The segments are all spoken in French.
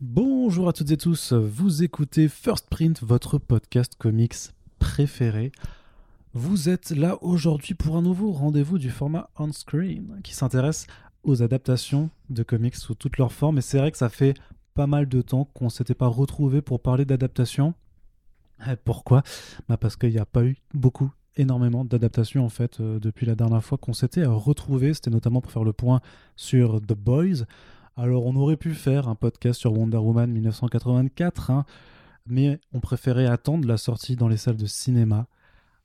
Bonjour à toutes et tous, vous écoutez First Print, votre podcast comics préféré. Vous êtes là aujourd'hui pour un nouveau rendez-vous du format on-screen qui s'intéresse aux adaptations de comics sous toutes leurs formes. Et c'est vrai que ça fait pas mal de temps qu'on ne s'était pas retrouvé pour parler d'adaptation. Pourquoi? Bah Parce qu'il n'y a pas eu beaucoup énormément d'adaptations en fait euh, depuis la dernière fois qu'on s'était retrouvé. C'était notamment pour faire le point sur The Boys. Alors on aurait pu faire un podcast sur Wonder Woman 1984, hein, mais on préférait attendre la sortie dans les salles de cinéma.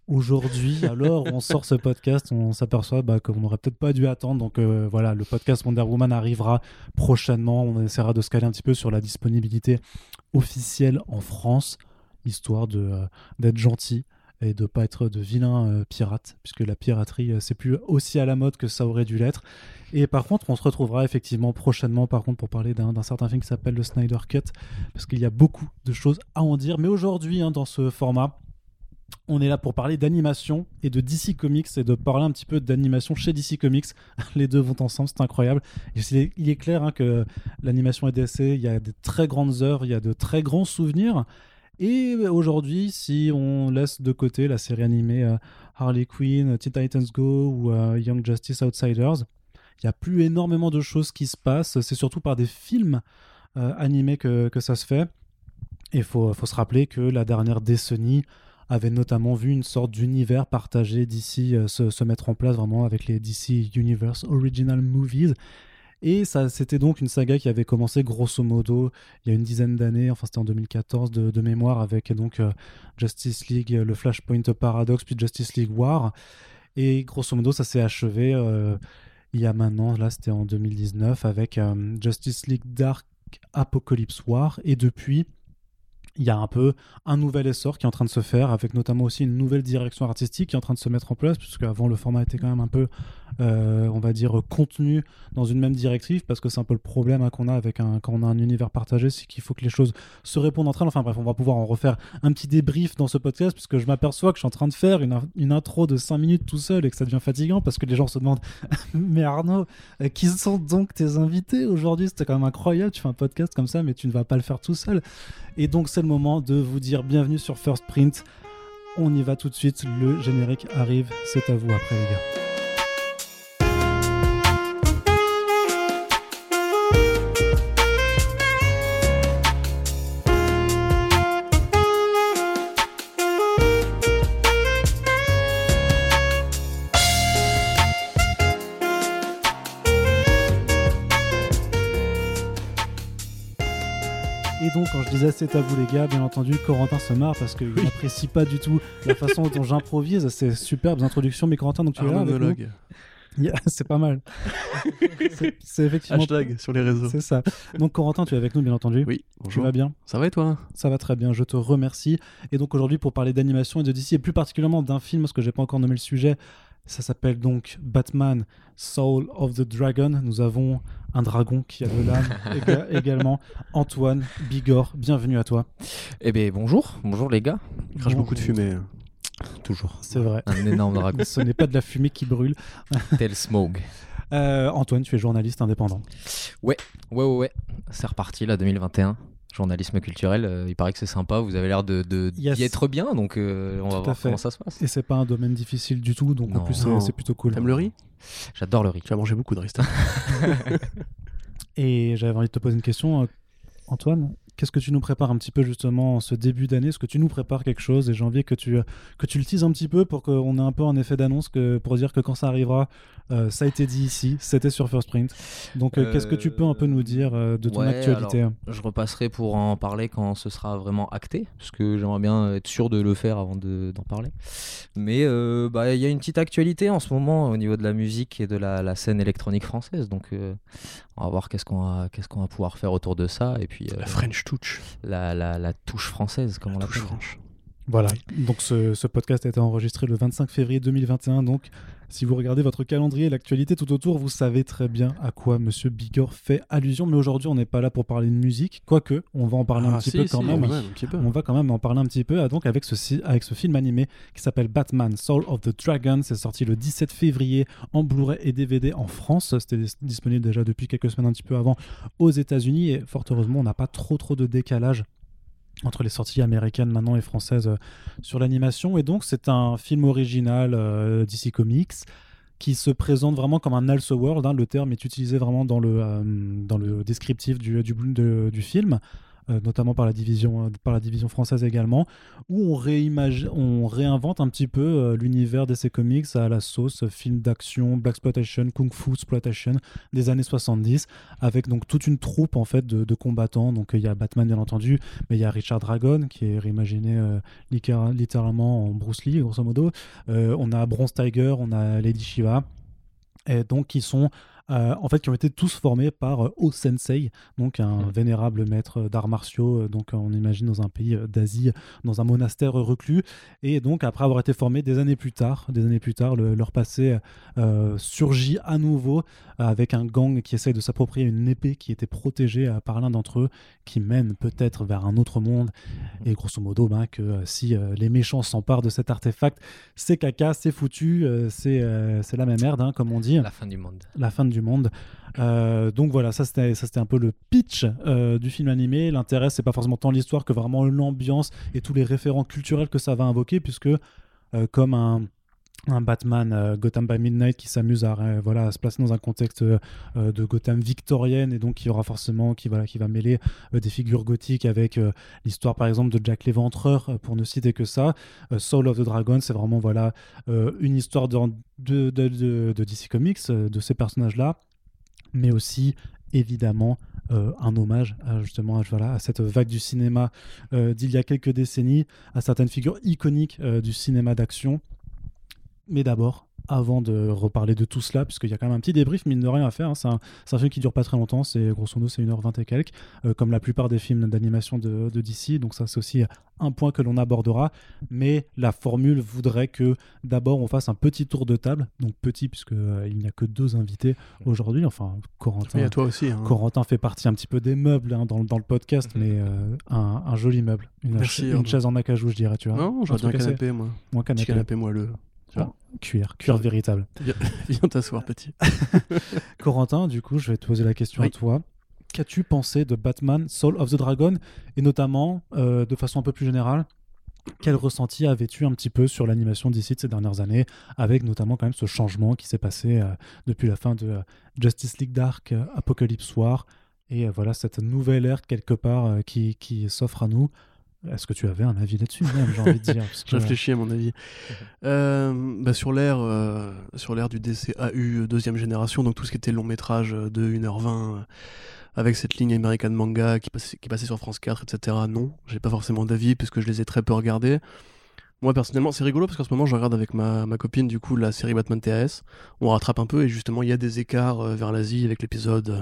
Aujourd'hui, alors on sort ce podcast, on s'aperçoit bah, qu'on n'aurait peut-être pas dû attendre. Donc euh, voilà, le podcast Wonder Woman arrivera prochainement. On essaiera de se caler un petit peu sur la disponibilité officielle en France, histoire de euh, d'être gentil et de pas être de vilains euh, pirates, puisque la piraterie c'est plus aussi à la mode que ça aurait dû l'être. Et par contre, on se retrouvera effectivement prochainement, par contre, pour parler d'un certain film qui s'appelle le Snyder Cut, parce qu'il y a beaucoup de choses à en dire. Mais aujourd'hui, hein, dans ce format, on est là pour parler d'animation et de DC Comics et de parler un petit peu d'animation chez DC Comics. Les deux vont ensemble, c'est incroyable. il est clair hein, que l'animation est DC, il y a de très grandes œuvres, il y a de très grands souvenirs. Et aujourd'hui, si on laisse de côté la série animée euh, Harley Quinn, Teen Titans Go ou euh, Young Justice Outsiders, il n'y a plus énormément de choses qui se passent. C'est surtout par des films euh, animés que, ça se fait. Et il faut, se rappeler que la dernière décennie avait notamment vu une sorte d'univers partagé d'ici euh, se, mettre en place vraiment avec les DC Universe Original Movies. Et ça, c'était donc une saga qui avait commencé grosso modo il y a une dizaine d'années, enfin c'était en 2014 de, mémoire, avec donc euh, Justice League, le Flashpoint Paradox, puis Justice League War. Et grosso modo, ça s'est achevé il y a maintenant, là c'était en 2019, avec euh, Justice League Dark Apocalypse War. Et depuis, il y a un peu un nouvel essor qui est en train de se faire, avec notamment aussi une nouvelle direction artistique qui est en train de se mettre en place, puisque avant le format était quand même un peu, euh, on va dire, contenu dans une même directive, parce que c'est un peu le problème hein, qu'on a avec un, quand on a un univers partagé, c'est qu'il faut que les choses se répondent entre elles. Enfin bref, on va pouvoir en refaire un petit débrief dans ce podcast, puisque je m'aperçois que je suis en train de faire une, intro de 5 minutes tout seul et que ça devient fatigant, parce que les gens se demandent, mais Arnaud, euh, qui sont donc tes invités aujourd'hui? C'était quand même incroyable, tu fais un podcast comme ça, mais tu ne vas pas le faire tout seul. Et donc c'est le moment de vous dire bienvenue sur First Print. On y va tout de suite, le générique arrive, c'est à vous après les gars. Quand je disais c'est à vous les gars, bien entendu, Corentin se marre parce qu'il n'apprécie pas du tout la façon dont j'improvise. C'est superbe introduction, mais Corentin, donc tu es là monologue. c'est pas mal. c'est effectivement. Hashtag sur les réseaux. C'est ça. Donc, Corentin, tu es avec nous, bien entendu. Oui, bonjour. Tu vas bien? Ça va et toi? Ça va très bien, je te remercie. Et donc, aujourd'hui, pour parler d'animation et de DC, et plus particulièrement d'un film, parce que j'ai pas encore nommé le sujet, ça s'appelle donc Batman Soul of the Dragon. Nous avons un dragon qui a de l'âme également. Antoine Bigor, bienvenue à toi. Eh bien, bonjour. Bonjour les gars. Il crache beaucoup de fumée. Hein. Toujours. C'est vrai. Un énorme dragon. Ce n'est pas de la fumée qui brûle. Tel smog. Euh, Antoine, tu es journaliste indépendant. Ouais, ouais, ouais, ouais. C'est reparti là, 2021 journalisme culturel. Euh, il paraît que c'est sympa. Vous avez l'air de, d'y être bien, donc euh, on va voir comment ça se passe. Et c'est pas un domaine difficile du tout, donc en plus c'est, plutôt cool. T'aimes le riz? J'adore le riz. Tu as mangé beaucoup de riz. Et j'avais envie de te poser une question, euh, Antoine. Qu'est-ce que tu nous prépares un petit peu justement en ce début d'année? Est-ce que tu nous prépares quelque chose? Et j'ai envie que tu, que tu le teases un petit peu pour qu'on ait un peu un effet d'annonce que, pour dire que quand ça arrivera, euh, ça a été dit ici, c'était sur First Print. Donc euh, qu'est-ce que tu peux un peu nous dire euh, de ton actualité? Je repasserai pour en parler quand ce sera vraiment acté, parce que j'aimerais bien être sûr de le faire avant d'en parler. Mais bah, il y a une petite actualité en ce moment au niveau de la musique et de la, la scène électronique française. Donc on va voir qu'est-ce qu'on va, qu'est-ce qu'on va pouvoir faire autour de ça. Et puis, la French La, la, la touche française, comme on l'appelle. franche. Voilà, donc ce, ce podcast a été enregistré le 25 février 2021, donc si vous regardez votre calendrier et l'actualité tout autour, vous savez très bien à quoi Monsieur Bigor fait allusion. Mais aujourd'hui, on n'est pas là pour parler de musique, quoique on va en parler un Ah, petit si, peu si, quand même. ouais, un petit peu. On va quand même en parler un petit peu, ah, donc avec ce, avec ce film animé qui s'appelle Batman Soul of the Dragon. C'est sorti le 17 février en Blu-ray et DVD en France. C'était dis- disponible déjà depuis quelques semaines, un petit peu avant, aux États-Unis. Et fort heureusement, on n'a pas trop trop de décalage entre les sorties américaines maintenant et françaises euh, sur l'animation. Et donc, c'est un film original euh, DC Comics qui se présente vraiment comme un Elseworld. hein. Le terme est utilisé vraiment dans le, euh, dans le descriptif du, du film. Euh, notamment par la, division, euh, par la division française également, où on, réimage- on réinvente un petit peu euh, l'univers d'essai comics à la sauce film d'action, black exploitation, kung fu exploitation des années 70, avec donc toute une troupe en fait de, combattants. Donc il y a Batman bien entendu, mais il y a Richard Dragon qui est réimaginé littéra- littéralement en Bruce Lee grosso modo. On a Bronze Tiger, on a Lady Shiva, et donc qui sont euh, en fait qui ont été tous formés par euh, O-Sensei, donc un Mhm. vénérable maître d'arts martiaux, euh, donc on imagine dans un pays euh, d'Asie, dans un monastère reclus. Et donc après avoir été formés des années plus tard, des années plus tard, le- leur passé euh, surgit à nouveau avec un gang qui essaye de s'approprier une épée qui était protégée euh, par l'un d'entre eux, qui mène peut-être vers un autre monde. Et grosso modo, ben, que euh, si euh, les méchants s'emparent de cet artefact, c'est caca, c'est foutu, euh, c'est euh, c'est la même merde, hein, comme on dit La fin du monde. la fin du monde. Euh, donc voilà, ça c'était ça c'était un peu le pitch euh, du film animé. L'intérêt c'est pas forcément tant l'histoire que vraiment l'ambiance et tous les référents culturels que ça va invoquer, puisque euh, comme un un Batman euh, Gotham by Midnight qui s'amuse à, euh, voilà, se placer dans un contexte euh, de Gotham victorienne et donc qui aura forcément qui, qui va mêler des figures gothiques avec l'histoire par exemple de Jack l'Éventreur pour ne citer que ça Soul of the Dragon c'est vraiment voilà une histoire de, DC Comics de ces personnages là mais aussi évidemment un hommage à, justement à, voilà, cette vague du cinéma d'il y a quelques décennies, à certaines figures iconiques du cinéma d'action. Mais d'abord, avant de reparler de tout cela, puisqu'il y a quand même un petit débrief, mine de rien à faire, hein, c'est un, film qui dure pas très longtemps, c'est grosso modo c'est 1h20 et quelques, euh, comme la plupart des films d'animation de, de DC, donc ça c'est aussi un point que l'on abordera, mais la formule voudrait que d'abord on fasse un petit tour de table, donc petit puisque euh, il n'y a que deux invités aujourd'hui, enfin Corentin, Et à toi aussi. hein. Corentin fait partie un petit peu des meubles hein, dans, dans le podcast, Mhm. mais euh, un, un joli meuble. Une, Merci, une chaise en acajou, je dirais, tu vois. Non, j'aurais Un canapé, moi. Petit canapé. canapé moelleux. Tu vois. Cuir, cuir véritable. Viens t'asseoir, petit. Corentin, du coup, je vais te poser la question à toi. Qu'as-tu pensé de Batman Soul of the Dragon Et notamment, euh, de façon un peu plus générale, quel ressenti avais-tu un petit peu sur l'animation d'ici de ces dernières années, avec notamment quand même ce changement qui s'est passé euh, depuis la fin de euh, Justice League Dark, Apocalypse War, et voilà cette nouvelle ère quelque part qui, qui s'offre à nous Est-ce que tu avais un avis là-dessus même, j'ai envie de dire parce que- Je réfléchis à mon avis. Euh, bah, sur l'ère euh, sur l'ère du DCAU deuxième génération, donc tout ce qui était long métrage euh, de 1h20 euh, avec cette ligne American Manga qui passait, qui passait sur France 4, etc. Non, j'ai pas forcément d'avis puisque je les ai très peu regardés. Moi personnellement, c'est rigolo parce qu'en ce moment je regarde avec ma, ma copine du coup la série Batman TAS. On rattrape un peu et justement il y a des écarts euh, vers l'Asie avec l'épisode euh,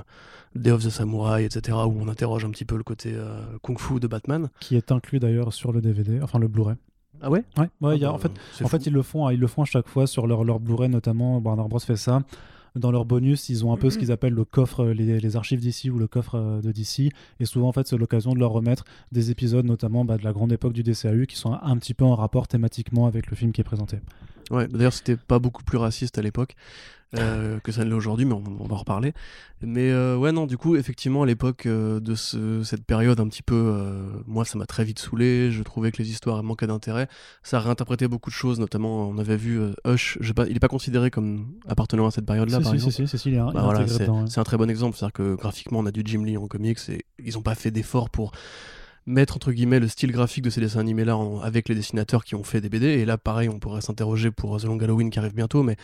Day of the Samurai, etc. où on interroge un petit peu le côté euh, kung-fu de Batman. qui est inclus d'ailleurs sur le DVD, enfin le Blu-ray. Ah ouais? Ouais, ouais, y a- Ah en bah, fait, c'est En fait, ils le font, ils le font à chaque fois sur leur, leur Blu-ray, notamment. Warner Bros. fait ça. Dans leur bonus, ils ont un peu ce qu'ils appellent le coffre, euh, les, les archives d'ici ou le coffre euh, de DC. Et souvent, en fait, c'est l'occasion de leur remettre des épisodes, notamment bah, de la grande époque du DCAU, qui sont un, un petit peu en rapport thématiquement avec le film qui est présenté. Ouais, d'ailleurs, c'était pas beaucoup plus raciste à l'époque euh, que ça ne l'est aujourd'hui, mais on, on va en reparler. Mais euh, ouais, non, du coup, effectivement, à l'époque euh, de ce- cette période un petit peu, moi, ça m'a très vite saoulé. Je trouvais que les histoires manquaient d'intérêt. Ça réinterprétait beaucoup de choses, notamment, on avait vu Hush. je il est pas considéré comme appartenant à cette période-là, par si, exemple. si, si, Bah voilà, intégré c'est dedans. ouais. c'est un très bon exemple. C'est-à-dire que graphiquement, on a du Jim Lee en comics et ils n'ont pas fait d'effort pour mettre entre guillemets le style graphique de ces dessins animés là avec les dessinateurs qui ont fait des BD. Et là, pareil, on pourrait s'interroger pour The Long Halloween qui arrive bientôt, mais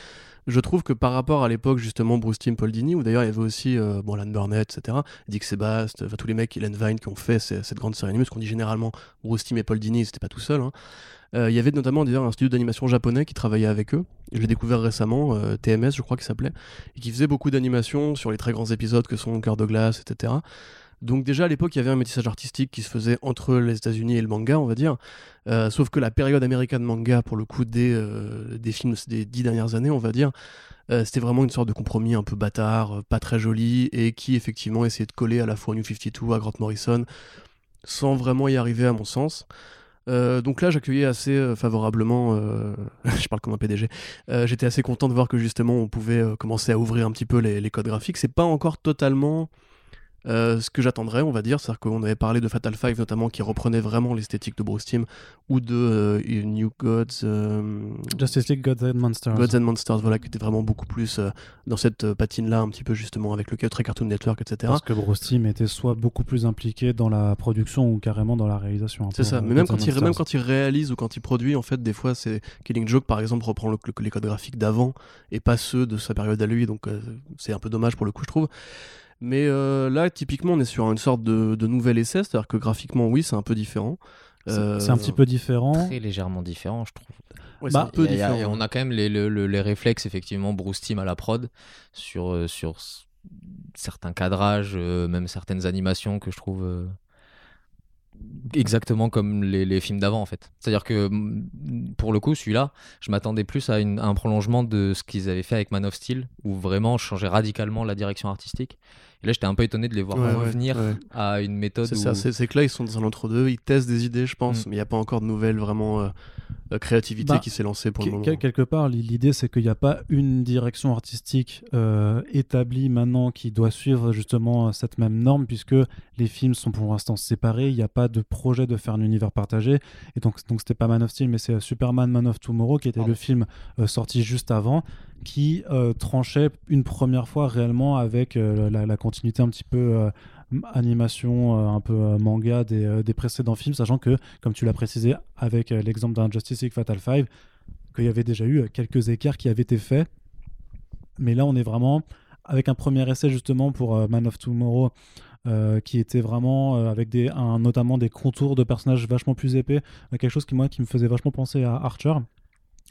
je trouve que par rapport à l'époque, justement, Bruce Timm, Paul Dini, où d'ailleurs il y avait aussi euh, bon, Alan Burnett, etc., Dick Sebast, enfin, tous les mecs, Ellen Vine qui ont fait cette grande série animée, parce qu'on dit généralement Bruce Timm et Paul Dini, n'étaient pas tout seuls. hein. Euh, Il y avait notamment d'ailleurs un studio d'animation japonais qui travaillait avec eux. Je l'ai découvert récemment, euh, TMS, je crois qu'il s'appelait, et qui faisait beaucoup d'animations sur les très grands épisodes que sont Cœur de glace, etc. Donc déjà à l'époque, il y avait un métissage artistique qui se faisait entre les États-Unis et le manga, on va dire. Euh, sauf que la période américaine manga, pour le coup, des, euh, des films des dix dernières années, on va dire, euh, c'était vraiment une sorte de compromis un peu bâtard, pas très joli, et qui effectivement essayait de coller à la fois New 52, à Grant Morrison, sans vraiment y arriver à mon sens. donc là, j'accueillais assez favorablement, je parle comme un PDG, j'étais assez content de voir que justement on pouvait commencer à ouvrir un petit peu les, les codes graphiques. C'est pas encore totalement euh, ce que j'attendrais, on va dire, c'est-à-dire qu'on avait parlé de Fatal Five notamment qui reprenait vraiment l'esthétique de Bruce Timm ou de euh, New Gods. Euh, Justice League Gods and Monsters. Gods and Monsters, voilà, qui était vraiment beaucoup plus dans cette patine-là, un petit peu justement avec le très Cartoon Network, etc. Parce que Bruce Timm était soit beaucoup plus impliqué dans la production ou carrément dans la réalisation. C'est ça, mais même quand, il, même quand il réalise ou quand il produit, en fait, des fois, c'est Killing Joke par exemple reprend les codes graphiques d'avant et pas ceux de sa période à lui, donc c'est un peu dommage pour le coup, je trouve. Mais euh, là, typiquement, on est sur une sorte de, nouvel essai, c'est-à-dire que graphiquement, oui, c'est un peu différent. C'est un petit peu différent. Très légèrement différent, je trouve. Ouais, bah, un peu différent. on a quand même les, les, réflexes, effectivement, Bruce Team à la prod, sur, euh, sur certains cadrages, euh, même certaines animations que je trouve exactement comme les, films d'avant en fait. C'est-à-dire que pour le coup, celui-là, je m'attendais plus à, un prolongement de ce qu'ils avaient fait avec Man of Steel, où vraiment changer radicalement la direction artistique. Et là, j'étais un peu étonné de les voir revenir à une méthode. C'est ça, c'est que là, ils sont dans un entre-deux, ils testent des idées, je pense, mm. mais il n'y a pas encore de nouvelles vraiment euh, euh, créativité bah, qui s'est lancée pour le moment. Quelque part, l'idée, c'est qu'il n'y a pas une direction artistique euh, établie maintenant qui doit suivre justement cette même norme, puisque les films sont pour l'instant séparés, il n'y a pas de projet de faire un univers partagé. Et donc, donc c'était pas Man of Steel, mais c'est Superman Man of Tomorrow, qui était le film sorti juste avant qui euh, tranchait une première fois réellement avec euh, la, continuité un petit peu euh, animation, un peu manga des, des, précédents films, sachant que, comme tu l'as précisé avec l'exemple d'un Justice League Fatal 5, qu'il y avait déjà eu quelques écarts qui avaient été faits. Mais là, on est vraiment avec un premier essai justement pour Man of Tomorrow. qui était vraiment avec des, notamment des contours de personnages vachement plus épais, quelque chose qui moi qui me faisait vachement penser à Archer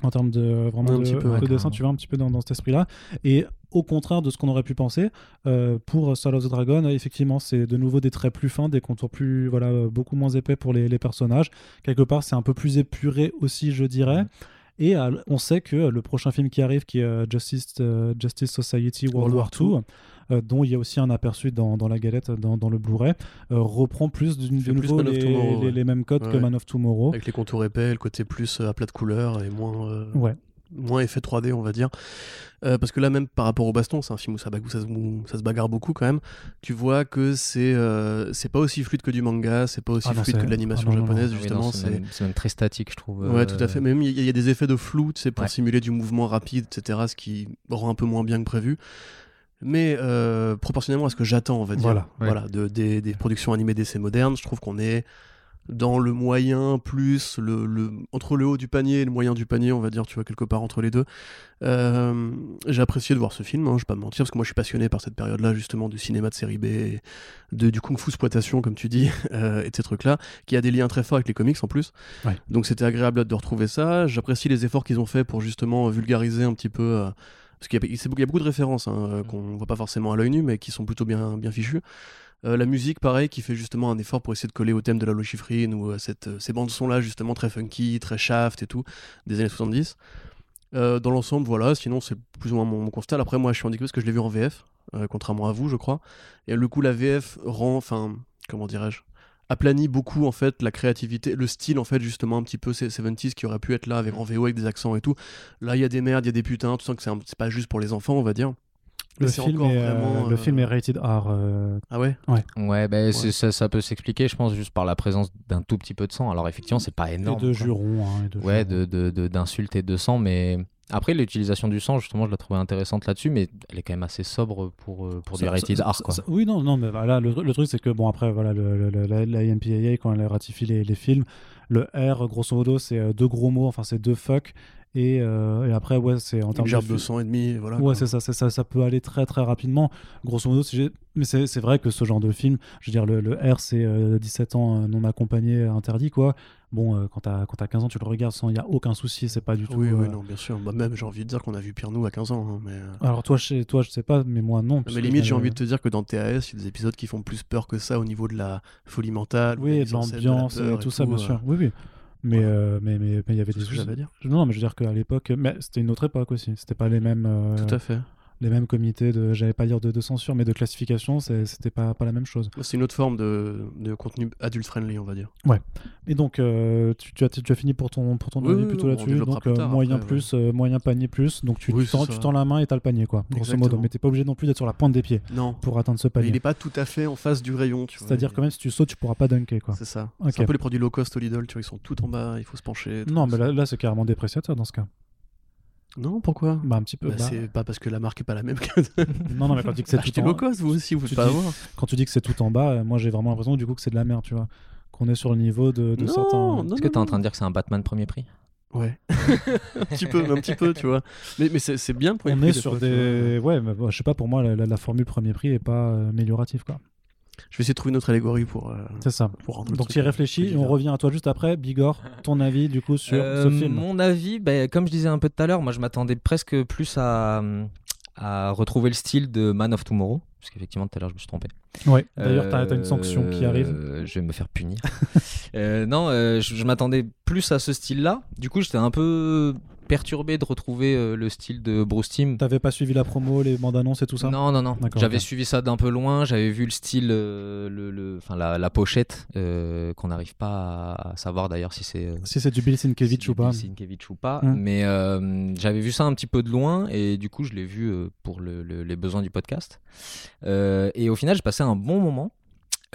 en termes de vraiment de, dessin, tu vois, un petit peu dans, dans cet esprit-là. Et au contraire de ce qu'on aurait pu penser, euh, pour Soul of the Dragon, effectivement, c'est de nouveau des traits plus fins, des contours plus, voilà, beaucoup moins épais pour les, les personnages. Quelque part, c'est un peu plus épuré aussi, je dirais. Et euh, on sait que le prochain film qui arrive, qui est euh, Justice, Justice Society World, War II, dont il y a aussi un aperçu dans, dans la galette, dans, dans le Blu-ray, reprend plus de, nouveau les, les, mêmes codes que Man of Tomorrow. Avec les contours épais, le côté plus à plat de couleur et moins. Ouais moins effet 3D, on va dire. Euh, parce que là, même par rapport au baston, c'est un film où ça, ça, se, bagarre beaucoup quand même. Tu vois que c'est euh, c'est pas aussi fluide que du manga, c'est pas aussi ah fluide que de l'animation ah japonaise, justement. c'est même, très statique, je trouve. Ouais, tout à fait. Même il y, a des effets de flou, tu sais, pour simuler du mouvement rapide, etc., ce qui rend un peu moins bien que prévu. Mais euh, proportionnellement à ce que j'attends, on va dire, voilà, voilà de, des, des productions animées d'essais modernes, je trouve qu'on est dans le moyen plus le, le, entre le haut du panier et le moyen du panier on va dire tu vois quelque part entre les deux. Euh, j'ai apprécié de voir ce film hein, je vais pas me mentir parce que moi je suis passionné par cette période là justement du cinéma de série B de, du kung fu exploitation comme tu dis euh, et ces trucs là qui a des liens très forts avec les comics en plus. Donc c'était agréable de retrouver ça. J'apprécie les efforts qu'ils ont fait pour justement vulgariser un petit peu euh, parce qu'il y, a beaucoup de références hein, mm. qu'on voit pas forcément à l'œil nu mais qui sont plutôt bien, bien fichues euh, la musique, pareil, qui fait justement un effort pour essayer de coller au thème de la Chiffrine ou euh, cette, euh, ces bandes sont là justement très funky, très shaft et tout, des années 70. dans l'ensemble, voilà, sinon c'est plus ou moins mon, constat. Après, moi je suis handicapé parce que je l'ai vu en VF, contrairement à vous, je crois. Et le coup, la VF rend, enfin, comment dirais-je aplanit beaucoup en fait la créativité, le style en fait justement un petit peu ces 70s qui aurait pu être là avec en VO avec des accents et tout. Là il y a des merdes, il y a des putains, tu sens que c'est pas juste pour les enfants on va dire. Le film, est, euh, le film est rated R. Euh, ah ouais Ouais, ouais, bah, Ça, ça, peut s'expliquer, je pense, juste par la présence d'un tout petit peu de sang. Alors, effectivement, c'est pas énorme. Et de jurons. Hein, de ouais, d'insultes de, de, et de sang, mais. Après, l'utilisation du sang, justement, je la trouvais intéressante là-dessus, mais elle est quand même assez sobre pour, euh, pour du rated R. Quoi. oui, non, non, mais voilà, le, truc, c'est que, bon, après, voilà, le, la, la, MPAA, quand elle ratifie les, les films, le R, grosso modo, c'est deux gros mots, enfin, c'est deux fuck Et, euh, et après, ouais, c'est en termes de de sang et demi, voilà. Ouais, c'est ça, c'est ça, ça peut aller très très rapidement. Grosso modo, si mais c'est c'est vrai que ce genre de film, je veux dire, le, le R, c'est euh, 17 ans euh, non accompagné, interdit, quoi. Bon, euh, quand t'as quand t'as 15 ans, tu le regardes sans, il y a aucun souci, c'est pas du tout. Oui, oui, non, bien sûr. Bah, même, j'ai envie de dire qu'on a vu pire nous à 15 ans. hein, mais, Alors toi, chez toi, je sais pas, mais moi non. mais limite, je j'ai envie de te dire que dans TAS, il y a des épisodes qui font plus peur que ça au niveau de la folie mentale. Oui, de l'ambiance et tout ça, bien euh, sûr. Oui, oui. Mais euh, mais mais mais il y avait des dire. Non, mais je veux dire qu'à l'époque, mais c'était une autre époque aussi. C'était pas les mêmes. euh, Tout à fait. Les mêmes comités de, j'allais pas dire de, de censure, mais de classification, c'était pas, pas la même chose. C'est une autre forme de, de contenu adulte friendly, on va dire. Et donc, euh, tu, tu as, tu as fini pour ton, pour ton Oui, avis oui, plutôt là-dessus. Donc, plus euh, tard, moyen après, plus, euh, moyen panier plus. Donc, tu, Oui, tends, tu la main et t'as le panier, quoi. Grosso modo. Exactement. Mais t'es pas obligé non plus d'être sur la pointe des pieds Non. pour atteindre ce Mais panier. il n'est pas tout à fait en face du rayon, tu vois. C'est-à-dire quand même, si tu sautes, tu pourras pas dunker, quoi. C'est ça. C'est un peu les produits low cost au Lidl, tu vois, ils sont tout en bas, il faut se pencher. Non, mais là, là c'est carrément dépréciateur dans ce cas. Non, pourquoi? Bah, un petit peu. Bah, bah, C'est pas parce que la marque est pas la même que. Non, non, mais quand tu dis que c'est tout, low en... cost, vous aussi, vous tu pouvez pas dis- avoir. quand tu dis que c'est tout en bas, euh, moi j'ai vraiment l'impression du coup que c'est de la merde, tu vois. Qu'on est sur le niveau de, de Non, certains. non, Est-ce que t'es en train de dire que c'est un Batman premier prix? Ouais. un petit peu, un petit peu, tu vois. Mais, mais c'est c'est bien pour On est sur des. Ouais, mais bon, je sais pas, pour moi, la, la- la formule premier prix est pas euh, améliorative, quoi. Je vais essayer de trouver une autre allégorie pour. euh, C'est ça. pour Donc tu y réfléchis et on revient à toi juste après. Bigor, ton avis du coup sur Euh, ce film Mon avis, ben, comme je disais un peu tout à l'heure, moi je m'attendais presque plus à, à retrouver le style de Man of Tomorrow. Parce qu'effectivement, tout à l'heure, je me suis trompé. Ouais. D'ailleurs, t'as as une sanction qui Euh, arrive. Je vais me faire punir. Euh, non, euh, je, je m'attendais plus à ce style-là. Du coup, j'étais un peu perturbé de retrouver euh, le style de Bruce Timm. T'avais pas suivi la promo, les bandes annonces et tout ça Non, non, non. J'avais suivi ça d'un peu loin. J'avais vu le style, euh, le, la, la pochette, euh, qu'on n'arrive pas à, savoir d'ailleurs si c'est Si c'est du Bill Sienkiewicz si ou pas. Sienkiewicz ou pas. Mm. Mais j'avais vu ça un petit peu de loin et du coup, je l'ai vu pour le- le- les besoins du podcast. Et au final, j'ai passé un bon moment,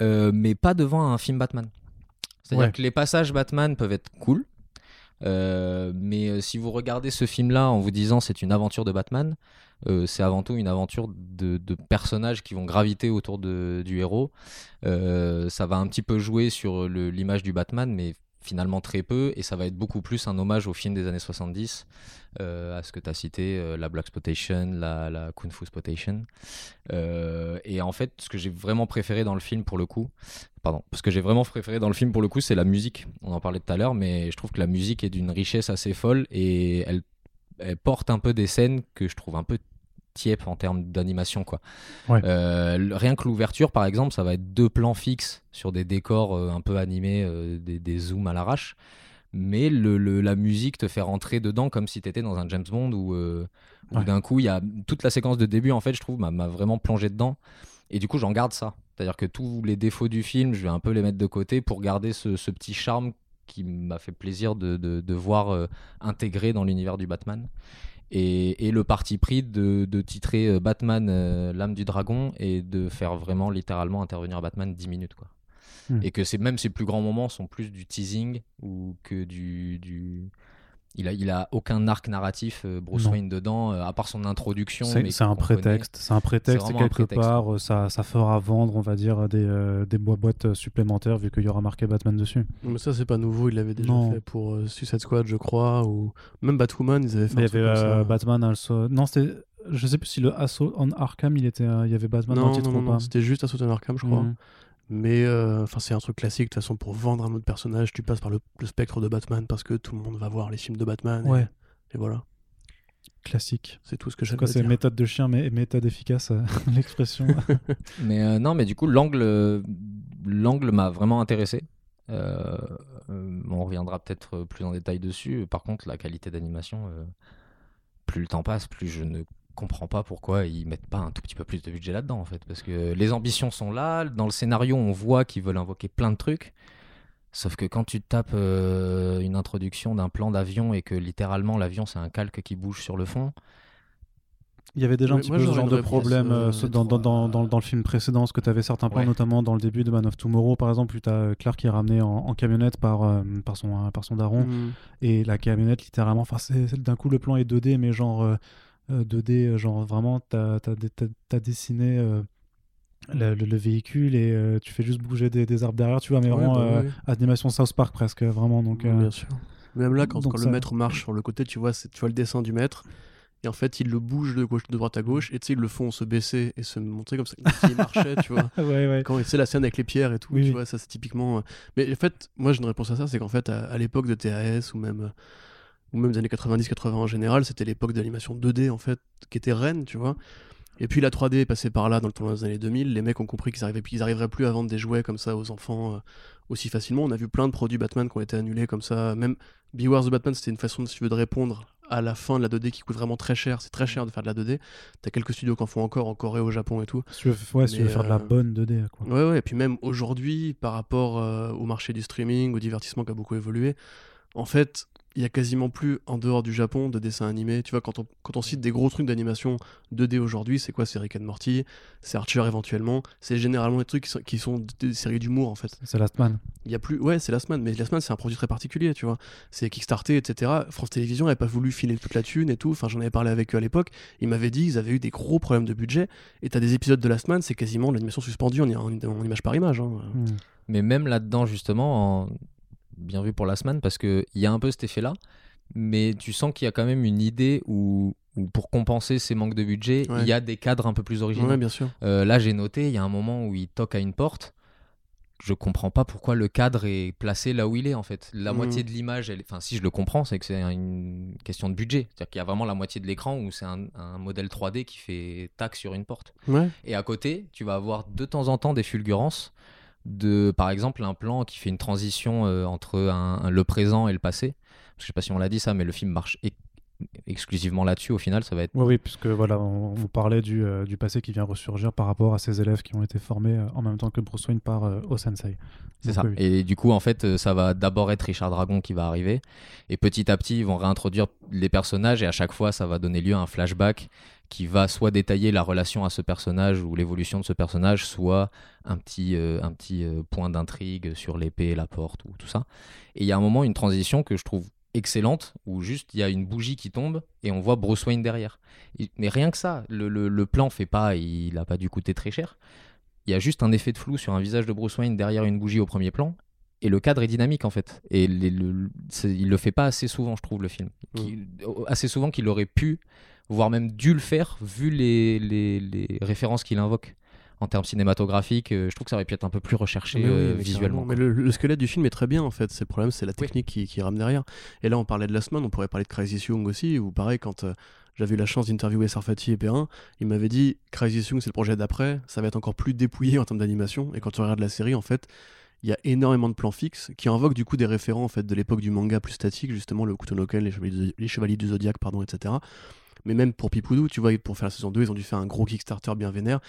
mais pas devant un film Batman. C'est-à-dire Ouais. que les passages Batman peuvent être cool. Euh, mais euh, si vous regardez ce film-là en vous disant c'est une aventure de Batman, euh, c'est avant tout une aventure de, personnages qui vont graviter autour du héros. Ça va un petit peu jouer sur l'image du Batman, mais finalement très peu, et ça va être beaucoup plus un hommage au film des années 70, euh, à ce que tu as cité, euh, la Black Spotation, la, la Kung Fu Spotation. Euh, et en fait, ce que j'ai vraiment préféré dans le film pour le coup, pardon, ce que j'ai vraiment préféré dans le film pour le coup, c'est la musique. On en parlait tout à l'heure, mais je trouve que la musique est d'une richesse assez folle et elle porte un peu des scènes que je trouve un peu tiep en termes d'animation quoi. Ouais. Euh, rien que l'ouverture par exemple, ça va être deux plans fixes sur des décors euh, un peu animés, euh, des, des zooms à l'arrache, mais le, le- la musique te fait rentrer dedans comme si tu étais dans un James Bond où, où Ouais. d'un coup il y a toute la séquence de début en fait je trouve m'a m'a vraiment plongé dedans et du coup j'en garde ça. C'est-à-dire que tous les défauts du film, je vais un peu les mettre de côté pour garder ce, ce petit charme qui m'a fait plaisir de, de- de voir euh, intégré dans l'univers du Batman. Et, et le parti pris de, de titrer euh, Batman, euh, l'âme du dragon, et de faire vraiment littéralement intervenir Batman 10 minutes. Quoi. Hmm. Et que c'est même ses plus grands moments sont plus du teasing ou que du... du... Il a, il a aucun arc narratif, euh, Bruce Non. Wayne, dedans, euh, à part son introduction. C'est mais c'est un prétexte, c'est un prétexte quelque prétexte. part euh, ça, ça fera vendre, on va dire, des, euh, des boîtes supplémentaires vu qu'il y aura marqué Batman dessus. Mais ça, c'est pas nouveau, il l'avait déjà Non. fait pour euh, Suicide Squad, je crois, ou même Batwoman, ils avaient fait il y avait euh. Batman also... Non, c'était. Je sais plus si le Assault on Arkham, il, était, euh, il y avait Batman dans Non, le titre non, non, ou pas. non, c'était juste Assault on Arkham, je crois. Mhm. Mais euh, enfin, c'est un truc classique, de toute façon, pour vendre un autre personnage, tu passes par le, le spectre de Batman parce que tout le monde va voir les films de Batman. et- Ouais, Et, voilà, classique. c'est tout ce que C'est j'avais quoi, à c'est méthode de chien, mais méthode efficace, euh, l'expression. Mais euh, non, mais du coup, l'angle, l'angle m'a vraiment intéressé. On reviendra peut-être plus en détail dessus. Par contre, la qualité d'animation, euh, plus le temps passe, plus je ne comprends pas pourquoi ils mettent pas un tout petit peu plus de budget là-dedans, en fait. Parce que les ambitions sont là. Dans le scénario, on voit qu'ils veulent invoquer plein de trucs. Sauf que quand tu tapes euh, une introduction d'un plan d'avion et que littéralement l'avion c'est un calque qui bouge sur le fond, Il y avait déjà un petit moi, peu ce genre de problème euh, euh, ce- dans, dans, dans, dans, dans le film précédent, parce que tu avais certains plans, Ouais. notamment dans le début de Man of Tomorrow, par exemple, où tu as Clark qui est ramené en, en camionnette par, euh, par, son, euh, par son daron. Mhm. Et la camionnette, littéralement, d'un coup, le plan est 2D, mais genre euh, euh, 2D, euh, genre vraiment, tu as, dessiné euh, le, le- le véhicule et euh, tu fais juste bouger des, des arbres derrière, tu vois, mais Ouais, vraiment bah euh, ouais. animation South Park presque, vraiment. Donc, euh, Bien sûr. Même là, quand, Donc quand ça- le maître marche sur le côté, tu vois, tu vois le dessin du maître. Et en fait, il le bouge de, gauche, de droite à gauche. Et tu sais, ils le font se baisser et se montrer comme ça. Comme s'il marchait, tu vois. ouais, ouais. Quand c'est la scène avec les pierres et tout, Oui, tu oui. vois, ça c'est typiquement. euh, Mais en fait, moi j'ai une réponse à ça, c'est qu'en fait, à, à l'époque de TAS ou même, euh, ou même des années 90-80 en général, c'était l'époque de l'animation 2D en fait, qui était reine, tu vois. Et puis la 3D est passée par là dans le tournoi des années 2000. Les mecs ont compris qu'ils arrivaient, qu'ils arriveraient plus à vendre des jouets comme ça aux enfants euh, aussi facilement. On a vu plein de produits Batman qui ont été annulés comme ça. Même Beware the Batman, c'était une façon, si tu veux, de répondre à la fin de la 2D qui coûte vraiment très cher. C'est très cher de faire de la 2D. T'as quelques studios qui en font encore en Corée, au Japon et tout. Si tu veux, ouais, si tu veux faire de la euh, bonne 2D, quoi. Ouais, ouais, et puis même aujourd'hui, par rapport euh, au marché du streaming, au divertissement qui a beaucoup évolué, en fait, il y a quasiment plus, en dehors du Japon, de dessins animés. Tu vois, quand on, quand on cite des gros trucs d'animation 2D aujourd'hui, c'est quoi? C'est Rick and Morty, c'est Archer éventuellement. C'est généralement des trucs qui sont, qui sont des séries d'humour, en fait. C'est Last Man. Il y a plus... Ouais, c'est Last Man, mais Last Man, c'est un produit très particulier, tu vois. C'est Kickstarter, etc. France Télévisions n'avait pas voulu filer toute la thune et tout. Enfin, j'en avais parlé avec eux à l'époque. Ils m'avaient dit ils avaient eu des gros problèmes de budget. Et t'as des épisodes de Last Man, c'est quasiment de l'animation suspendue en, en- en image par image. hein. Hmm. Mais même là-dedans, justement, en- bien vu pour la semaine, parce qu'il y a un peu cet effet-là, mais tu sens qu'il y a quand même une idée où, où pour compenser ces manques de budget, il Ouais. y a des cadres un peu plus originaux. Ouais, bien sûr. Euh, là, j'ai noté, il y a un moment où il toque à une porte. Je comprends pas pourquoi le cadre est placé là où il est en fait. La Mhm. moitié de l'image, elle- enfin si je le comprends, c'est que c'est une question de budget. C'est-à-dire qu'il y a vraiment la moitié de l'écran où c'est un, un modèle 3D qui fait tac sur une porte. Ouais. Et à côté, tu vas avoir de temps en temps des fulgurances de, par exemple, un plan qui fait une transition euh, entre le présent et le passé. Je sais pas si on l'a dit ça, mais le film marche exclusivement là-dessus. Au final, ça va être Oui, oui, puisque voilà, on, on parlait du, euh, du passé qui vient ressurgir par rapport à ces élèves qui ont été formés euh, en même temps que Bruce Wayne par euh, Osensei. C'est ça. oui. Et du coup, en fait, euh, ça va d'abord être Richard Dragon qui va arriver. Et petit à petit, ils vont réintroduire les personnages. Et à chaque fois, ça va donner lieu à un flashback qui va soit détailler la relation à ce personnage ou l'évolution de ce personnage, soit un petit, euh, un petit euh, point d'intrigue sur l'épée, la porte ou tout ça. Et il y a un moment, une transition que je trouve excellente où juste il y a une bougie qui tombe et on voit Bruce Wayne derrière. Mais rien que ça, le, le- le plan fait pas, il a pas dû coûter très cher. Il y a juste un effet de flou sur un visage de Bruce Wayne derrière une bougie au premier plan. Et le cadre est dynamique en fait. Et les- le- il le fait pas assez souvent, je trouve, le film. Qui- Assez souvent qu'il aurait pu, voire même dû le faire, vu les, les- les références qu'il invoque en termes cinématographiques. euh, Je trouve que ça aurait pu être un peu plus recherché Mais oui, euh, mais visuellement. Mais le, le squelette du film est très bien en fait. C'est le problème, c'est la Oui. technique qui, qui rame derrière. Et là, on parlait de Last Man, on pourrait parler de Crazy Young aussi. Ou pareil, quand euh, j'avais eu la chance d'interviewer Sarfati et Perrin, il m'avait dit Crazy Young, c'est le projet d'après. Ça va être encore plus dépouillé en termes d'animation. Et quand tu regardes la série, en fait, il y a énormément de plans fixes qui invoquent du coup des référents en fait de l'époque du manga plus statique, justement le Kutonoken, les chevaliers, du- les chevaliers du zodiaque, pardon, etc. Mais même pour Pipoudou, tu vois, pour faire la saison 2, ils ont dû faire un gros Kickstarter bien vénère.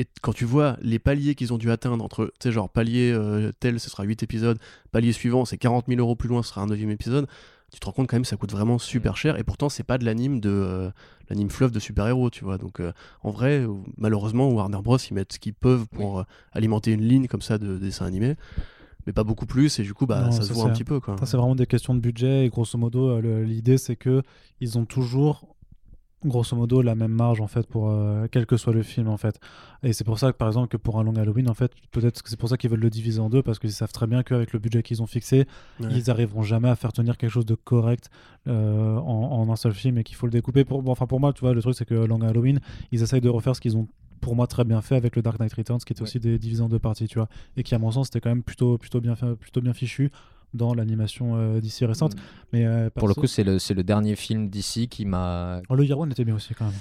Et quand tu vois les paliers qu'ils ont dû atteindre entre, tu sais, genre palier euh, tel, ce sera 8 épisodes, palier suivant, c'est 40 000 euros plus loin, ce sera un 9 épisode, tu te rends compte quand même que ça coûte vraiment super cher. Et pourtant, c'est pas de l'anime de euh, l'anime fluff de super-héros, tu vois. Donc, euh, en vrai, malheureusement, Warner Bros, ils mettent ce qu'ils peuvent pour alimenter une ligne comme ça de dessins animés. Mais pas beaucoup plus, et du coup, bah, Non, ça ça, se voit un petit peu, quoi. Ça, c'est vraiment des questions de budget et grosso modo, l'idée c'est que ils ont toujours grosso modo la même marge en fait pour euh, quel que soit le film en fait et c'est pour ça que par exemple que pour un long Halloween en fait peut-être que c'est pour ça qu'ils veulent le diviser en deux parce qu'ils savent très bien qu'avec le budget qu'ils ont fixé Ouais. ils arriveront jamais à faire tenir quelque chose de correct euh, en, en un seul film et qu'il faut le découper pour bon, enfin pour moi tu vois le truc c'est que long Halloween ils essayent de refaire ce qu'ils ont pour moi très bien fait avec le Dark Knight Returns qui était Ouais. aussi des divisés en deux parties tu vois et qui à mon sens c'était quand même plutôt plutôt bien fait- plutôt bien fichu dans l'animation euh, d'ici récente mais euh, Pour le coup, c'est le, c'est le dernier film d'ici qui m'a. Oh, le Year One était bien aussi quand même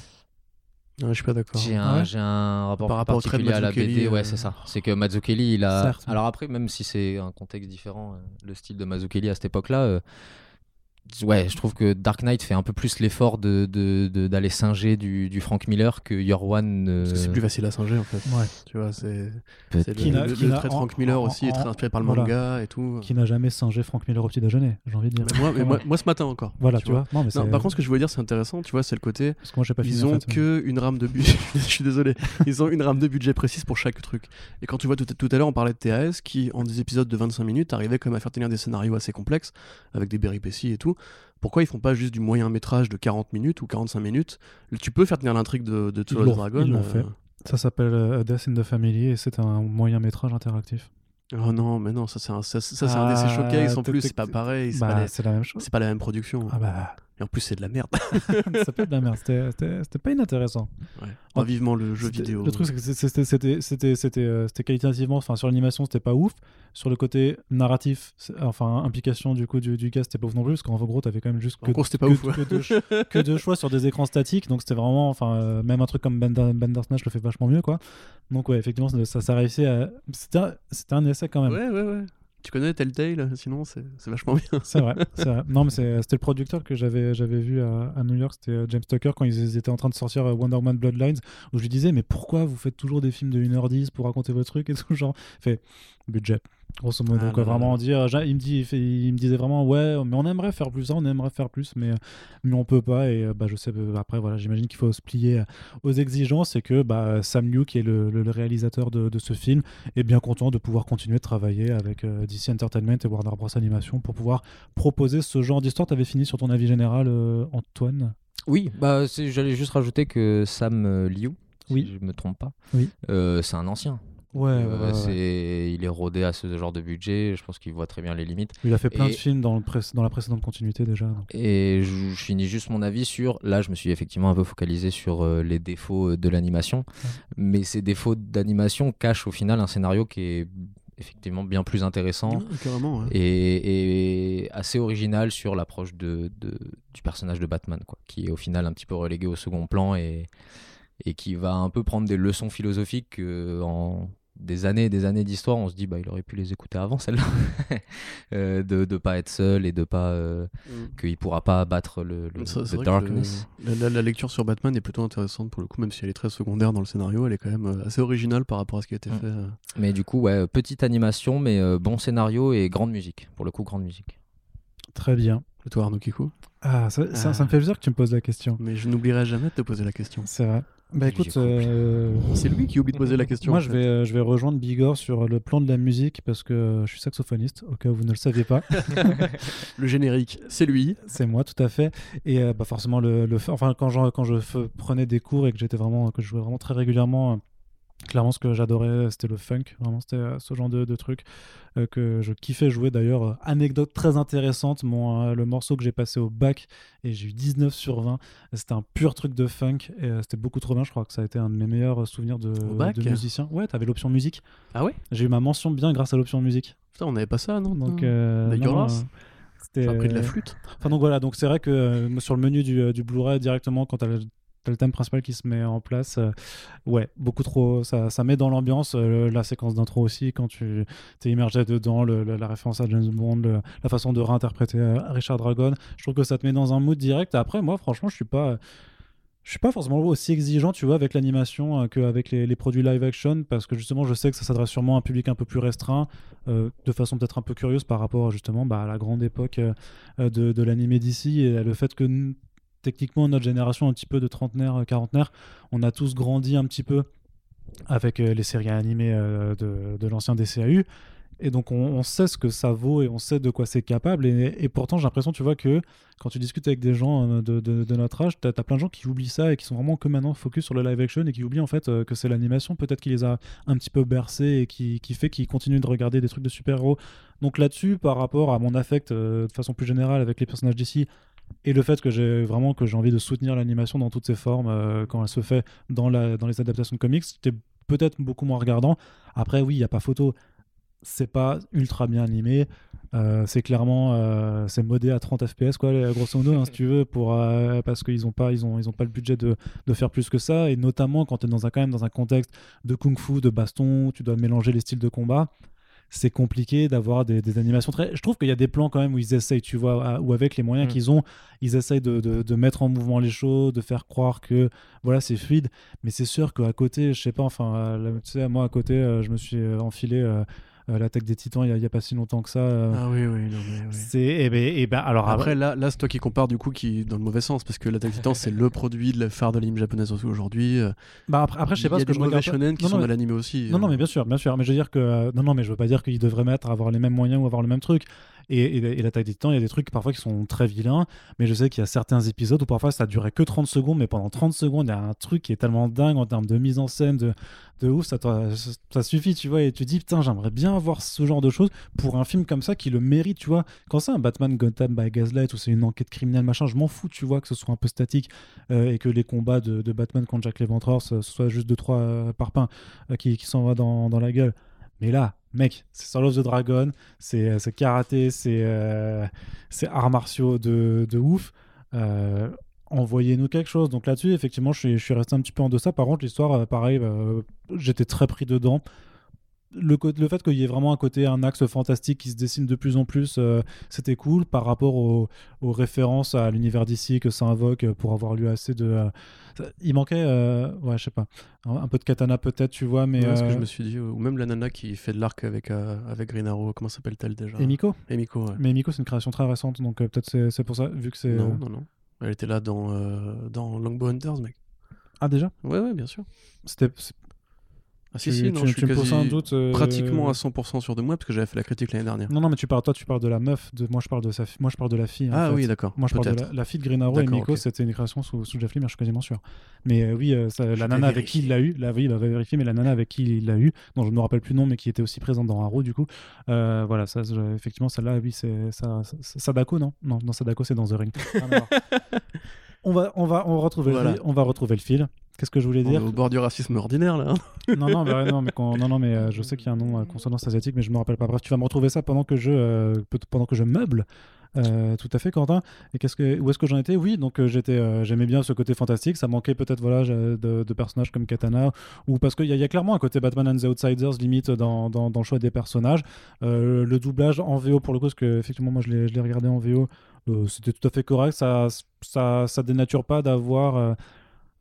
Ouais, je suis pas d'accord. J'ai Ah un, ouais j'ai un rapport Par rapport particulier à la BD, ouais, euh, c'est ça. C'est que Mazzucchelli, il a. Certes. Alors après, même si c'est un contexte différent, le style de Mazzucchelli à cette époque-là, euh, ouais, je trouve que Dark Knight fait un peu plus l'effort de, de- de- d'aller singer du, du Frank Miller que Your One. euh, Parce que c'est plus facile à singer, en fait. ouais Tu vois, c'est. le, le- le trait de en- Frank Miller en- aussi est très en- inspiré par le voilà. manga et tout. qui n'a jamais singé Frank Miller au petit déjeuner j'ai envie de dire Mais moi, mais moi, moi, ce matin encore. voilà tu vois, Non, mais Non, c'est- par contre, ce que je voulais dire, c'est intéressant, tu vois, c'est le côté. parce que moi j'ai pas fini Ils en ont fait. que une rame de budget. je suis désolé. Ils ont une rame de budget précise pour chaque truc. Et quand tu vois tout, tout à l'heure, on parlait de TAS qui, en des épisodes de 25 minutes, arrivait quand même à faire tenir des scénarios assez complexes avec des péripéties et tout. Pourquoi ils font pas juste du moyen métrage de 40 minutes ou 45 minutes? Tu peux faire tenir l'intrigue de, de Tour Dragon. ils l'ont euh, fait. ça s'appelle euh, Death in the Family et c'est un moyen métrage interactif Oh non, mais non, ça c'est un, ça, ça, un DC Ah, Showcase en plus, c'est pas pareil, c'est pas, Bah, les- la même chose. c'est pas la même production. Ah bah, Et en plus, c'est de la merde. ça peut être de la merde. C'était- pas inintéressant. Ouais. Oh, vivement le jeu vidéo. Le truc, c'était- euh, c'était qualitativement, enfin sur l'animation, c'était pas ouf. Sur le côté narratif, enfin implication du coup du, du gars, c'était pas ouf non plus, parce qu'en gros, t'avais quand même juste En que, gros, pas que, ouf. ouais. que deux, ch- que deux choix sur des écrans statiques, donc c'était vraiment, enfin euh, même un truc comme Bandersnatch le fait vachement mieux, quoi. Donc ouais, effectivement, ça, ça, réussit à. C'était un, un essai quand même. Ouais, ouais, ouais. Tu connais Telltale Sinon, c'est vachement bien. C'est vrai, vrai. Non, mais c'était le producteur que j'avais vu à, à New York, c'était euh, James Tucker quand ils étaient en train de sortir euh, Wonder Woman Bloodlines, où je lui disais mais pourquoi vous faites toujours des films de 1h10 pour raconter votre truc et tout genre fait budget. Grosso modo, Ah quoi, là là vraiment là. dire, il me dit, il, fait- il me disait vraiment ouais, mais on aimerait faire plus ça, on aimerait faire plus, mais mais on peut pas et bah je sais euh, après voilà, j'imagine qu'il faut se plier aux exigences et que bah Sam Liu qui est le, le- le réalisateur de, de ce film est bien content de pouvoir continuer de travailler avec euh, DC Entertainment et Warner Bros Animation pour pouvoir proposer ce genre d'histoire. T'avais fini sur ton avis général, euh, Antoine? Oui, bah j'allais juste rajouter que Sam euh, Liu, si Oui. je me trompe pas, Oui. euh, c'est un ancien. Ouais, Euh, c'est- Il est rodé à ce genre de budget, je pense qu'il voit très bien les limites. Il a fait plein Et- de films dans, le pré- dans la précédente continuité déjà. donc. Et je, je finis juste mon avis sur. Là, je me suis effectivement un peu focalisé sur euh, les défauts euh, de l'animation. Mais ces défauts d'animation cachent au final un scénario qui est effectivement bien plus intéressant Ouais, et, et assez original sur l'approche de, de- du personnage de Batman, quoi, qui est au final un petit peu relégué au second plan et, et qui va un peu prendre des leçons philosophiques que en des années et des années d'histoire, on se dit bah il aurait pu les écouter avant celle-là, Euh, de ne pas être seul et de pas euh, Mm. qu'il pourra pas battre le, le Ça, c'est the darkness. le- la, lecture sur Batman est plutôt intéressante pour le coup, même si elle est très secondaire dans le scénario, elle est quand même euh, assez originale par rapport à ce qui a été Mm. fait. euh. Mais du coup, ouais, petite animation, mais euh, bon scénario et grande musique. Pour le coup, grande musique. Très bien. Et toi, Arnaud Kikou? Ah, ça, ça- Ah. ça me fait plaisir que tu me poses la question. Mais je n'oublierai jamais de te poser la question. C'est vrai. Bah écoute, euh, C'est lui qui oublie de poser la question. moi je fait. vais, euh, je vais rejoindre Bigor sur le plan de la musique parce que je suis saxophoniste, au cas où vous ne le saviez pas. Le générique, c'est lui. C'est moi, tout à fait. Et euh, bah, forcément, le, le enfin, quand, je, quand je prenais des cours et que j'étais vraiment, que je jouais vraiment très régulièrement, clairement, ce que j'adorais, c'était le funk. Vraiment, c'était euh, ce genre de, de truc euh, que je kiffais jouer. D'ailleurs, euh, anecdote très intéressante, mon, le morceau que j'ai passé au bac et j'ai eu 19 sur 20. C'était un pur truc de funk et c'était beaucoup trop bien. Je crois que ça a été un de mes meilleurs souvenirs de, bac de musicien. Ouais, t'avais l'option musique. Ah ouais? J'ai eu ma mention bien grâce à l'option musique. Putain, on n'avait pas ça, non? Donc, Non. c'était J'ai appris de la flûte. Enfin, donc voilà, donc c'est vrai que euh, sur le menu du, du Blu-ray, directement, quand t'as le, thème principal qui se met en place, euh, ouais, beaucoup trop, ça, ça met dans l'ambiance euh, la séquence d'intro aussi, quand tu t'es immergé dedans, la référence à James Bond, la façon de réinterpréter euh, Richard Dragon, je trouve que ça te met dans un mood direct. Après, moi, franchement, je suis pas. Je suis pas forcément aussi exigeant, tu vois, avec l'animation qu'avec les, les produits live action, parce que justement, je sais que ça s'adresse sûrement à un public un peu plus restreint, de façon peut-être un peu curieuse par rapport justement bah, à la grande époque de, de l'animé d'ici et le fait que techniquement notre génération un petit peu de trentenaire, euh, quarantenaire, on a tous grandi un petit peu avec euh, les séries animées euh, de, de l'ancien DCAU. Et donc on, sait ce que ça vaut et on sait de quoi c'est capable. Et, pourtant j'ai l'impression, tu vois, que quand tu discutes avec des gens de, notre âge, t'as as plein de gens qui oublient ça et qui sont vraiment que maintenant focus sur le live action et qui oublient en fait que c'est l'animation peut-être qui les a un petit peu bercés et qui, fait qu'ils continuent de regarder des trucs de super-héros. Donc là-dessus, par rapport à mon affect de façon plus générale avec les personnages d'ici, et le fait que j'ai vraiment que j'ai envie de soutenir l'animation dans toutes ses formes euh, quand elle se fait dans, la, dans les adaptations de comics, c'était peut-être beaucoup moins regardant. Après, oui, il n'y a pas photo. C'est pas ultra bien animé. Euh, c'est clairement euh, c'est modé à 30 fps quoi grosso modo hein, si tu veux pour euh, parce qu'ils ont pas ils ont ils ont pas le budget de, de faire plus que ça et notamment quand tu es dans un quand même dans un contexte de kung-fu de baston tu dois mélanger les styles de combat c'est compliqué d'avoir des, des animations très. Je trouve qu'il y a des plans quand même où ils essayent, tu vois, où avec les moyens Mm. qu'ils ont, ils essayent de, de- de mettre en mouvement les choses, de faire croire que voilà, c'est fluide. Mais c'est sûr qu'à côté, je sais pas, enfin, tu sais, moi à côté, euh, je me suis euh, enfilé euh, l'attaque des titans il y, a- il y a pas si longtemps que ça. euh, Ah oui, oui, non, mais oui. C'est. Et ben, et ben, alors Après, là, là c'est toi qui compares du coup qui dans le mauvais sens parce que l'attaque titan c'est le produit de la phare de l'anime japonaise aujourd'hui. Euh, bah, après, après, je sais pas Il y ce que des je regarde. pas. shonen qui Non, sont non, de mais- l'anime aussi. Non, non, euh. mais bien sûr, bien sûr. Mais je veux dire que. euh, non, non, mais je veux pas dire qu'ils devraient mettre, avoir les mêmes moyens ou avoir le même truc. Et, et, et l'attaque des titans, il y a des trucs parfois qui sont très vilains, mais je sais qu'il y a certains épisodes où parfois ça durait que 30 secondes, mais pendant 30 secondes, il y a un truc qui est tellement dingue en termes de mise en scène, de, de ouf, ça, ça suffit, tu vois, et tu dis, putain, j'aimerais bien avoir ce genre de choses pour un film comme ça qui le mérite, tu vois. Quand c'est un Batman Gotham by Gaslight ou c'est une enquête criminelle, machin, je m'en fous, tu vois, que ce soit un peu statique euh, et que les combats de, Batman contre Jack Léventreur, ce ce soit juste deux, trois euh, parpaings euh, qui, qui s'en va dans, dans la gueule. Mais là, mec, c'est Soul of the Dragon, c'est c'est karaté, c'est euh, c'est arts martiaux de, ouf. Euh, Envoyez-nous quelque chose. Donc là-dessus, effectivement, je suis, resté un petit peu en deçà. Par contre, l'histoire, euh, pareil, euh, j'étais très pris dedans. Le, le fait qu'il y ait vraiment un côté, un axe fantastique qui se dessine de plus en plus, euh, c'était cool par rapport aux, aux références à l'univers d'ici que ça invoque pour avoir lu assez de. euh, ça- il manquait, euh, ouais, je sais pas, un, un peu de katana peut-être, tu vois, mais. Ouais, ce que je me suis dit, ou même la nana qui fait de l'arc avec, avec Green Arrow, comment s'appelle-t-elle déjà? Emiko Emiko, ouais. Mais Emiko, c'est une création très récente, donc peut-être c'est c'est pour ça, vu que c'est. Non, non, non. Elle était là dans, dans Longbow Hunters, mec. Ah, déjà? Ouais, ouais, bien sûr. C'était. Ah si, tu, si, non, tu- je suis me poses un doute. euh, pratiquement à 100% sûr de moi, parce que j'avais fait la critique l'année dernière. Non, non, mais tu parles, toi, tu parles de la meuf. De... Moi, je parle de sa Moi, je parle de la fille. ah fait. oui, d'accord. Moi, je parle de la, la fille de Green Arrow et Miko, c'était une création sous, sous Jeff Lemire, je suis quasiment sûr. Mais euh, oui, euh, ça- la nana avec qui il l'a eu, la, oui, il va vérifier, mais la nana avec qui il l'a eu, dont je ne me rappelle plus le nom, mais qui était aussi présente dans Arrow, du coup. Euh, voilà, ça, effectivement, celle-là, oui, c'est ça, Sadako, non? Non, non, Sadako, c'est dans The Ring. On va, on va, on va retrouver, Voilà. le, fil- on va retrouver le fil. Qu'est-ce que je voulais On est dire au bord du racisme ordinaire, là. hein. non, non, non, mais, quand- non, non, mais euh, je sais qu'il y a un nom à consonance asiatique, mais je me rappelle pas. Bref, tu vas me retrouver ça pendant que je, euh, pendant que je meuble. Euh, tout à fait, Quentin. Et qu'est-ce que, où est-ce que j'en étais? Oui, donc euh, j'étais, euh, j'aimais bien ce côté fantastique. Ça manquait peut-être voilà de, de personnages comme Katana, ou parce qu'il y, y a clairement un côté Batman and the Outsiders limite dans, dans, dans le choix des personnages. Euh, le doublage en VO pour le coup, parce que effectivement moi je l'ai, regardé en VO, euh, c'était tout à fait correct. Ça, ça, ça dénature pas d'avoir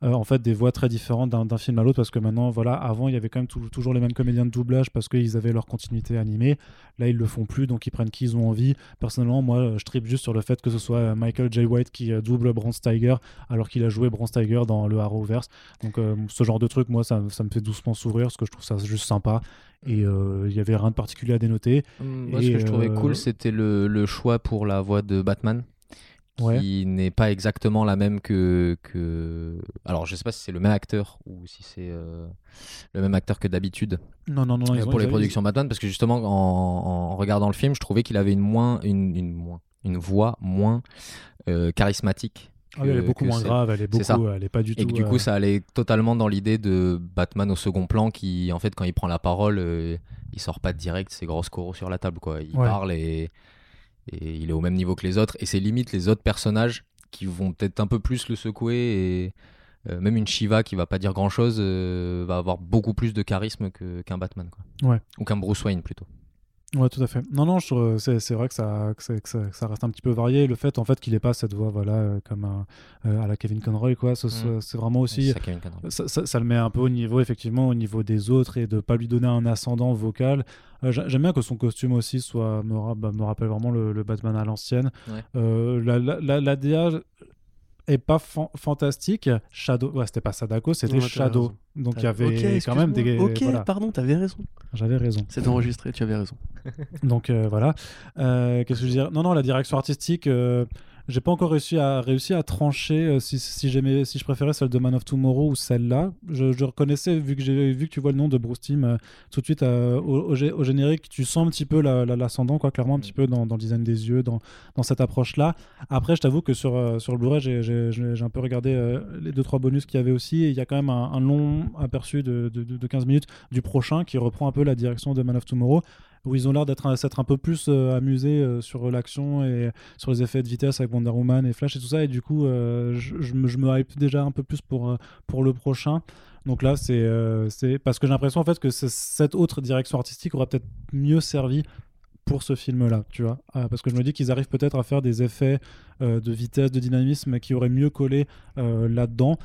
euh, euh, en fait des voix très différentes d'un film à l'autre parce que maintenant voilà avant il y avait quand même tou- toujours les mêmes comédiens de doublage parce qu'ils avaient leur continuité animée. Là ils le font plus donc ils prennent qui ils ont envie. Personnellement moi euh, je tripe juste sur le fait que ce soit euh, Michael J. White qui euh, double Bronze Tiger alors qu'il a joué Bronze Tiger dans le Arrowverse donc euh, ce genre de truc moi ça, ça me fait doucement sourire parce que je trouve ça juste sympa. Et euh, il y avait rien de particulier à dénoter. Moi, Et, ce que je trouvais euh, cool, c'était le, le choix pour la voix de Batman. Ouais. Qui n'est pas exactement la même que, que. Alors, je sais pas si c'est le même acteur ou si c'est euh, le même acteur que d'habitude non non non euh, ont- pour les ont- productions Batman, parce que justement, en, en regardant le film, je trouvais qu'il avait une, moins, une, une, moins, une voix moins euh, charismatique. Ah oui, elle est beaucoup moins grave elle est c'est ça. beaucoup elle est pas du tout Et que du coup, ça allait totalement dans l'idée de Batman au second plan qui, en fait, quand il prend la parole, il sort pas direct ses grosses coraux sur la table, quoi. Il Ouais. parle et, et il est au même niveau que les autres. Et c'est limite les autres personnages qui vont peut-être un peu plus le secouer et euh, même une Shiva qui va pas dire grand chose va avoir beaucoup plus de charisme qu'un Batman, quoi. Ouais. Ou qu'un Bruce Wayne plutôt. Ouais, tout à fait. Non, non, c'est vrai que ça, que, que ça, que ça reste un petit peu varié. Le fait, en fait, qu'il ait pas cette voix, voilà, euh, comme un, euh, à la Kevin Conroy, quoi, ce- Mm. c'est vraiment aussi. Ça le met un peu au niveau, effectivement, au niveau des autres et de pas lui donner un ascendant vocal. Euh, j'a- J'aime bien que son costume aussi soit, me, ra- bah, me rappelle vraiment le, le Batman à l'ancienne. Ouais. Euh, la, la, la, la DA est pas fan- fantastique. Shadow, ouais, c'était pas Sadako, c'était Ouais, Shadow. Donc il y avait quand même des. Ok, voilà, pardon, t'avais raison. j'avais raison. C'est enregistré, tu avais raison. Donc euh, voilà. Euh, Qu'est-ce que je veux dire? Non, non, la direction artistique, euh, j'ai pas encore réussi à, réussi à trancher euh, si, si, j'aimais- si je préférais celle de Man of Tomorrow ou celle-là. Je, je reconnaissais, vu que, j'ai vu que tu vois le nom de Bruce Timm euh, tout de suite euh, au, au gé- au générique, tu sens un petit peu la- la- l'ascendant, quoi, clairement, un petit peu dans, dans le design des yeux, dans, dans cette approche-là. Après, je t'avoue que sur, sur le Blu-ray, j'ai- j'ai j'ai- j'ai un peu regardé les deux trois bonus qu'il y avait aussi, et il y a quand même un, un long aperçu de, de, de- de 15 minutes du prochain qui reprend un peu la direction de Man of Tomorrow où ils ont l'air d'être un peu plus euh, amusés euh, sur l'action et sur les effets de vitesse avec Wonder Woman et Flash et tout ça et du coup euh, je, me, hype déjà un peu plus pour, pour le prochain donc là c'est c'est parce que j'ai l'impression en fait que cette autre direction artistique aura peut-être mieux servi pour ce film-là, tu vois. Parce que je me dis qu'ils arrivent peut-être à faire des effets de vitesse, de dynamisme qui auraient mieux collé là-dedans.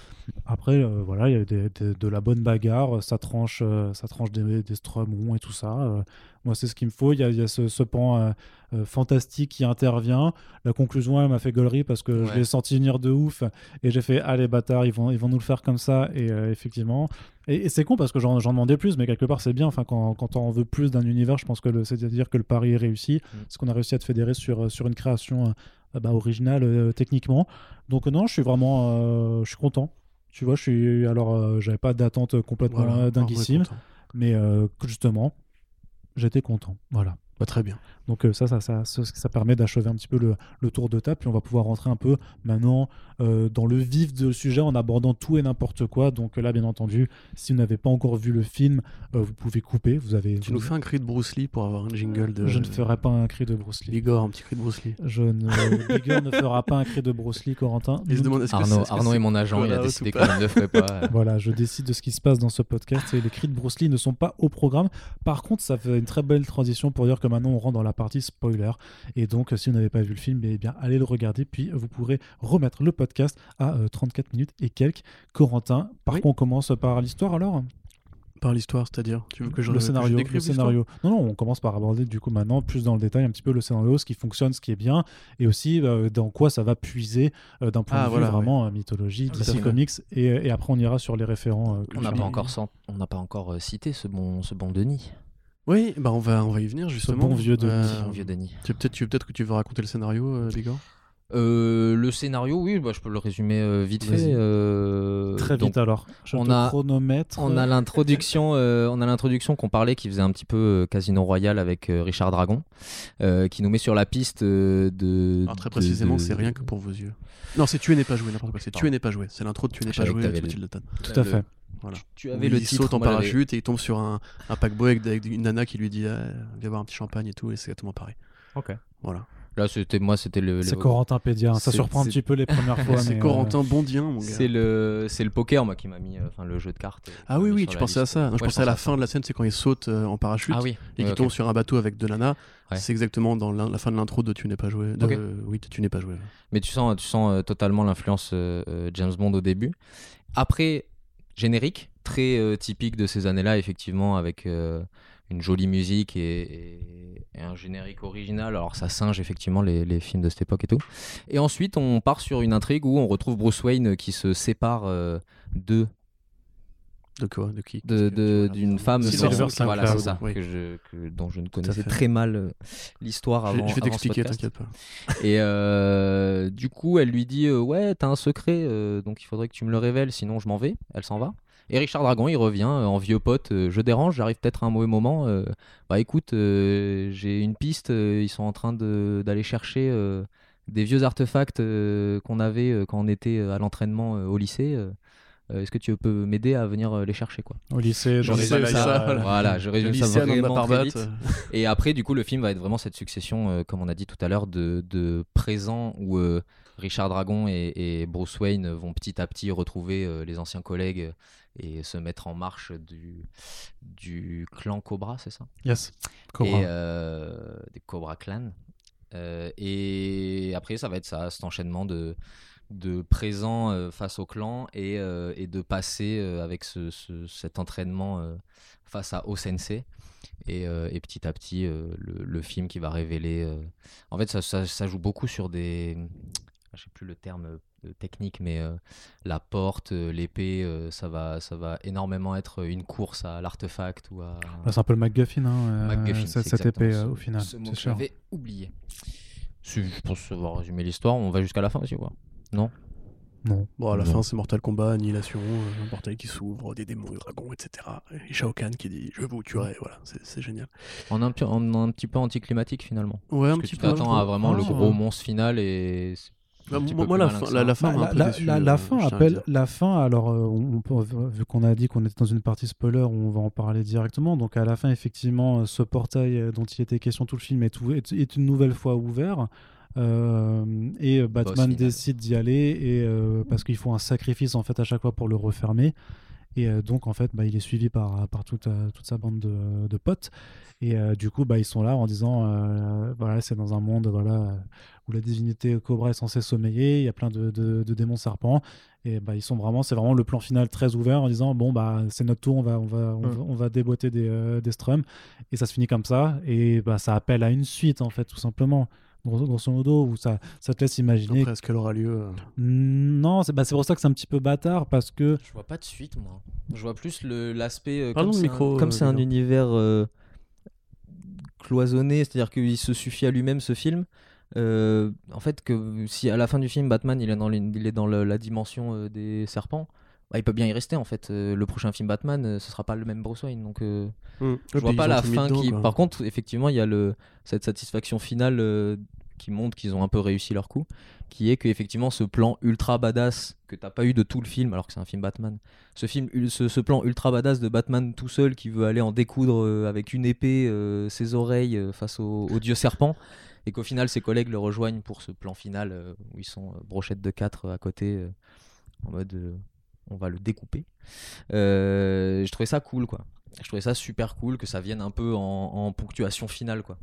Après, voilà, il y a des- de la bonne bagarre, ça tranche, ça tranche des, des et tout ça. Moi, c'est ce qu'il me faut. Il y a, il y a ce, ce pan euh, euh, fantastique qui intervient. La conclusion, elle m'a fait gaulerie parce que je l'ai senti venir de ouf. Et j'ai fait, ah les bâtards, ils vont, ils vont nous le faire comme ça. Et euh, effectivement. Et, et c'est con parce que j'en demandais plus, mais quelque part, c'est bien. Enfin, quand, quand on veut plus d'un univers, je pense que le- c'est-à-dire que le pari est réussi. Mm. C'est qu'on a réussi à te fédérer sur, sur une création bah, originale techniquement. Donc, non, je suis vraiment je suis content. Tu vois, je suis. Alors, j'avais pas d'attente complètement Voilà. dinguissime, mais euh, justement, j'étais content. Voilà. Bah, très bien. Donc euh, ça, ça, ça, ça, ça permet d'achever un petit peu le, le tour de table, puis on va pouvoir rentrer un peu maintenant euh, dans le vif du sujet en abordant tout et n'importe quoi. Donc là, bien entendu, si vous n'avez pas encore vu le film, euh, vous pouvez couper. Vous avez. Tu nous fais un cri de Bruce Lee pour avoir un jingle de. Je ne ferai pas un cri de Bruce Lee. Bigor, un petit cri de Bruce Lee. Je ne. Bigger ne fera pas un cri de Bruce Lee, Corentin. Il se demande est-ce que c'est- Arnaud, que Arnaud est mon agent, il a décidé qu'il ne le ferait pas. Voilà, je décide de ce qui se passe dans ce podcast et les cris de Bruce Lee ne sont pas au programme. Par contre, ça fait une très belle transition pour dire que maintenant on rentre dans la partie spoiler. Et donc, si vous n'avez pas vu le film, eh bien, allez le regarder, puis vous pourrez remettre le podcast à euh, 34 minutes et quelques. Corentin, par Oui. contre, on commence? Par l'histoire alors? Par l'histoire, c'est-à-dire? Tu veux que je Le que je scénario. Le scénario. Non, non, on commence par aborder du coup maintenant plus dans le détail un petit peu le scénario, ce qui fonctionne, ce qui est bien, et aussi euh, dans quoi ça va puiser euh, d'un point Ah, de vue vraiment euh, mythologie, DC fait. Comics, et, et après on ira sur les référents. euh, On n'a pas encore, sen- on n'a pas encore euh, cité ce bon, ce bon Denis. Oui, bah on va, on va y venir justement. bon vieux Denis. Euh, Bon vieux Denis. tu peut-être tu, peut-être que tu veux raconter le scénario, euh, Bigor Euh, le scénario, oui, bah, je peux le résumer euh, vite fait. euh, Très donc, vite alors. Je on te a- chronomètre. On a l'introduction, euh, on a l'introduction qu'on parlait, qui faisait un petit peu euh, Casino Royale avec euh, Richard Dragon, euh, qui nous met sur la piste euh, de. Alors très de- précisément, de- c'est rien que pour vos yeux. Non, c'est tuer n'est pas joué, n'importe quoi. C'est tuer n'est pas joué. C'est l'intro de tuer n'est pas joué avec le-. Tout à le- fait. Voilà. Tu avais le il titre. saute en parachute et il tombe sur un, un paquebot avec, avec une nana qui lui dit ah, Viens boire un petit champagne et tout, et c'est exactement pareil. Ok. Voilà. Là, c'était moi, c'était le. C'est le- Corentin Pédia. hein. Ça surprend un petit peu les premières fois. c'est Corentin Bondien, mon gars. C'est le, c'est le poker, moi, qui m'a mis, euh, enfin, le jeu de cartes. euh, Ah oui, oui, tu pensais à ça. Non, je pensais à la fin de la scène, c'est quand il saute euh, en parachute Ah oui. et qu'il tombe sur un bateau avec deux nanas. Ouais. C'est exactement dans la, fin de l'intro de Tu n'es pas joué. Euh, oui, Tu n'es pas joué. Mais tu sens, tu sens euh, totalement l'influence euh, euh, James Bond au début. Après, générique, très euh, typique de ces années-là, effectivement, avec euh, une jolie musique et, et- et un générique original. Alors, ça singe effectivement les, les films de cette époque et tout. Et ensuite, on part sur une intrigue où on retrouve Bruce Wayne qui se sépare euh, de De quoi? De qui? de- que de- d'une regardes femme Silver sans- voilà c'est ça oui. que je, que- dont je ne connaissais très mal euh, l'histoire avant je vais t'expliquer, podcast. t'inquiète pas. Et euh, du coup, elle lui dit euh, Ouais, t'as un secret, euh, donc il faudrait que tu me le révèles, sinon je m'en vais. Elle s'en va. Et Richard Dragon, il revient euh, en vieux pote euh, Je dérange, j'arrive peut-être à un mauvais moment. euh, bah écoute, j'ai une piste, ils sont en train de- d'aller chercher des vieux artefacts qu'on avait quand on était à l'entraînement au lycée. euh, Est-ce que tu peux m'aider à venir euh, les chercher quoi? Au lycée, J'en les ça, ça, voilà. Voilà, je résume ça vraiment très vite. Et après, du coup, le film va être vraiment cette succession, euh, comme on a dit tout à l'heure, de, de présents où Richard Dragon et, et Bruce Wayne vont petit à petit retrouver les anciens collègues et se mettre en marche du, du clan Cobra, c'est ça? Yes. Cobra. Et euh, des Cobra Clan. Euh, et après, ça va être ça, cet enchaînement de, de présents euh, face au clan et, et de passer avec ce, ce- cet entraînement face à Osensei. Et, et petit à petit, le, le film qui va révéler. En fait, ça, ça- ça joue beaucoup sur des. Je sais plus le terme technique, mais euh, la porte, euh, l'épée, euh, ça, va, ça va énormément être une course à l'artefact ou à. Bah, c'est un peu le MacGuffin, hein, euh, MacGuffin, cette, épée euh, ce- au final. Ce mot que j'avais oublié. C'est- Je pense avoir résumé l'histoire. On va jusqu'à la fin aussi, quoi. Non? Non. Bon, à la Non. fin, c'est Mortal Kombat, Annihilation, euh, un portail qui s'ouvre, des démons, des dragons, etc. Et Shao Kahn qui dit Je vous tuerai. Voilà, c'est génial. en un, petit- en un petit peu anticlimatique finalement. Ouais, un Parce que petit tu peu. t'attends à vraiment le Ah. gros monstre final et. Bah, moi, plus la malin fin, la, ça. la fin Bah, m'a un la, peu la- déçu, la- euh, fin appelle la fin. Alors, euh, on peut- vu qu'on a dit qu'on était dans une partie spoiler, on va en parler directement. Donc, à la fin, effectivement, euh, ce portail dont il était question tout le film est, ou- est- est une nouvelle fois ouvert. Euh, et Batman décide d'y aller et euh, parce qu'il faut un sacrifice en fait à chaque fois pour le refermer. Et euh, donc, en fait, bah, il est suivi par, par toute, toute sa bande de, de potes. Et euh, du coup, bah, ils sont là en disant euh, voilà, c'est dans un monde voilà, où la divinité Cobra est censée sommeiller, il y a plein de, de- de démons serpents. Et bah, ils sont vraiment, c'est vraiment le plan final très ouvert en disant bon, bah, c'est notre tour, on va, on va, on, Ouais. va, on va déboîter des, euh, des strums. Et ça se finit comme ça. Et bah, ça appelle à une suite, en fait, tout simplement. Grosso, modo, où ça, ça te laisse imaginer. Après, est-ce qu'elle aura lieu euh, Non, c'est bah, c'est pour ça que c'est un petit peu bâtard parce que. Je vois pas de suite, moi. Je vois plus le- l'aspect. euh, Pardon, comme c'est un- micro, Comme euh, c'est un Guillaume. univers euh, cloisonné, c'est-à-dire qu'il se suffit à lui-même, ce film. Euh, en fait, que si à la fin du film, Batman, il est dans, les- il est dans le- la dimension euh, des serpents, bah, il peut bien y rester, en fait. Euh, le prochain film Batman, ce sera pas le même Bruce Wayne. Donc, hmm. je vois pas la fin dedans, qui. quoi. Par contre, effectivement, il y a le, cette satisfaction finale qui montre qu'ils ont un peu réussi leur coup, qui est que effectivement ce plan ultra badass que t'as pas eu de tout le film, alors que c'est un film Batman. Ce film, ul- ce, plan ultra badass de Batman tout seul qui veut aller en découdre euh, avec une épée, euh, ses oreilles euh, face au, au dieu serpent. Et qu'au final, ses collègues le rejoignent pour ce plan final euh, où ils sont euh, brochettes de 4 à côté, euh, en mode euh, on va le découper. Euh, je trouvais ça cool, quoi. Je trouvais ça super cool que ça vienne un peu en ponctuation finale, quoi.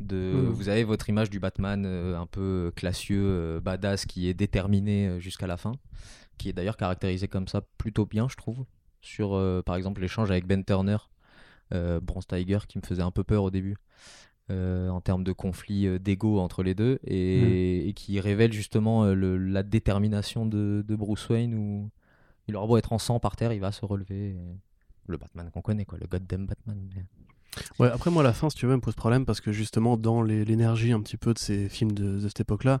De, Mhm. Vous avez votre image du Batman euh, un peu classieux, euh, badass, qui est déterminé euh, jusqu'à la fin, qui est d'ailleurs caractérisé comme ça plutôt bien, je trouve. Sur, euh, par exemple, l'échange avec Ben Turner, Bronze Tiger, qui me faisait un peu peur au début. en termes de conflit d'ego entre les deux et, et qui révèle justement le- la détermination de, de Bruce Wayne où il aura beau être en sang par terre, il va se relever. et- Le Batman qu'on connaît, quoi, le goddamn Batman. mais- Ouais, après moi la fin si tu veux me pose problème parce que justement dans l'énergie un petit peu de ces films de, de cette époque-là,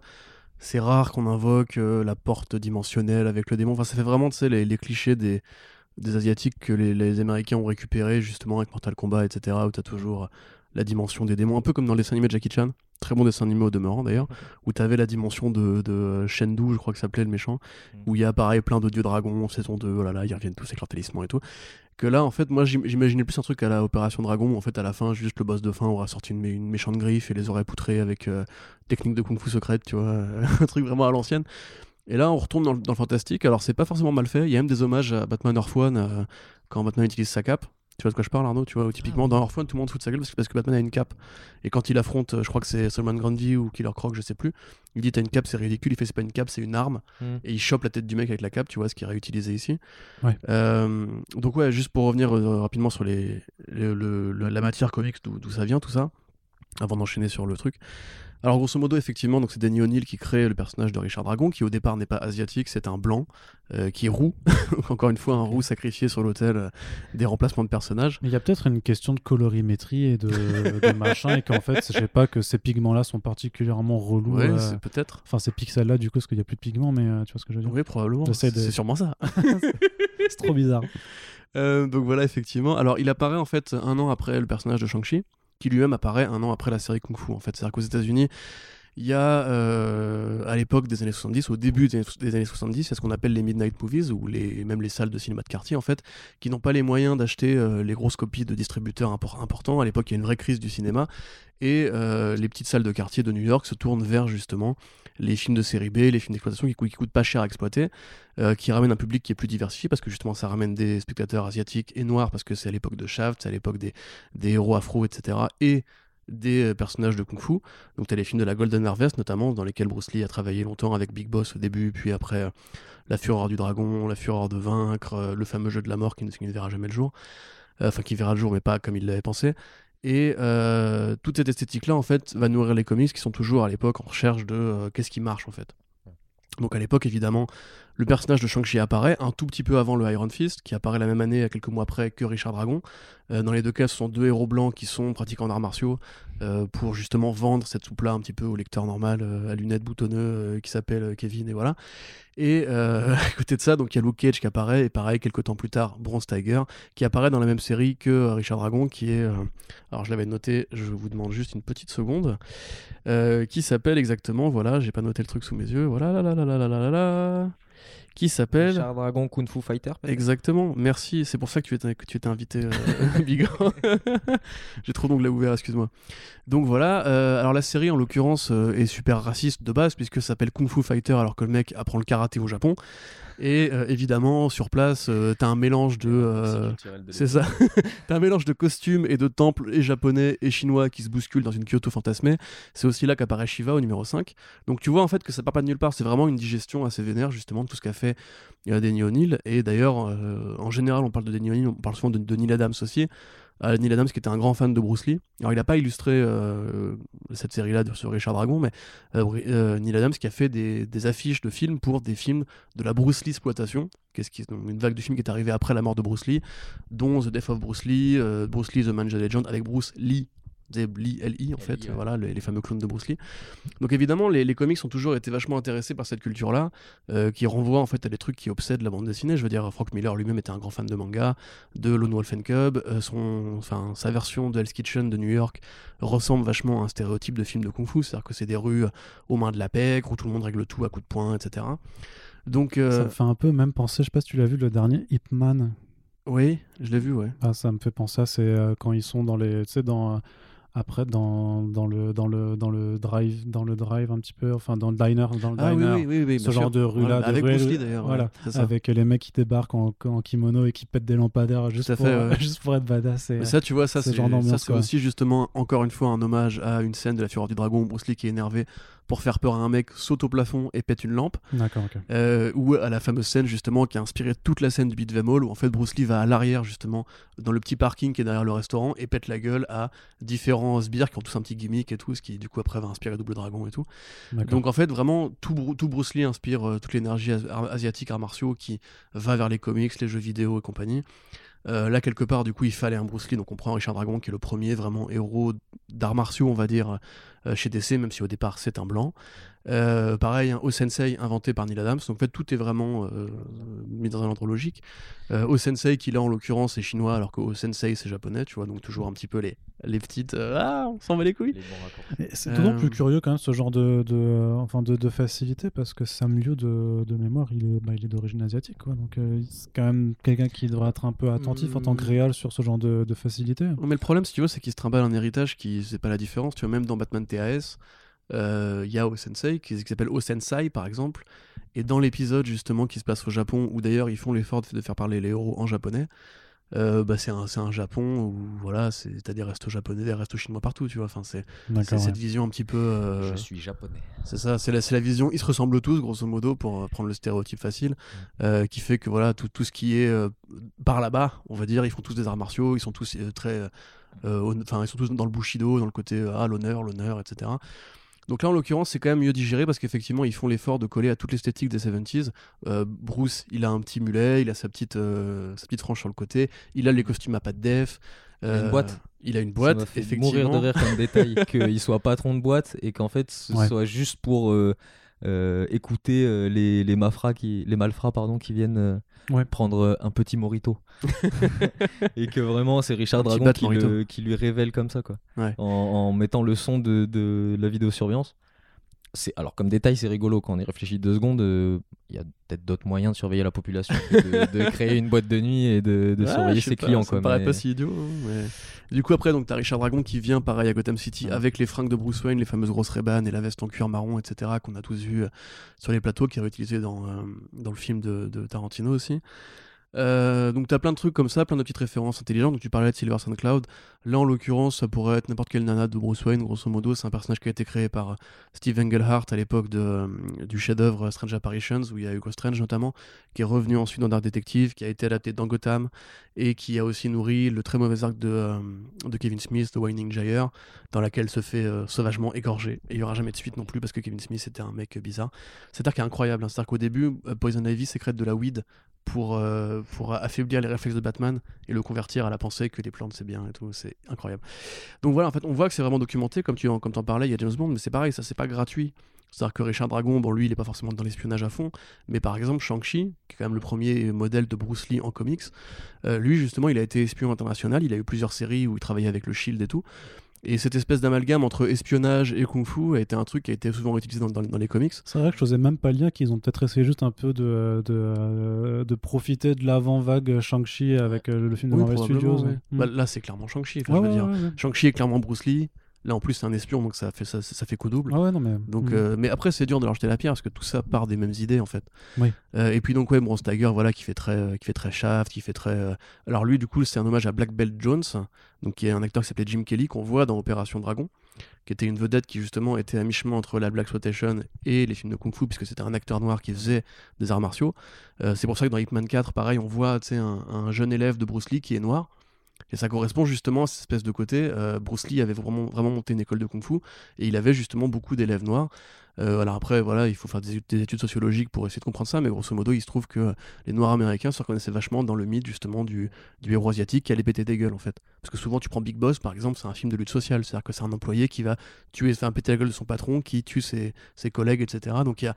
c'est rare qu'on invoque euh, la porte dimensionnelle avec le démon. Enfin ça fait vraiment tu sais les, les clichés des, des asiatiques que les, les Américains ont récupéré justement avec Mortal Kombat etc. où t'as toujours la dimension des démons, un peu comme dans les dessins animés de Jackie Chan. Très bon dessin animé au demeurant d'ailleurs, où t'avais la dimension de, de Shendu, je crois que ça s'appelait le méchant, où il y a pareil plein de dieux dragons, saison 2, oh là là, ils reviennent tous avec leur talisman et tout que là en fait moi j'im- j'imaginais plus un truc à la Opération Dragon où en fait à la fin juste le boss de fin aura sorti une, mé- une méchante griffe et les aurait poutrés avec euh, technique de kung fu secrète tu vois un truc vraiment à l'ancienne. Et là on retourne dans le, fantastique. Alors c'est pas forcément mal fait. Il y a même des hommages à Batman Earth One euh, quand Batman utilise sa cape tu vois de quoi je parle Arnaud tu vois où typiquement dans One tout le monde se fout de sa gueule parce que, parce que Batman a une cape et quand il affronte euh, je crois que c'est Solomon Grundy ou Killer Croc je sais plus il dit t'as une cape c'est ridicule il fait c'est pas une cape c'est une arme Mm. et il chope la tête du mec avec la cape, tu vois, ce qui est réutilisé ici. Ouais. Euh, donc ouais, juste pour revenir euh, rapidement sur les, le- le- le- la matière comics, d'où ça vient tout ça, avant d'enchaîner sur le truc. Alors grosso modo, effectivement, donc c'est Danny O'Neill qui crée le personnage de Richard Dragon, qui au départ n'est pas asiatique, c'est un blanc euh, qui est roux. Encore une fois, un roux sacrifié sur l'autel euh, des remplacements de personnages. Mais il y a peut-être une question de colorimétrie et de, de machin, et qu'en fait, je sais pas que ces pigments-là sont particulièrement relous. Ouais, euh, peut-être. Enfin, ces pixels-là, du coup, parce qu'il n'y a plus de pigments, mais euh, tu vois ce que je veux dire Oui, probablement. De- C'est sûrement ça. C'est trop bizarre. Donc voilà, effectivement. Alors, il apparaît en fait un an après le personnage de Shang-Chi, qui lui-même apparaît un an après la série Kung Fu. En fait, c'est-à-dire qu'aux États-Unis, il y a euh, à l'époque des années 70, au début des années, des années 70, il y a ce qu'on appelle les midnight movies ou les, même les salles de cinéma de quartier en fait, qui n'ont pas les moyens d'acheter euh, les grosses copies de distributeurs impor- importants. À l'époque, il y a une vraie crise du cinéma et euh, les petites salles de quartier de New York se tournent vers justement les films de série B, les films d'exploitation qui, cou- qui coûtent pas cher à exploiter, qui ramènent un public qui est plus diversifié parce que justement ça ramène des spectateurs asiatiques et noirs parce que c'est à l'époque de Shaft, c'est à l'époque des, des héros afro, etc. et des euh, personnages de kung fu. Donc tu as les films de la Golden Harvest notamment, dans lesquels Bruce Lee a travaillé longtemps avec Big Boss au début, puis après euh, La Fureur du Dragon, La Fureur de Vaincre, euh, le fameux jeu de la mort qui ne, qui ne verra jamais le jour. Enfin, qui verra le jour, mais pas comme il l'avait pensé. Et toute cette esthétique-là, en fait, va nourrir les comics qui sont toujours à l'époque en recherche de qu'est-ce qui marche, en fait. Donc à l'époque, évidemment, le personnage de Shang-Chi apparaît un tout petit peu avant le Iron Fist, qui apparaît la même année, à quelques mois après, que Richard Dragon. Euh, dans les deux cas, ce sont deux héros blancs qui sont pratiquants d'arts martiaux euh, pour justement vendre cette soupe-là un petit peu au lecteur normal, euh, à lunettes boutonneux, qui s'appelle Kevin, et voilà. Et à côté de ça, donc il y a Luke Cage qui apparaît, et pareil, quelques temps plus tard, Bronze Tiger, qui apparaît dans la même série que Richard Dragon, qui est. alors je l'avais noté, je vous demande juste une petite seconde, qui s'appelle exactement, voilà, j'ai pas noté le truc sous mes yeux, voilà, là, là, là, là, là, là, là qui s'appelle Dragon Kung Fu Fighter. Exactement, merci. C'est pour ça que tu étais, que tu étais invité, euh, Bigan. J'ai trop d'ongles à ouvert, excuse-moi. Donc voilà, euh, alors la série en l'occurrence euh, est super raciste de base puisque ça s'appelle Kung Fu Fighter alors que le mec apprend le karaté au Japon. Et euh, évidemment, sur place, euh, t'as un mélange de. euh, c'est ça. T'as un mélange de costumes et de temples et japonais et chinois qui se bousculent dans une Kyoto fantasmée. C'est aussi là qu'apparaît Shiva au numéro 5. Donc tu vois en fait que ça part pas de nulle part. C'est vraiment une digestion assez vénère justement de tout ce qu'a fait Denny O'Neill. Et d'ailleurs, en général, on parle de Denny O'Neill, on parle souvent de, de Neil Adams aussi. Neil Adams qui était un grand fan de Bruce Lee. Alors il n'a pas illustré euh, cette série-là sur Richard Dragon, mais euh, euh, Neil Adams qui a fait des, affiches de films pour des films de la Bruce Lee exploitation, une vague de films qui est arrivée après la mort de Bruce Lee, dont The Death of Bruce Lee, Bruce Lee The Man Legend avec Bruce Lee. C'est Lee, L.I. en fait, L.I., ouais. voilà, les, les fameux clones de Bruce Lee. Donc évidemment, les, les comics ont toujours été vachement intéressés par cette culture-là, euh, qui renvoie en fait à des trucs qui obsèdent la bande dessinée. Je veux dire, Frank Miller lui-même était un grand fan de manga, de Lone Wolf and Cub. euh, son, enfin, sa version de Hell's Kitchen de New York ressemble vachement à un stéréotype de film de kung-fu, c'est-à-dire que c'est des rues aux mains de la pègre où tout le monde règle tout à coups de poing, etc. Donc, euh, Ça me fait un peu même penser, je sais pas si tu l'as vu, le dernier Ip Man. oui, je l'ai vu, ouais. Ah, ça me fait penser à c'est euh, quand ils sont dans les, tu sais, dans euh, après dans, dans le dans le dans le drive dans le drive un petit peu, enfin dans le diner dans le Ah oui, diner. oui, oui, oui, ce genre sûr. de rue là, avec Bruce Lee d'ailleurs. voilà, ouais, avec les mecs qui débarquent en, en kimono et qui pètent des lampadaires juste, pour, fait, ouais. juste pour être badass. Et, Mais ça, tu vois, ça ce c'est quoi. aussi justement encore une fois un hommage à une scène de la Fureur du Dragon Bruce Lee qui est énervé pour faire peur à un mec saute au plafond et pète une lampe. D'accord. Euh, ou à la fameuse scène justement qui a inspiré toute la scène du Beat Them All où en fait Bruce Lee va à l'arrière justement dans le petit parking qui est derrière le restaurant et pète la gueule à différents sbires qui ont tous un petit gimmick et tout ce qui du coup après va inspirer Double Dragon et tout donc en fait vraiment tout, Bru- tout Bruce Lee inspire euh, toute l'énergie as- asiatique arts martiaux qui va vers les comics les jeux vidéo et compagnie Euh, là quelque part du coup il fallait un Bruce Lee donc on prend Richard Dragon qui est le premier vraiment héros d'arts martiaux on va dire chez DC même si au départ c'est un blanc euh, pareil, un O-Sensei inventé par Neil Adams. Donc en fait, tout est vraiment euh, mis dans un ordre logique. Euh, O-Sensei, qui là en l'occurrence est chinois, alors que O-Sensei c'est japonais, tu vois. Donc toujours un petit peu les, les petites. euh, ah, on s'en va les couilles. C'est d'autant Euh, plus curieux quand même ce genre de, de, euh, enfin de, de facilité parce que Sam Liu de, de mémoire il est, bah, il est d'origine asiatique quoi donc euh, c'est quand même quelqu'un qui devrait être un peu attentif en tant que Hmm. réal sur ce genre de, de facilité. Mais le problème, si tu veux, c'est qu'il se trimballe un héritage qui c'est pas la différence. Tu vois, même dans Batman TAS, euh, il y a O-Sensei qui, qui s'appelle O-Sensei par exemple. Et dans l'épisode justement qui se passe au Japon, où d'ailleurs ils font l'effort de, faire parler les héros en japonais, euh, bah, c'est un, c'est un Japon où voilà, c'est- t'as des restos japonais, des restos chinois partout, tu vois. Enfin, c'est ouais. cette vision un petit peu. euh, Je suis japonais. c'est ça, c'est la, c'est la vision. Ils se ressemblent tous, grosso modo, pour prendre le stéréotype facile, euh, qui fait que voilà, tout, tout ce qui est euh, par là-bas, on va dire, ils font tous des arts martiaux, ils sont tous euh, très. Euh, euh, Enfin, ils sont tous dans le bushido, dans le côté euh, ah, l'honneur, l'honneur, etc. Donc là, en l'occurrence, c'est quand même mieux digéré parce qu'effectivement, ils font l'effort de coller à toute l'esthétique des 70s. Euh, Bruce, il a un petit mulet, il a sa petite, euh, sa petite frange sur le côté, il a les costumes à pas de def. a une euh, boîte. Il a une Ça boîte, m'a fait effectivement. mourir de rire comme détail qu'il soit patron de boîte et qu'en fait ce Ouais. soit juste pour euh, euh, écouter euh, les, les mafras qui les malfrats pardon qui viennent euh, Ouais. prendre euh, un petit morito et que vraiment c'est Richard Dragon qui, Morito. le- qui lui révèle comme ça quoi Ouais. en, en mettant le son de, de la vidéosurveillance c'est alors comme détail c'est rigolo quand on y réfléchit deux secondes euh, il y a peut-être d'autres moyens de surveiller la population que de, de créer une boîte de nuit et de, de Ouais, surveiller ses pas, clients Ça quoi me paraît mais- pas si idiot. hein, mais- Du coup, après, donc, t'as Richard Dragon qui vient, pareil, à Gotham City, Ouais. avec les fringues de Bruce Wayne, les fameuses grosses Ray-Ban et la veste en cuir marron, etc., qu'on a tous vu euh, sur les plateaux, qui est réutilisé dans, euh, dans le film de, de Tarantino aussi. Euh, donc t'as plein de trucs comme ça, plein de petites références intelligentes. Donc tu parlais de Silver Sun Cloud. Là en l'occurrence, ça pourrait être n'importe quelle nana de Bruce Wayne. Grosso modo, c'est un personnage qui a été créé par euh, Steve Englehart à l'époque euh, du chef-d'œuvre Strange Apparitions, où il y a Hugo Strange notamment, qui est revenu ensuite dans Dark Detective, qui a été adapté dans Gotham et qui a aussi nourri le très mauvais arc de, euh, de Kevin Smith, de Winding Gyre, dans laquelle se fait euh, sauvagement égorger. Et il y aura jamais de suite non plus parce que Kevin Smith était un mec euh, bizarre. Cet arc est incroyable. hein. C'est-à-dire qu'au début, euh, Poison Ivy sécrète de la weed pour, euh, pour affaiblir les réflexes de Batman et le convertir à la pensée que les plantes c'est bien et tout. C'est incroyable. Donc voilà, en fait, on voit que c'est vraiment documenté. Comme tu en, comme t'en parlais, il y a James Bond, mais c'est pareil, ça c'est pas gratuit. C'est-à-dire que Richard Dragon, bon, lui, il est pas forcément dans l'espionnage à fond, mais par exemple, Shang-Chi, qui est quand même le premier modèle de Bruce Lee en comics, euh, lui, justement, il a été espion international, il a eu plusieurs séries où il travaillait avec le Shield et tout. Et cette espèce d'amalgame entre espionnage et kung-fu a été un truc qui a été souvent utilisé dans, dans- dans les comics. C'est vrai que je n'osais même pas le lien qu'ils ont peut-être essayé juste un peu de, de, de profiter de l'avant-vague Shang-Chi avec euh, le film de Oui, Marvel Studios. ouais. Mm. Bah, là, c'est clairement Shang-Chi. enfin, ouais, ouais. Shang-Chi est clairement Bruce Lee. Là, en plus, c'est un espion, donc ça fait, ça, ça fait coup double. Ah ouais, non, mais. Donc, mm. euh, mais après, c'est dur de leur jeter la pierre parce que tout ça part des mêmes idées en fait. Oui. Euh, et puis donc ouais, Bronze Tiger, voilà, qui fait très, euh, qui fait très Shaft, qui fait très. Alors lui, du coup, c'est un hommage à Black Belt Jones, donc qui est un acteur qui s'appelait Jim Kelly qu'on voit dans Opération Dragon, qui était une vedette qui justement était à mi-chemin entre la Black Exploitation et les films de kung-fu puisque c'était un acteur noir qui faisait des arts martiaux. C'est pour ça que dans Hitman 4, pareil, on voit tu sais, un, un jeune élève de Bruce Lee qui est noir. Et ça correspond justement à cette espèce de côté. euh, Bruce Lee avait vraiment, vraiment monté une école de kung-fu et il avait justement beaucoup d'élèves noirs. Euh, alors après, voilà, il faut faire des, études- des études sociologiques pour essayer de comprendre ça, mais grosso modo, il se trouve que les Noirs américains se reconnaissaient vachement dans le mythe justement du, du héros asiatique qui allait péter des gueules en fait. Parce que souvent, tu prends Big Boss par exemple, c'est un film de lutte sociale, c'est-à-dire que c'est un employé qui va tuer, faire péter la gueule de son patron, qui tue ses, ses collègues, etc. Donc il y a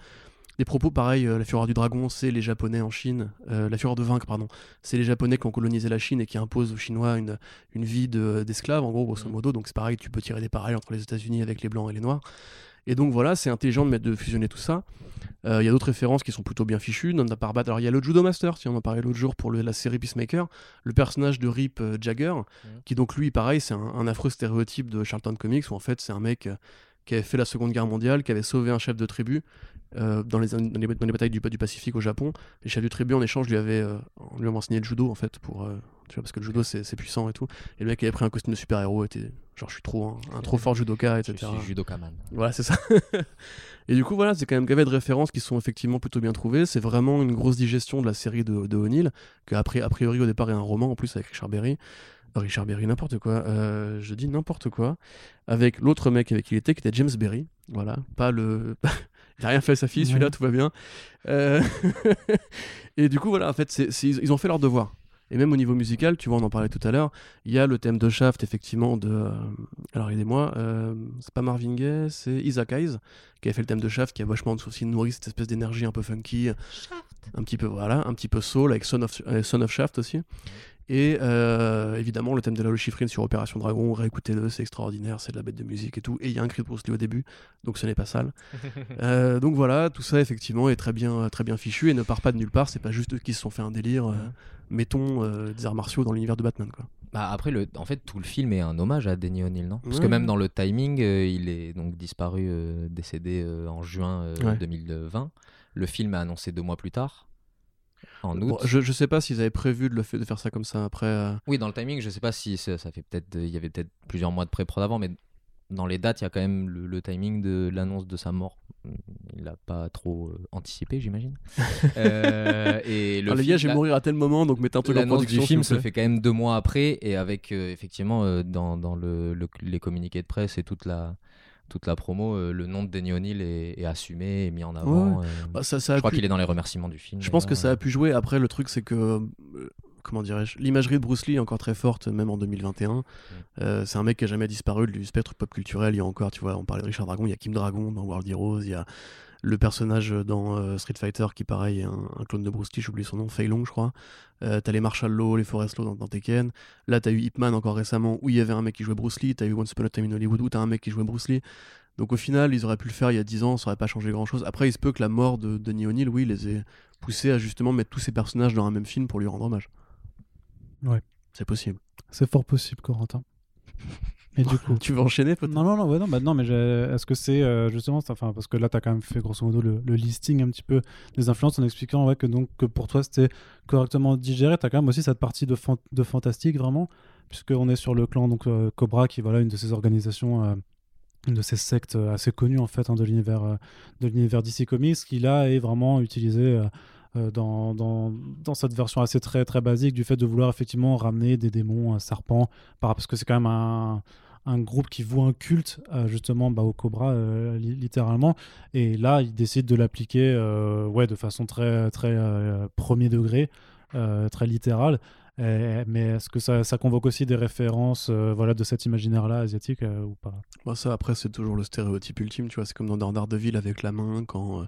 des propos pareils, euh, la fureur du dragon, c'est les Japonais en Chine, euh, la fureur de vaincre, pardon, c'est les Japonais qui ont colonisé la Chine et qui imposent aux Chinois une, une vie de- d'esclaves, en gros, grosso Mhm. modo. Donc c'est pareil, tu peux tirer des parallèles entre les États-Unis avec les Blancs et les Noirs. Et donc voilà, c'est intelligent de, mettre, de fusionner tout ça. Euh, Il y a d'autres références qui sont plutôt bien fichues. Non, par battre. Alors il y a le Judo Master, si on en parlait l'autre jour pour le- la série Peacemaker, le personnage de Rip euh, Jagger, qui donc lui, pareil, c'est un, un affreux stéréotype de Charlton Comics où en fait c'est un mec euh, qui avait fait la Seconde Guerre mondiale, qui avait sauvé un chef de tribu euh, dans, les, dans, les, dans les batailles du, du Pacifique au Japon. Les chefs du tribu en échange lui avaient, euh, lui avaient enseigné le judo en fait pour euh, tu vois parce que le judo c'est puissant et tout. Et le mec avait pris un costume de super héros, était genre je suis trop un, un trop fort judoka Je etc. suis judokaman. Voilà, c'est ça. et du coup, voilà, c'est quand même gavé de références qui sont effectivement plutôt bien trouvées. C'est vraiment une grosse digestion de la série de, de O'Neill, qui après, a priori au départ est un roman en plus avec Richard Berry. Richard Berry, n'importe quoi. Euh, je dis n'importe quoi. Avec l'autre mec avec qui il était, qui était James Berry. Voilà, pas le. il rien fait à sa fille, celui-là, Ouais. tout va bien. Euh, et du coup, voilà, en fait, ils ils ont fait leur devoir. Et même au niveau musical, tu vois, on en parlait tout à l'heure, il y a le thème de Shaft, effectivement, de. euh, alors, aidez-moi, euh, c'est pas Marvin Gaye, c'est Isaac Hayes, qui a fait le thème de Shaft, qui a vachement aussi nourri cette espèce d'énergie un peu funky, un petit peu, voilà, un petit peu soul, avec Son of, euh, Son of Shaft aussi. Et euh, évidemment, le thème de la Chiffrine sur Opération Dragon, réécoutez-le, c'est extraordinaire, c'est de la bête de musique et tout. Et il y a un cri de Bruce Lee au début, donc ce n'est pas sale. Euh, donc voilà, tout ça effectivement est très bien, très bien fichu et ne part pas de nulle part. C'est pas juste eux qui se sont fait un délire. euh, mettons euh, des arts martiaux dans l'univers de Batman, quoi. Bah, après, le, en fait, tout le film est un hommage à Denny O'Neill, non? Parce que même dans le timing, euh, il est donc disparu, euh, décédé euh, en juin euh, Ouais. 2020. Le film est annoncé deux mois plus tard, en août. Bon, je, je sais pas s'ils avaient prévu de, le fait, de faire ça comme ça après. euh, Oui, dans le timing, je sais pas si ça, ça fait peut-être, il y avait peut-être plusieurs mois de pré-prod avant, mais dans les dates, il y a quand même le, le timing de l'annonce de sa mort. Il l'a pas trop euh, anticipé, j'imagine. Euh, et le Alors, les film- gars, je vais mourir à tel moment, donc mettez un truc en production. du film se fait quand même deux mois après et avec euh, effectivement euh, dans, dans le, le- les communiqués de presse et toute la, toute la promo, euh, le nom de Denny O'Neill est, est assumé et mis en avant. euh, Bah, ça, ça a je crois pu- qu'il est dans les remerciements du film. Je pense que ça a pu jouer. Après, le truc, c'est que. euh, comment dirais-je L'imagerie de Bruce Lee est encore très forte, même en 2021. Euh, c'est un mec qui a jamais disparu du spectre pop culturel. Il y a encore, tu vois, on parlait de Richard Dragon, il y a Kim Dragon dans World Heroes, il y a le personnage dans euh, Street Fighter qui, pareil, est un, un clone de Bruce Lee, j'oublie son nom, Fei Long, je crois. Euh, t'as les Marshall Law, les Forest Law dans, dans Tekken. Là, t'as eu Ip Man encore récemment où il y avait un mec qui jouait Bruce Lee. T'as eu Once Upon a Time in Hollywood où t'as un mec qui jouait Bruce Lee. Donc au final, ils auraient pu le faire il y a 10 ans, ça aurait pas changé grand chose. Après, il se peut que la mort de Denis O'Neill, oui, les ait poussés à justement mettre tous ces personnages dans un même film pour lui rendre hommage. Ouais. C'est possible. C'est fort possible, Corentin. Et du coup. Tu veux enchaîner peut-être Non, non, non, ouais, non, bah, non, mais est-ce que c'est euh, justement, enfin, parce que là, tu as quand même fait grosso modo le, le listing un petit peu des influences en expliquant ouais, que, donc, que pour toi c'était correctement digéré. Tu as quand même aussi cette partie de, fan- de fantastique vraiment, puisqu'on est sur le clan donc, euh, Cobra, qui voilà, une de ces organisations, euh, une de ces sectes assez connues en fait hein, de l'univers de l'univers DC Comics, qui là est vraiment utilisé. dans, dans, dans cette version assez très, très basique du fait de vouloir effectivement ramener des démons, un serpent, par- parce que c'est quand même un, un groupe qui voue un culte euh, justement bah, au Cobra euh, li- littéralement. Et là ils décident de l'appliquer euh, ouais de façon très très premier degré très littérale mais est-ce que ça, ça convoque aussi des références voilà de cet imaginaire là asiatique ou pas? Bah, ça, après, c'est toujours le stéréotype ultime, tu vois. C'est comme dans Daredevil avec la main, quand,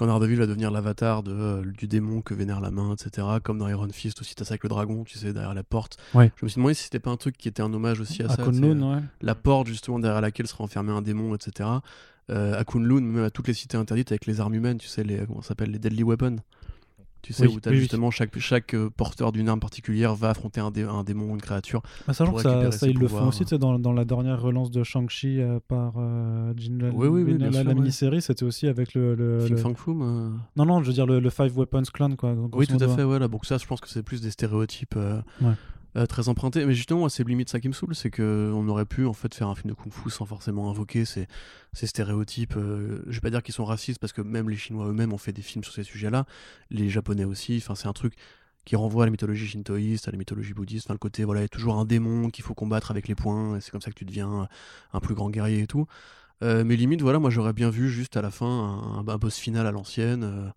quand Daredevil va devenir l'avatar de, euh, du démon que vénère la main, etc. Comme dans Iron Fist aussi, t'as ça avec le dragon, tu sais, derrière la porte. Ouais. Je me suis demandé si c'était pas un truc qui était un hommage aussi à, À ça. Kunlun, ouais. La porte, justement, derrière laquelle sera enfermé un démon, etc. Euh, à Kunlun, même à toutes les cités interdites avec les armes humaines, tu sais, les, comment ça s'appelle, les Deadly Weapons. Tu sais, Oui, où oui, oui. justement chaque, chaque euh, porteur d'une arme particulière va affronter un, dé- un démon, une créature. Ah, sachant que ça, ils le font aussi, tu sais, dans, dans la dernière relance de Shang-Chi euh, par euh, Jin la, la ouais. mini-série, c'était aussi avec le. le- le- Fang Foom, euh, Non, non, je veux dire le, le Five Weapons Clan, quoi. Oui, tout à fait, voilà. Donc ça, je pense que c'est plus des stéréotypes euh, Ouais. Euh, très empruntés. Mais justement, c'est limite ça qui me saoule, c'est qu'on aurait pu en fait faire un film de kung-fu sans forcément invoquer ces, stéréotypes. euh, je vais pas dire qu'ils sont racistes, parce que même les Chinois eux-mêmes ont fait des films sur ces sujets-là, les Japonais aussi. Enfin, c'est un truc qui renvoie à la mythologie shintoïste, à la mythologie bouddhiste. Enfin, le côté, voilà, il y a toujours un démon qu'il faut combattre avec les poings, et c'est comme ça que tu deviens un plus grand guerrier et tout. Euh, mais limite, voilà, moi j'aurais bien vu juste à la fin un, un boss final à l'ancienne.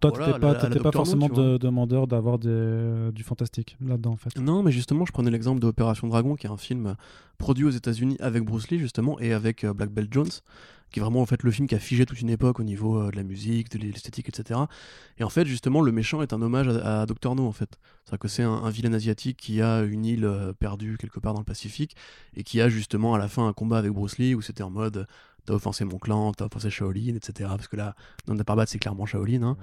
Toi, Voilà, t'étais pas, la- la t'étais pas Doctor No, forcément de- demandeur d'avoir des- euh, du fantastique là-dedans, en fait. Non, mais justement, je prenais l'exemple de Opération Dragon, qui est un film euh, produit aux États-Unis avec Bruce Lee, justement, et avec euh, Black Belt Jones, qui est vraiment en fait le film qui a figé toute une époque au niveau euh, de la musique, de l'esthétique, etc. Et en fait, justement, le méchant est un hommage à, à Dr. No, en fait. C'est-à-dire que c'est un, un vilain asiatique qui a une île perdue quelque part dans le Pacifique, et qui a justement à la fin un combat avec Bruce Lee où c'était en mode t'as offensé mon clan, t'as offensé Shaolin, etc. Parce que là, dans le Parbat, c'est clairement Shaolin. Hein.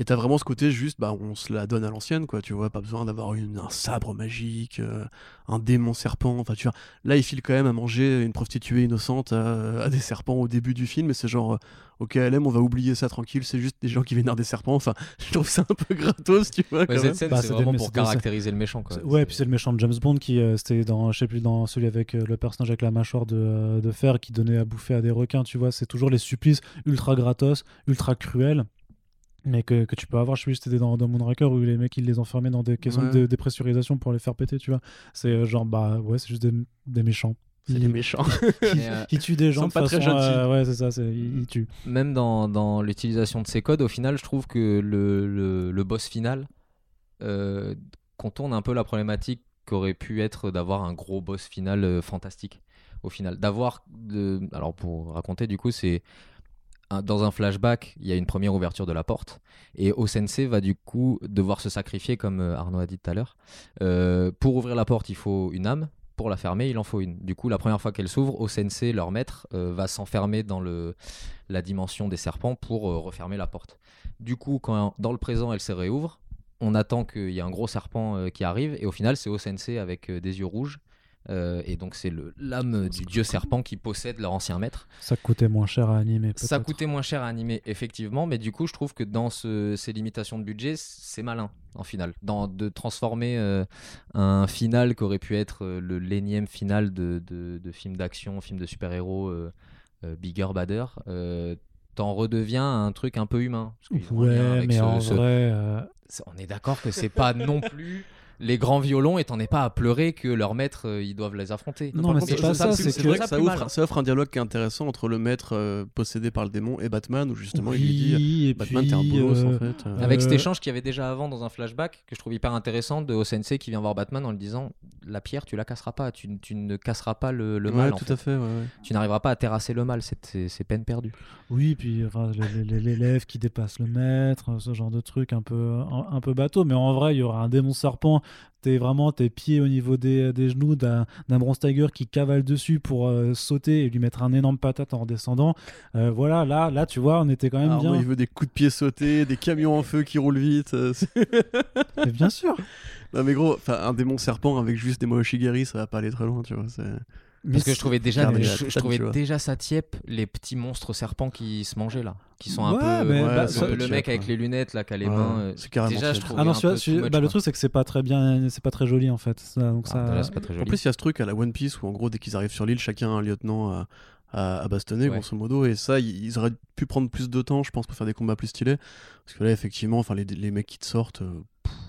Et t'as vraiment ce côté juste, bah, on se la donne à l'ancienne, quoi, tu vois, pas besoin d'avoir une, un sabre magique, euh, un démon serpent, enfin, tu vois. Là, il file quand même à manger une prostituée innocente à, à des serpents au début du film, et c'est genre, euh, ok, LM, on va oublier ça tranquille, c'est juste des gens qui vénèrent des serpents, enfin, je trouve ça un peu gratos, tu vois, Ouais, cette scène, Bah, c'est vraiment pour caractériser le méchant. Quoi. C'est- Ouais, puis c'est le méchant de James Bond qui, euh, c'était dans, je sais plus, dans celui avec euh, le personnage avec la mâchoire de, euh, de fer qui donnait à bouffer à des requins, tu vois. C'est toujours les supplices ultra gratos, ultra cruels, mais que, que tu peux avoir. Je sais plus, c'était dans, dans Moonraker où les mecs ils les enfermaient dans des caissons Ouais. de dépressurisation pour les faire péter, tu vois. C'est euh, genre, bah ouais, c'est juste des, des méchants. C'est des méchants. Ils, euh, ils tuent des gens sont de pas très façon, euh, gentils. ouais, c'est ça, c'est, ils, ils tuent. même dans, dans l'utilisation de ces codes, au final, je trouve que le, le, le boss final euh, contourne un peu la problématique qu'aurait pu être d'avoir un gros boss final euh, fantastique. Au final, d'avoir. de- Alors, pour raconter, du coup, c'est. Dans un flashback, il y a une première ouverture de la porte et Osensei va du coup devoir se sacrifier, comme euh, Arnaud a dit tout à l'heure. Euh, pour ouvrir la porte, il faut une âme. Pour la fermer, il en faut une. Du coup, la première fois qu'elle s'ouvre, Osensei, leur maître, euh, va s'enfermer dans le, la dimension des serpents pour refermer la porte. Du coup, quand dans le présent elle se réouvre, on attend qu'il y ait un gros serpent qui arrive et au final c'est Osensei avec des yeux rouges. Euh, et donc c'est le- l'âme du dieu serpent qui possède leur ancien maître. Ça coûtait moins cher à animer. Ça coûtait moins cher à animer effectivement, mais du coup je trouve que dans ce- ces limitations de budget c'est malin en final. Dans, de transformer euh, un final qui aurait pu être euh, le l'énième final de, de, de film d'action, film de super-héros euh, euh, bigger, badder. euh, T'en redeviens un truc un peu humain. Parce Ouais, mais ce- en ce- vrai, euh, on est d'accord que c'est pas non plus les grands violons et t'en es pas à pleurer que leur maître euh, ils doivent les affronter. Non, mais c'est pas ça, c'est que- vrai ça que ça offre, mal. ça offre un dialogue qui est intéressant entre le maître euh, possédé par le démon et Batman, où justement il lui dit et Batman, t'es un bolos en euh, fait. euh. Avec cet échange qu'il y avait déjà avant dans un flashback que je trouve hyper intéressant de Osensei qui vient voir Batman en lui disant la pierre tu la casseras pas, tu, tu ne casseras pas le, le Ouais, mal en tout fait. à fait. ouais, ouais. Tu n'arriveras pas à terrasser le mal, c'est- peine perdue. Oui, puis enfin, l'élève qui dépasse le maître, ce genre de truc un peu, un, un peu bateau. Mais en vrai, il y aura un démon serpent. T'es vraiment tes pieds au niveau des, des genoux d'un tiger qui cavale dessus pour euh, sauter et lui mettre un énorme patate en redescendant. Euh, voilà, là, là, tu vois, on était quand même Arnaud, bien. il veut des coups de pied sautés, des camions en feu qui roulent vite. euh, bien sûr. non mais gros, un démon serpent avec juste des Moshigiri, ça va pas aller très loin, tu vois. Parce que je trouvais déjà, je, trouvais tu vois. déjà ça tiep les petits monstres serpents qui se mangeaient là, qui sont un Ouais, peu mais Ouais, bah, le- ça- le, tiep, mec avec les lunettes là qui a les Ouais, mains. euh, c'est carrément déjà je Ah non, too much, bah, le truc c'est que c'est pas très bien, c'est pas très joli en fait. Ça, donc Ah, ça, pas très En plus, il y a ce truc à la One Piece où en gros, dès qu'ils arrivent sur l'île, chacun a un lieutenant à, à, à bastonner, Ouais. grosso modo. Et ça, ils ils auraient pu prendre plus de temps, je pense, pour faire des combats plus stylés. Parce que là, effectivement, enfin, les, les mecs qui te sortent. euh,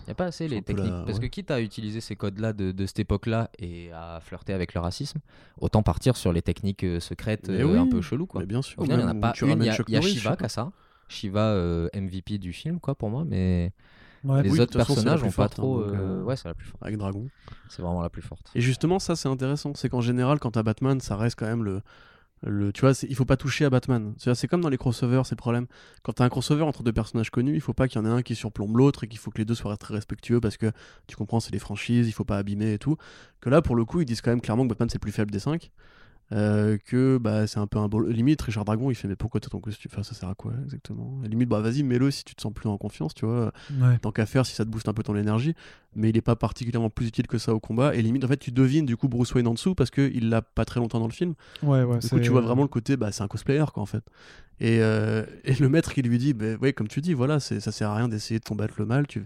Il n'y a pas assez les techniques. la- Parce ouais. que quitte à utiliser ces codes-là de, de cette époque-là et à flirter avec le racisme, autant partir sur les techniques euh, secrètes euh, oui, un peu chelou quoi. mais bien sûr. Au final, il n'y en a pas une. Il y a, y Shiva a ça. Shiva, euh, MVP du film, quoi, pour moi. Mais ouais, les Oui, autres façon, personnages plus ont pas forte, hein, trop. donc, euh, euh, Ouais, c'est la plus forte. avec Dragon. C'est vraiment la plus forte. Et justement, ça, c'est intéressant. C'est qu'en général, quand t'as Batman, ça reste quand même le. Tu vois, il faut pas toucher à Batman. C'est comme dans les crossovers, c'est le problème. Quand t'as un crossover entre deux personnages connus, il faut pas qu'il y en ait un qui surplombe l'autre et qu'il faut que les deux soient très respectueux parce que tu comprends, c'est des franchises, il faut pas abîmer et tout. Que là, pour le coup, ils disent quand même clairement que Batman c'est plus faible des cinq. Euh, que bah, c'est un peu un beau... limite Richard Dragon il fait mais pourquoi t'as ton costume enfin, ça sert à quoi exactement? Et limite bah vas-y mets-le si tu te sens plus en confiance tu vois. Ouais. tant qu'à faire si ça te booste un peu ton énergie. Mais il est pas particulièrement plus utile que ça au combat. Et limite en fait tu devines du coup Bruce Wayne en dessous parce que il l'a pas très longtemps dans le film. Ouais, ouais, du coup tu vois vraiment le côté bah c'est un cosplayer quoi en fait. Et, euh, et le maître qui lui dit bah, ouais comme tu dis voilà c'est ça sert à rien d'essayer de combattre le mal tu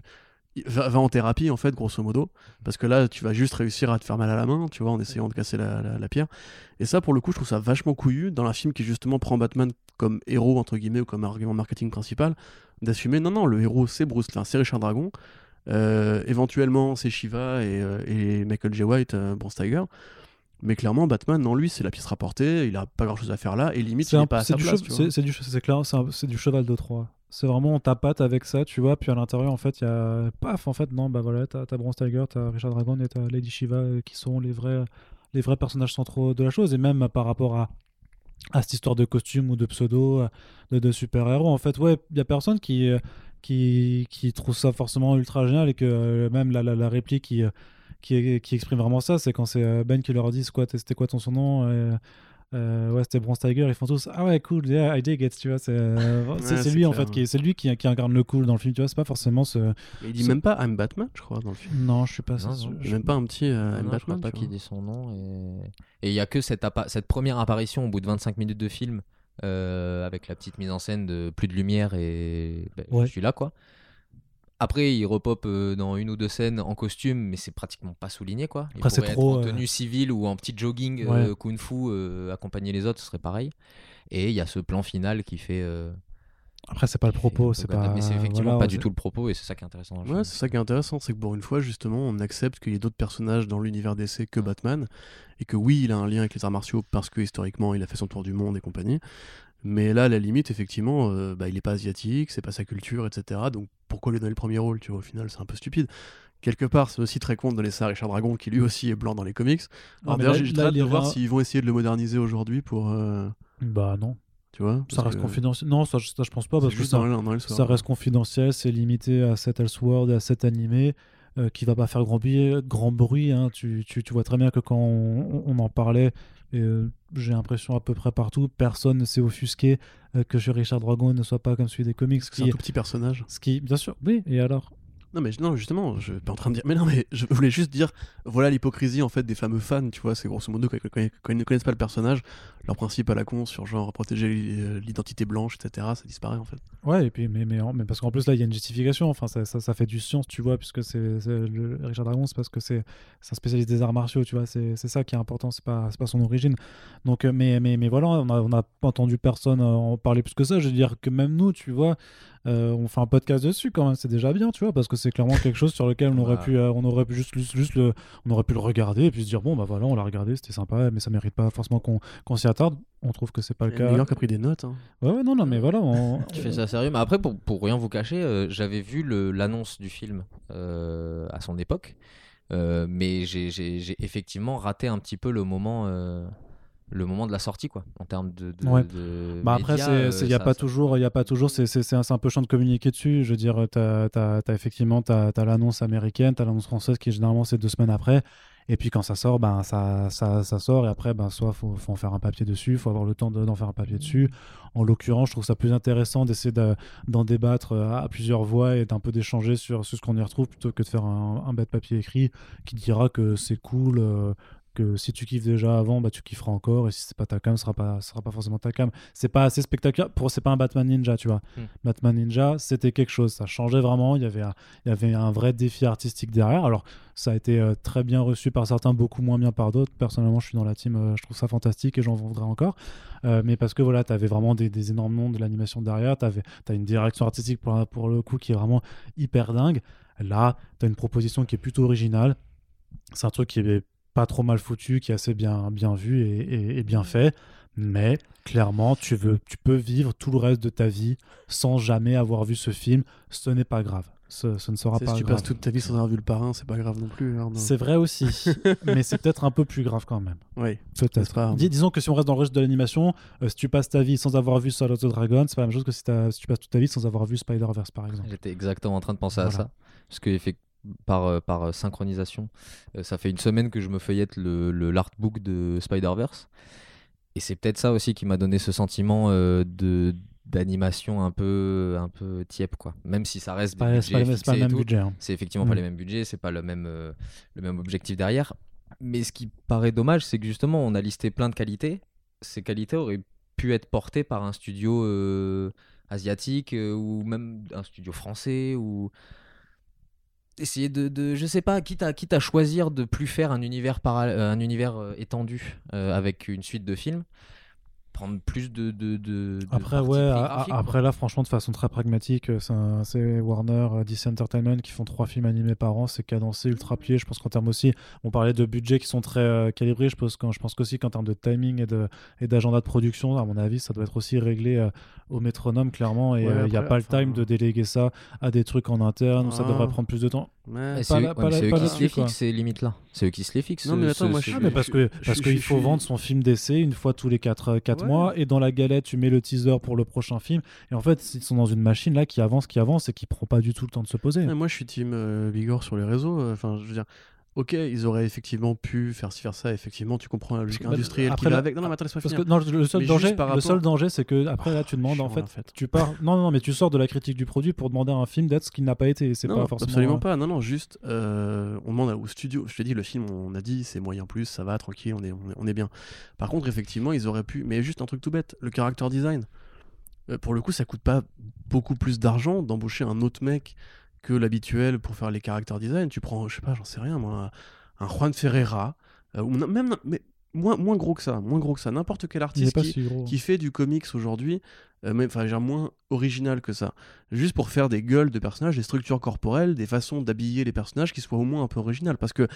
va, va en thérapie en fait grosso modo parce que là tu vas juste réussir à te faire mal à la main tu vois en essayant de casser la, la- la pierre et ça pour le coup je trouve ça vachement couillu dans un film qui justement prend Batman comme héros entre guillemets ou comme argument marketing principal d'assumer non non le héros c'est Bruce enfin, c'est Richard Dragon Euh, éventuellement c'est Shiva et, euh, et Michael J. White euh, Bronze Tiger mais clairement Batman non lui c'est la pièce rapportée il a pas grand chose à faire là et limite C'est il pas à sa place du, clair, c'est du cheval de Troie. C'est vraiment on tapate avec ça, tu vois. Puis à l'intérieur, en fait, il y a paf. En fait, non, bah voilà, t'as t'as Bronze Tiger, t'as Richard Dragon et t'as Lady Shiva euh, qui sont les vrais, les vrais personnages centraux de la chose. Et même euh, par rapport à à cette histoire de costume ou de pseudo euh, de, super-héros, en fait, ouais, il y a personne qui qui, trouve ça forcément ultra génial et que même la, la, réplique qui, qui, qui exprime vraiment ça, c'est quand c'est Ben qui leur dit c'était quoi ton son nom euh, ouais, c'était Bronze Tiger. Ils font tous Ah ouais, cool, yeah, I dig it. Tu vois, c'est euh, c'est- Ouais, lui en fait qui, c'est lui qui, qui incarne le cool dans le film. Tu vois, c'est pas forcément ce. Mais il dit ce- même pas I'm Batman je crois dans le film Non, je suis pas Non, sûr. non. il y a même pas un petit euh, Non, I'm non, je crois Batman pas tu qu'il dit son nom. Et et il y a que cette, cette première apparition au bout de 25 minutes de film euh, avec la petite mise en scène de plus de lumière et ben, Ouais. je suis là quoi. Après, il repop euh, dans une ou deux scènes en costume, mais c'est pratiquement pas souligné quoi. Il Après, c'est trop, être en euh, tenue civile ou en petit jogging euh, Ouais. kung-fu, euh, accompagner les autres, ce serait pareil. Et il y a ce plan final qui fait. euh, Après, c'est pas le propos. C'est pas. Mais c'est effectivement voilà, pas du tout le propos et c'est ça qui est intéressant dans le Ouais, film. c'est ça qui est intéressant, c'est que pour une fois, justement, on accepte qu'il y ait d'autres personnages dans l'univers d'essai que Batman, et que oui, il a un lien avec les arts martiaux parce que historiquement, il a fait son tour du monde et compagnie. Mais là, à la limite, effectivement, euh, bah, il est pas asiatique, c'est pas sa culture, etc. Donc pourquoi lui donner le premier rôle, tu vois, au final, c'est un peu stupide. Quelque part, c'est aussi très con de laisser à Richard Dragon, qui lui aussi est blanc dans les comics. Alors d'ailleurs, j'ai hâte de voir s'ils vont essayer de le moderniser aujourd'hui pour. euh, Bah non, tu vois ça reste que confidentiel. Non, ça, ça, je pense pas parce que ça, reste confidentiel. C'est limité à cet Elseworld et à cet animé. euh, qui va pas faire grand bruit, grand bruit hein. Tu, tu, tu vois très bien que quand on, on en parlait, et, euh, j'ai l'impression à peu près partout, personne ne s'est offusqué euh, que chez Richard Dragon ne soit pas comme celui des comics. C'est un tout petit personnage. ce qui, bien sûr, oui. Et alors Non mais non justement, je suis pas en train de dire. Mais non mais je voulais juste dire, voilà l'hypocrisie en fait des fameux fans, tu vois, c'est grosso modo quand, ils ne connaissent pas le personnage, leur principe à la con sur genre protéger l'i- l'identité blanche, etc. Ça disparaît en fait. Ouais, et puis, mais, mais, mais parce qu'en plus, là, il y a une justification. Enfin, ça, ça, ça fait du sens, tu vois, puisque c'est Richard Dragon, c'est parce que c'est un spécialiste des arts martiaux, tu vois. C'est ça qui est important, c'est pas, pas son origine. Donc, euh, mais, mais, mais voilà, on a, on a pas entendu personne euh, en parler plus que ça. Je veux dire que même nous, tu vois, euh, on fait un podcast dessus quand même, c'est déjà bien, tu vois, parce que c'est clairement quelque chose sur lequel on aurait pu, euh, on aurait pu juste, juste, juste le, on aurait pu le regarder et puis se dire, bon, bah voilà, on l'a regardé, c'était sympa, mais ça mérite pas forcément qu'on qu'on s'y attarde. On trouve que c'est pas le cas. New York a pris des notes. hein. Ouais, ouais, non, non, mais voilà. on- qui fait ça sérieux. Mais après, pour, pour rien vous cacher, euh, j'avais vu le- l'annonce du film euh, à son époque, euh, mais j'ai effectivement raté un petit peu le moment, euh, le moment de la sortie, quoi, en termes de. de- Ouais. de Bah après, euh, il n'y a ça- pas toujours, il a pas toujours, c'est un, un peu chiant de communiquer dessus. Je veux dire, tu as, effectivement, tu as, l'annonce américaine, tu as l'annonce française qui généralement c'est deux semaines après. Et puis quand ça sort, ben, ça, ça, ça sort. Et après, ben, soit faut, faut en faire un papier dessus, il faut avoir le temps de- d'en faire un papier dessus. En l'occurrence, je trouve ça plus intéressant d'essayer de- d'en débattre euh, à plusieurs voix et d'un peu d'échanger sur, sur ce qu'on y retrouve plutôt que de faire un, un bête papier écrit qui dira que c'est cool. euh, que si tu kiffes déjà avant, bah tu kifferas encore, et si c'est pas ta cam, ce sera pas, ce sera pas forcément ta cam. C'est pas assez spectaculaire. Pour, c'est pas un Batman Ninja, tu vois. Hmm. Batman Ninja, c'était quelque chose. Ça changeait vraiment. Il y avait, un, il y avait un vrai défi artistique derrière. Alors, ça a été euh, très bien reçu par certains, beaucoup moins bien par d'autres. Personnellement, je suis dans la team, euh, je trouve ça fantastique et j'en voudrais encore. Euh, mais parce que voilà, tu avais vraiment des, des énormes noms de l'animation derrière. Tu as une direction artistique pour, pour le coup qui est vraiment hyper dingue. Là, tu as une proposition qui est plutôt originale. C'est un truc qui est pas trop mal foutu, qui est assez bien, bien vu et, et- et bien fait. Mais clairement, tu, veux, tu peux vivre tout le reste de ta vie sans jamais avoir vu ce film. Ce n'est pas grave. ce, ce ne sera pas si tu grave. passes toute ta vie sans avoir vu le parrain, c'est pas grave non plus. Arnaud. C'est vrai aussi, mais c'est peut-être un peu plus grave quand même. Oui. Peut-être. Grave. Dis- disons que si on reste dans le registre de l'animation, euh, si tu passes ta vie sans avoir vu of the Dragon, c'est pas la même chose que si, tu passes toute ta vie sans avoir vu Spider-Verse par exemple. J'étais exactement en train de penser à ça. Parce que par, euh, par euh, synchronisation, euh, ça fait une semaine que je me feuillette le, le l'artbook de Spider-Verse. Et c'est peut-être ça aussi qui m'a donné ce sentiment de d'animation un peu un peu tiep quoi. Même si ça reste des pas, c'est pas pas le même tout, budget. hein. c'est effectivement pas Mm. les mêmes budgets, c'est pas le même, euh, le même objectif derrière. Mais ce qui paraît dommage, c'est que justement, on a listé plein de qualités. Ces qualités auraient pu être portées par un studio euh, asiatique euh, ou même un studio français ou essayer de, de je sais pas quitte à quitte choisir de plus faire un univers euh, un univers euh, étendu euh, avec une suite de films prendre plus de, de, de- de Après, ouais, a- après là, franchement, de façon très pragmatique, euh, c'est Warner, euh, DC Entertainment qui font trois films animés par an, c'est cadencé, ultra plié. Je pense qu'en termes aussi, on parlait de budgets qui sont très euh, calibrés. Je pense, qu'en- je pense qu'aussi qu'en termes de timing et de et d'agenda de production, à mon avis, ça doit être aussi réglé euh, au métronome clairement. Et Ouais, euh, il n'y a pas le time de déléguer ça à des trucs en interne où ça devrait prendre plus de temps. C'est pas eux, la- ouais, pas mais la- c'est eux qui se les fixent ces limites là c'est eux qui se les fixent Non, mais ce- attends, moi, ce- je Ah, mais parce que, je- parce je- qu'il faut vendre son film d'essai une fois tous les 4, Ouais. mois et dans la galette tu mets le teaser pour le prochain film et en fait ils sont dans une machine là qui avance qui avance et qui prend pas du tout le temps de se poser Ouais, moi, je suis team euh, Vigor sur les réseaux. euh, Enfin, je veux dire, ok, ils auraient effectivement pu faire ci, faire ça. Effectivement, tu comprends la logique bah, industrielle qui va là- avec. Non, non, mais attends, laisse-moi parce finir. que non, le seul Mais danger le rapport- seul danger c'est que après là tu demandes en fait, tu pars non non mais tu sors de la critique du produit pour demander à un film d'être ce qu'il n'a pas été c'est pas forcément absolument euh, pas. Non, non, juste, euh, on demande au studio. Je te dis, le film, on a dit, c'est moyen plus, ça va, tranquille, on est, on est, on est bien. Par contre, effectivement, ils auraient pu. Mais juste un truc tout bête, le character design. Euh, pour le coup, ça coûte pas beaucoup plus d'argent d'embaucher un autre mec que l'habituel pour faire les character design. Tu prends, je sais pas, j'en sais rien, moi, un Juan Ferreira, euh, ou même, mais moins, moins gros que ça, moins gros que ça. N'importe quel artiste qui, fait du comics aujourd'hui, euh, même, enfin, genre moins original que ça. Juste pour faire des gueules de personnages, des structures corporelles, des façons d'habiller les personnages qui soient au moins un peu originales. Parce que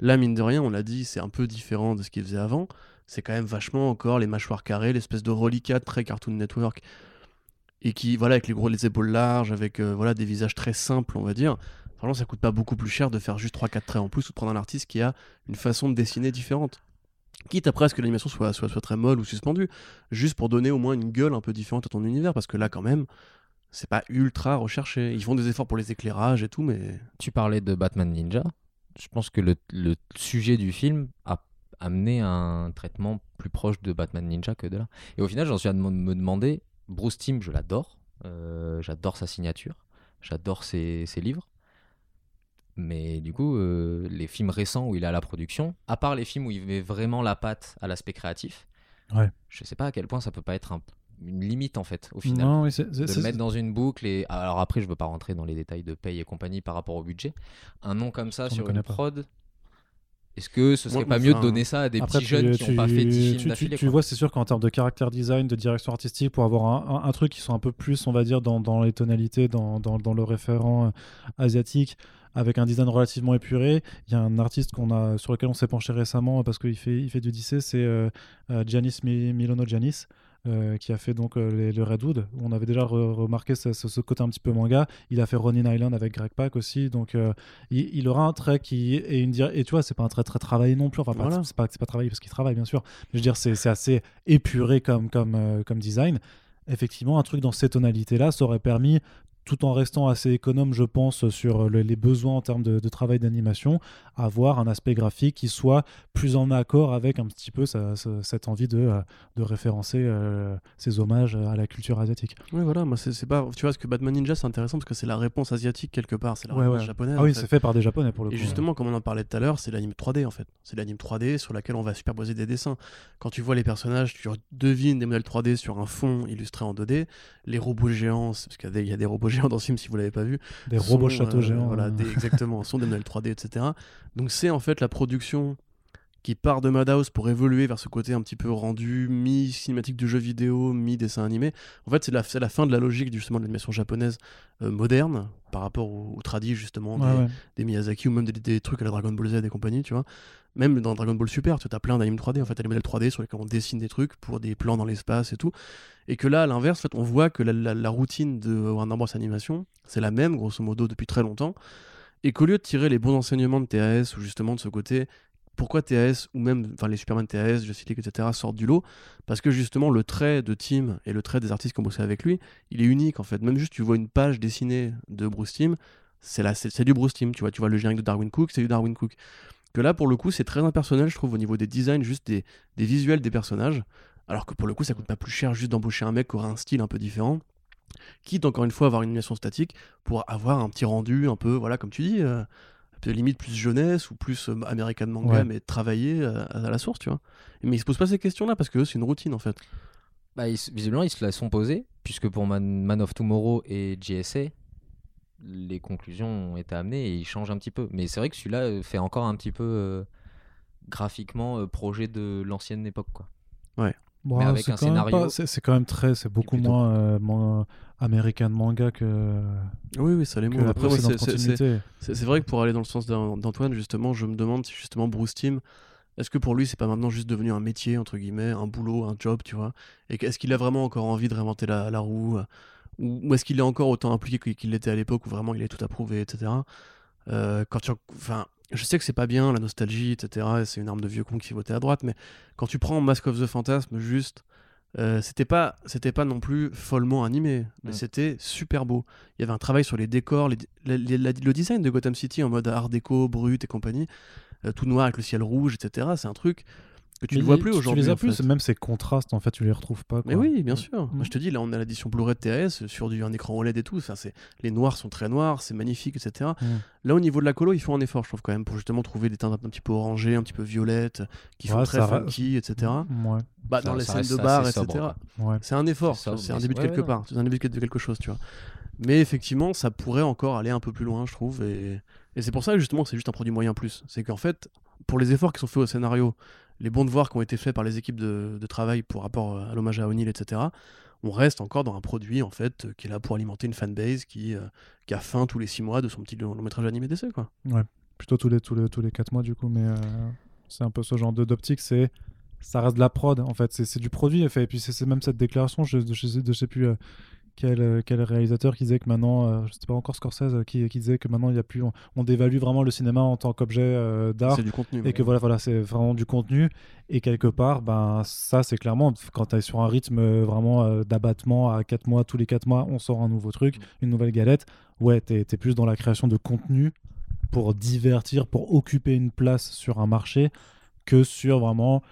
là, mine de rien, on l'a dit, c'est un peu différent de ce qu'il faisait avant. C'est quand même vachement encore les mâchoires carrées, l'espèce de reliquat très Cartoon Network. Et qui, voilà, avec les gros les épaules larges, avec euh, voilà, des visages très simples, on va dire. Franchement, ça coûte pas beaucoup plus cher de faire juste 3-4 traits en plus ou de prendre un artiste qui a une façon de dessiner différente. Quitte après à ce que l'animation soit, soit, soit très molle ou suspendue, juste pour donner au moins une gueule un peu différente à ton univers, parce que là, quand même, c'est pas ultra recherché. Ils font des efforts pour les éclairages et tout, mais. Tu parlais de Batman Ninja. Je pense que le, le sujet du film a amené un traitement plus proche de Batman Ninja que de là. Et au final, j'en suis à me me demander, Bruce Timm, je l'adore. Euh, j'adore sa signature. J'adore ses, ses livres. Mais du coup, euh, les films récents où il est à la production, à part les films où il met vraiment la patte à l'aspect créatif, Ouais. je sais pas à quel point ça peut pas être un- une limite en fait, au final non oui, c'est- c'est- de le mettre dans une boucle et alors après je veux pas rentrer dans les détails de paye et compagnie par rapport au budget un nom comme ça On ne sur une prod est-ce que ce serait pas mieux de donner ça à des Après, petits tu- jeunes qui tu- ont pas fait 10 tu- films tu- d'affilée Tu quoi vois, c'est sûr qu'en termes de caractère design, de direction artistique, pour avoir un, un- un truc qui soit un peu plus, on va dire, dans, dans les tonalités, dans, dans, dans le référent euh, asiatique, avec un design relativement épuré, il y a un artiste qu'on a, sur lequel on s'est penché récemment parce qu'il fait, il fait du DC, c'est euh, euh, Giannis Mi- Milono Giannis. Euh, qui a fait donc euh, les- le Redwood où on avait déjà re- remarqué ce, ce- ce côté un petit peu manga. Il a fait Ronin Island avec Greg Pak aussi. Donc euh, il, il aura un trait qui est une dir- et tu vois c'est pas un trait très travaillé non plus. Enfin Voilà. c'est pas c'est pas travaillé parce qu'il travaille bien sûr. Mais je veux dire c'est assez épuré comme comme comme design. Effectivement un truc dans ces tonalités là ça aurait permis tout en restant assez économe, je pense, sur le- les besoins en termes de, de travail d'animation, avoir un aspect graphique qui soit plus en accord avec un petit peu sa- sa- cette envie de, euh, de référencer euh, ces hommages à la culture asiatique. Oui, voilà, moi, c'est pas. Tu vois, ce que Batman Ninja, c'est intéressant parce que c'est la réponse asiatique quelque part, c'est la Ouais, réponse ouais. japonaise. Ah oui, c'est fait par des japonais pour le Et coup. justement, comme on en parlait tout à l'heure, c'est l'anime 3D en fait. C'est l'anime 3D sur laquelle on va superposer des dessins. Quand tu vois les personnages, tu devines des modèles 3D sur un fond illustré en 2D. Les robots géants, parce qu'il y a des- il y, a des robots géants dans ce film si vous l'avez pas vu. des sont, robots châteaux euh, géants. Voilà, des- exactement, sont des modèles 3D, etc. Donc c'est en fait la production qui part de Madhouse pour évoluer vers ce côté un petit peu rendu mi-cinématique du jeu vidéo, mi-dessin animé. En fait, c'est la, fin de la logique justement de l'animation japonaise euh, moderne par rapport au, au tradi justement Ouais, des, ouais. des Miyazaki ou même des, des trucs à la Dragon Ball Z et compagnie, tu vois. Même dans Dragon Ball Super, tu as plein d'animes 3D, en fait, t'as les modèles 3D sur lesquels on dessine des trucs pour des plans dans l'espace et tout. Et que là, à l'inverse, en fait, on voit que la, la- la routine de Warner Bros. Animation, c'est la même, grosso modo, depuis très longtemps. Et qu'au lieu de tirer les bons enseignements de TAS ou justement de ce côté, pourquoi TAS ou même enfin, les Superman TAS, Justice etc. sortent du lot Parce que justement, le trait de Tim et le trait des artistes qui ont bossé avec lui, il est unique en fait. Même juste, tu vois une page dessinée de Bruce Timm, c'est la- c'est du Bruce Timm, tu vois. Tu vois le générique de Darwin Cook, c'est du Darwin Cook. Que là, pour le coup, c'est très impersonnel, je trouve, au niveau des designs, juste des, des visuels des personnages. Alors que pour le coup, ça coûte pas plus cher juste d'embaucher un mec qui aura un style un peu différent. Quitte encore une fois à avoir une animation statique pour avoir un petit rendu un peu, voilà, comme tu dis, euh, limite plus jeunesse ou plus euh, American manga, Ouais. mais travaillé euh, à la source, tu vois. Mais ils se posent pas ces questions-là parce que c'est une routine en fait. Bah, ils se- visiblement, ils se la sont posées, puisque pour Man, Man of Tomorrow et GSA, les conclusions ont été amenées et ils changent un petit peu. Mais c'est vrai que celui-là euh, fait encore un petit peu euh, graphiquement euh, projet de l'ancienne époque. Quoi. Bon, Mais avec c'est un quand même scénario pas- C'est c'est quand même très. C'est beaucoup plutôt moins euh, man- American manga que, Oui, oui, ça les la Après, c'est- c'est- c'est- continuité. C'est c'est vrai que pour aller dans le sens d'An- d'Antoine, justement, je me demande si justement Bruce Timm, est-ce que pour lui, c'est pas maintenant juste devenu un métier, entre guillemets, un boulot, un job, tu vois? Et est-ce qu'il a vraiment encore envie de réinventer la, la roue Ou, ou est-ce qu'il est encore autant impliqué qu'il l'était à l'époque où vraiment il est tout approuvé, etc. Euh, quand tu, enfin, je sais que c'est pas bien, la nostalgie, etc. et C'est une arme de vieux con qui votait à droite, mais quand tu prends Mask of the Phantasm, juste. euh, c'était pas c'était pas non plus follement animé mais Mm. c'était super beau il y avait un travail sur les décors les- les- les- la- le design de Gotham City en mode art déco brut et compagnie euh, tout noir avec le ciel rouge etc c'est un truc que tu Mais ne vois plus Tu aujourd'hui les as en plus, fait. même ces contrastes, en fait, tu les retrouves pas. mais oui bien sûr Mm. Moi, je te dis là on a l'édition Blu-ray de TAS sur du, un écran OLED et tout enfin, c'est les noirs sont très noirs c'est magnifique etc Mm. là au niveau de la colo ils font un effort je trouve quand même pour justement trouver des teintes un petit peu orangées un petit peu violettes qui font Ouais, très funky etc Ouais, bah, Ça- dans les ça scènes de bar etc ouais. c'est un effort, C'est un début de quelque part, c'est un début de quelque chose, tu vois. Mais effectivement, ça pourrait encore aller un peu plus loin, je trouve. Et, et c'est pour ça que justement, c'est juste un produit moyen plus. C'est qu'en fait, pour les efforts qui sont faits au scénario, les bons devoirs qui ont été faits par les équipes de, travail pour rapport à l'hommage à O'Neill, etc., on reste encore dans un produit en fait qui est là pour alimenter une fanbase qui, euh, qui a faim tous les six mois de son petit long métrage animé d'essai, quoi. Plutôt tous les, tous les, tous les 4 mois, du coup, mais euh, c'est un peu ce genre de- d'optique. C'est. Ça reste de la prod, en fait. C'est c'est du produit, en fait. Et puis, c'est même cette déclaration, je, je, sais- plus. euh, quel, euh, quel réalisateur qui disait que maintenant, euh, je sais pas encore Scorsese, euh, qui, qui disait que maintenant il y a plus, on, on dévalue vraiment le cinéma en tant qu'objet d'art. C'est du contenu. et que voilà, voilà c'est vraiment du contenu. Et quelque part ben ça c'est clairement quand tu es sur un rythme vraiment d'abattement à 4 mois tous les 4 mois on sort un nouveau truc une nouvelle galette. Ouais tu es, plus dans la création de contenu pour divertir pour occuper une place sur un marché que sur vraiment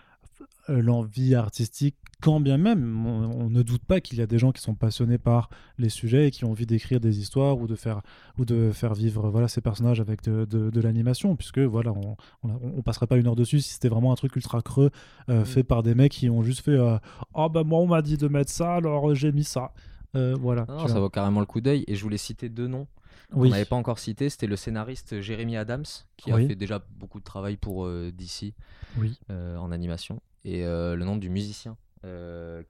l'envie artistique quand bien même on, on ne doute pas qu'il y a des gens qui sont passionnés par les sujets et qui ont envie d'écrire des histoires ou de faire ou de faire vivre voilà ces personnages avec de, de- de l'animation puisque voilà on, on, on passerait pas une heure dessus si c'était vraiment un truc ultra creux euh, Mm. fait par des mecs qui ont juste fait euh, oh bah moi on m'a dit de mettre ça alors j'ai mis ça Euh, voilà Non, ça vaut carrément le coup d'œil. Et je voulais citer deux noms oui qu'on n'avait pas encore cités. C'était le scénariste Jeremy Adams, qui Oui. a fait déjà beaucoup de travail pour euh, DC oui euh, en animation. Et le nom du musicien,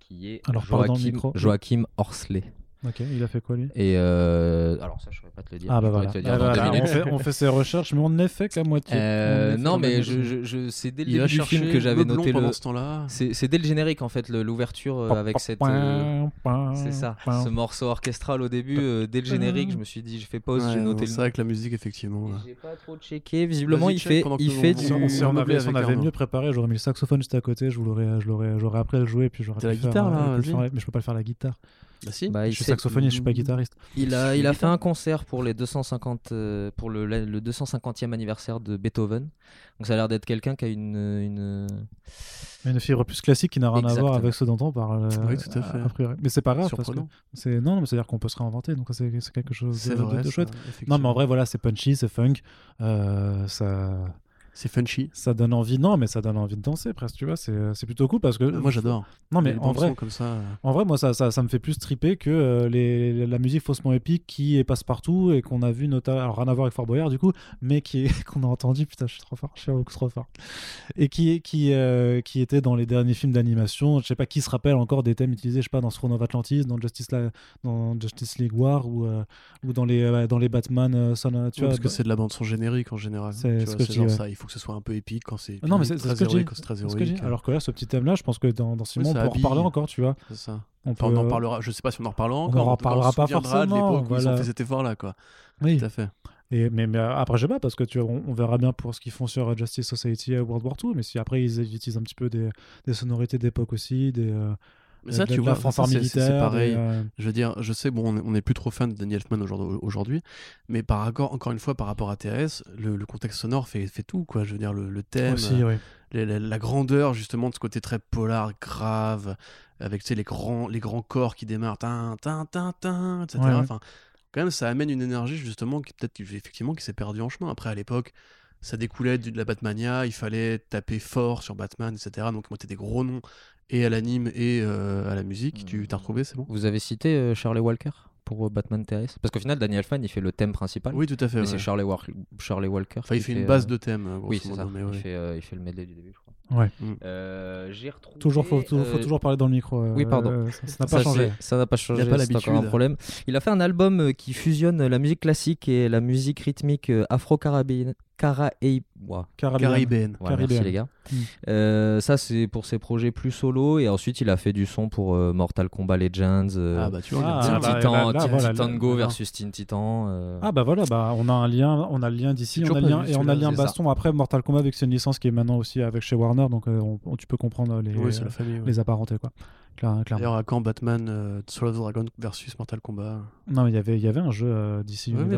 qui est Alors, Joachim. Joachim Horsley. Ok il a fait quoi lui? Et euh, alors ça, je ne saurais pas te le dire. ah bah voilà, te le dire Ah, dans voilà. deux on, fait, on fait ses recherches mais on n'est fait qu'à moitié Euh, non, mais je, je, je- c'est dès le début du film que j'avais noté pendant le. ce temps-là. C'est c'est dès le générique en fait, le- l'ouverture euh, avec cette. euh, C'est ça, ce morceau orchestral au début, euh, dès le générique, je me suis dit, je fais pause, Ouais, j'ai noté le C'est vrai que la musique, effectivement. J'ai pas trop checké. Visiblement, il fait, il fait du. Si on, avait, on mieux préparé, j'aurais mis le saxophone juste à côté, je l'aurais, je l'aurais, j'aurais appris à le jouer, puis j'aurais la faire, guitare, là, mais je peux pas le faire la guitare. Bah si. Bah, je suis saxophoniste, je suis pas guitariste. Il a, il a fait un concert pour les 250, euh, pour le, le 250e anniversaire de Beethoven. Donc ça a l'air d'être quelqu'un qui a une, une. Une fibre plus classique qui n'a rien à voir avec ce dont on parle. euh, Oui, tout à fait. a priori. Mais c'est pas grave parce que c'est non, mais c'est à dire qu'on peut se réinventer, donc c'est, quelque chose de, de- vrai. de ça, chouette. Non, mais en vrai, voilà, c'est punchy, c'est funk, euh, ça, C'est funchy. ça donne envie. Non, mais ça donne envie de danser presque, tu vois. C'est c'est plutôt cool parce que. Moi, j'adore. Non, mais Les en vrai, comme ça. euh, En vrai, moi, ça, ça, ça me fait plus triper que euh, les, la musique faussement épique qui est passe-partout et qu'on a vu notamment. Alors, rien à voir avec Fort Boyard, du coup, mais qui qu'on a entendu. Putain, je suis trop fort, je suis beaucoup trop fort. Et qui, qui, euh, qui était dans les derniers films d'animation. Je sais pas qui se rappelle encore des thèmes utilisés, je sais pas, dans Throne of Atlantis, dans Justice, La- dans Justice League War ou, euh, ou dans, les, euh, dans les Batman euh, Son, tu ouais, vois, parce que c'est de la bande son générique en général. C'est ce que c'est je dis, genre ça. Il faut que ce soit un peu épique quand c'est. Non, mais c'est très héroïque très héroïque. Alors que là, ce petit thème-là, je pense que dans, dans Oui, mois, on peut en reparler encore, tu vois. C'est ça. On Enfin, on en parlera. Je sais pas si on en reparlera on encore. en mais en se pas souviendra de forcément, l'époque où ils voilà. ont fait cet effort-là, quoi. Oui. Tout à fait. Et, mais, mais euh, après, je sais pas, parce que tu on, on verra bien pour ce qu'ils font sur euh, Justice Society et World War II, mais si après ils utilisent un petit peu des, des sonorités d'époque aussi, des, euh, Mais ça, tu vois, c'est- pareil. euh, Je veux dire, je sais, bon, on est- on n'est plus trop fan de Danny Elfman aujourd'hui- mais par accord, encore une fois, par rapport à TRS, le, le contexte sonore fait, fait tout, quoi. Je veux dire, le, le thème, aussi, oui. les- la, la grandeur, justement, de ce côté très polar, grave, avec, tu sais, les grands, les grands corps qui démarrent, tin, tin, tin, tin, etc. Ouais, ouais. Enfin, quand même, ça amène une énergie, justement, qui peut-être, effectivement, qui s'est perdue en chemin. Après, à l'époque, ça découlait de la Batmania, il fallait taper fort sur Batman, etc. Donc, monter des gros noms, et à l'anime, et euh, à la musique. Tu t'as retrouvé, c'est bon? Vous avez cité euh, Charlie Walker pour euh, Batman TRS Parce qu'au final, Daniel Fan, il fait le thème principal. Oui, tout à fait. mais ouais. c'est Charlie, War- Charlie Walker. Enfin, il fait une base euh, de thème. euh, Oui, c'est ça. il, ouais. fait, euh, il fait le medley du début, je crois. Ouais. Mm. Euh, J'ai retrouvé. Toujours, faut, faut, faut euh, toujours parler dans le micro. euh, oui, pardon. euh, ça ça n'a pas ça, changé. Ça n'a pas changé. Il a pas c'est encore l'habitude. un problème. Il a fait un album euh, qui fusionne la musique classique et la musique rythmique euh, Ouah. Caribéen. Caribéenne. Merci les gars. Mm. Euh, ça, c'est pour ses projets plus solo. Et ensuite, il a fait du son pour euh, Mortal Kombat Legends. euh, Ah bah tu vois, Ah, bah, Titan, là, là, Teen voilà, Titan là, Go là. versus Teen Titan. euh, Ah bah voilà, bah on a un lien, on a le lien d'ici, on a lien et on a le lien c'est ça. baston. Après Mortal Kombat avec c'est une licence qui est maintenant aussi avec chez Warner, donc euh, on- on- tu peux comprendre les, Oui, la famille. ouais. les apparentés quoi. Claire-. D'ailleurs, à quand Batman euh, Soul of the Dragon versus Mortal Kombat Non, mais il y avait, il y avait un jeu euh, d'ici, Ouais, mais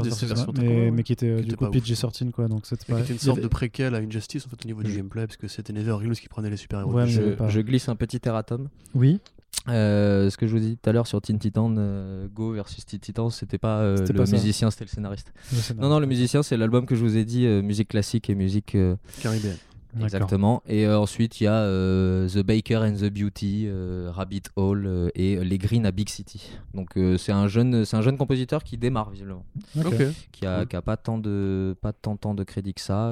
mais, mais qui était euh, Qui du était coup pas ouf, PG-13 quoi, donc c'était Qui pas. était une sorte avait- de préquel à Injustice en fait, au niveau du gameplay, parce que c'était NetherRealms qui prenait les super-héros. Ouais, je, pas. je glisse un petit erratum. Oui. Euh, ce que je vous dis tout à l'heure sur Teen Titan euh, Go versus Teen Titan, c'était pas euh, le pas musicien, c'était le scénariste. je sais Non, non, le musicien, c'est l'album que je vous ai dit, euh, musique classique et musique. euh, Caribéenne. Exactement. Et euh, ensuite, il y a euh, The Baker and the Beauty, euh, Rabbit Hole euh, et Les Green à Big City. Donc, euh, c'est un, jeune- c'est un jeune compositeur qui démarre, visiblement. Ok. Ok. Qui a, Cool. qui a pas, tant de, pas tant, tant de crédit que ça.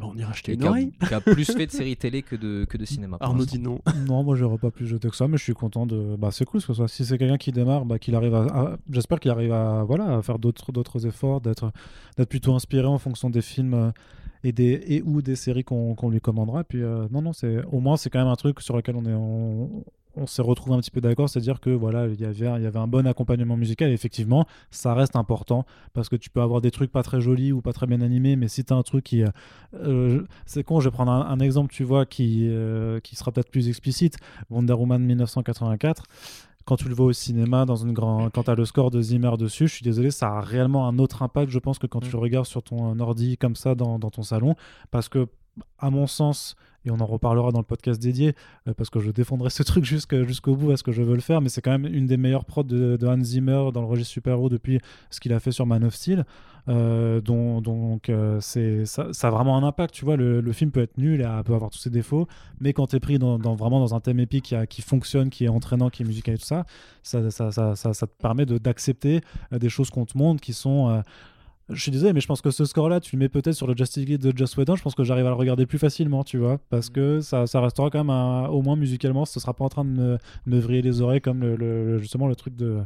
on ira acheter et une qui a, qui a plus fait de séries télé que de, que de cinéma. Arnaud dit non. Non, moi j'aurais pas plus jeté que ça, mais je suis content de. Bah, c'est cool ce que soit. Si c'est quelqu'un qui démarre, bah, qu'il arrive à. à- J'espère qu'il arrive à voilà à faire d'autres d'autres efforts, d'être d'être plutôt inspiré en fonction des films euh, et des et ou des séries qu'on qu'on lui commandera. Puis euh, non non, au moins c'est quand même un truc sur lequel on est on, on s'est retrouvé un petit peu d'accord, c'est-à-dire que voilà il y avait il y avait un bon accompagnement musical. Effectivement, ça reste important parce que tu peux avoir des trucs pas très jolis ou pas très bien animés, mais si tu as un truc qui euh, euh, c'est con, je vais prendre un, un exemple, tu vois, qui, euh, qui sera peut-être plus explicite. Wonder Woman 1984. Quand tu le vois au cinéma, dans une grande, quand tu as le score de Zimmer dessus, je suis désolé, ça a réellement un autre impact, je pense, que quand tu le regardes sur ton ordi comme ça dans, dans ton salon. Parce que, à mon sens, et on en reparlera dans le podcast dédié, euh, parce que je défendrai ce truc jusqu'au bout, parce que je veux le faire, mais c'est quand même une des meilleures prods de, Hans Zimmer dans le registre super-héros depuis ce qu'il a fait sur Man of Steel. Euh, dont- donc euh, ça, a vraiment un impact tu vois le, film peut être nul et peut avoir tous ses défauts mais quand tu es pris dans, vraiment dans un thème épique qui, fonctionne qui est entraînant qui est musical et tout ça ça, te permet d'accepter euh, des choses qu'on te montre qui sont je suis désolé, mais je pense que ce score-là, tu le mets peut-être sur le Justice League de Joss Whedon. Je pense que j'arrive à le regarder plus facilement, tu vois, parce que ça, ça restera quand même, un- au moins musicalement, ce sera pas en train de me, vriller les oreilles comme le, le- justement le truc de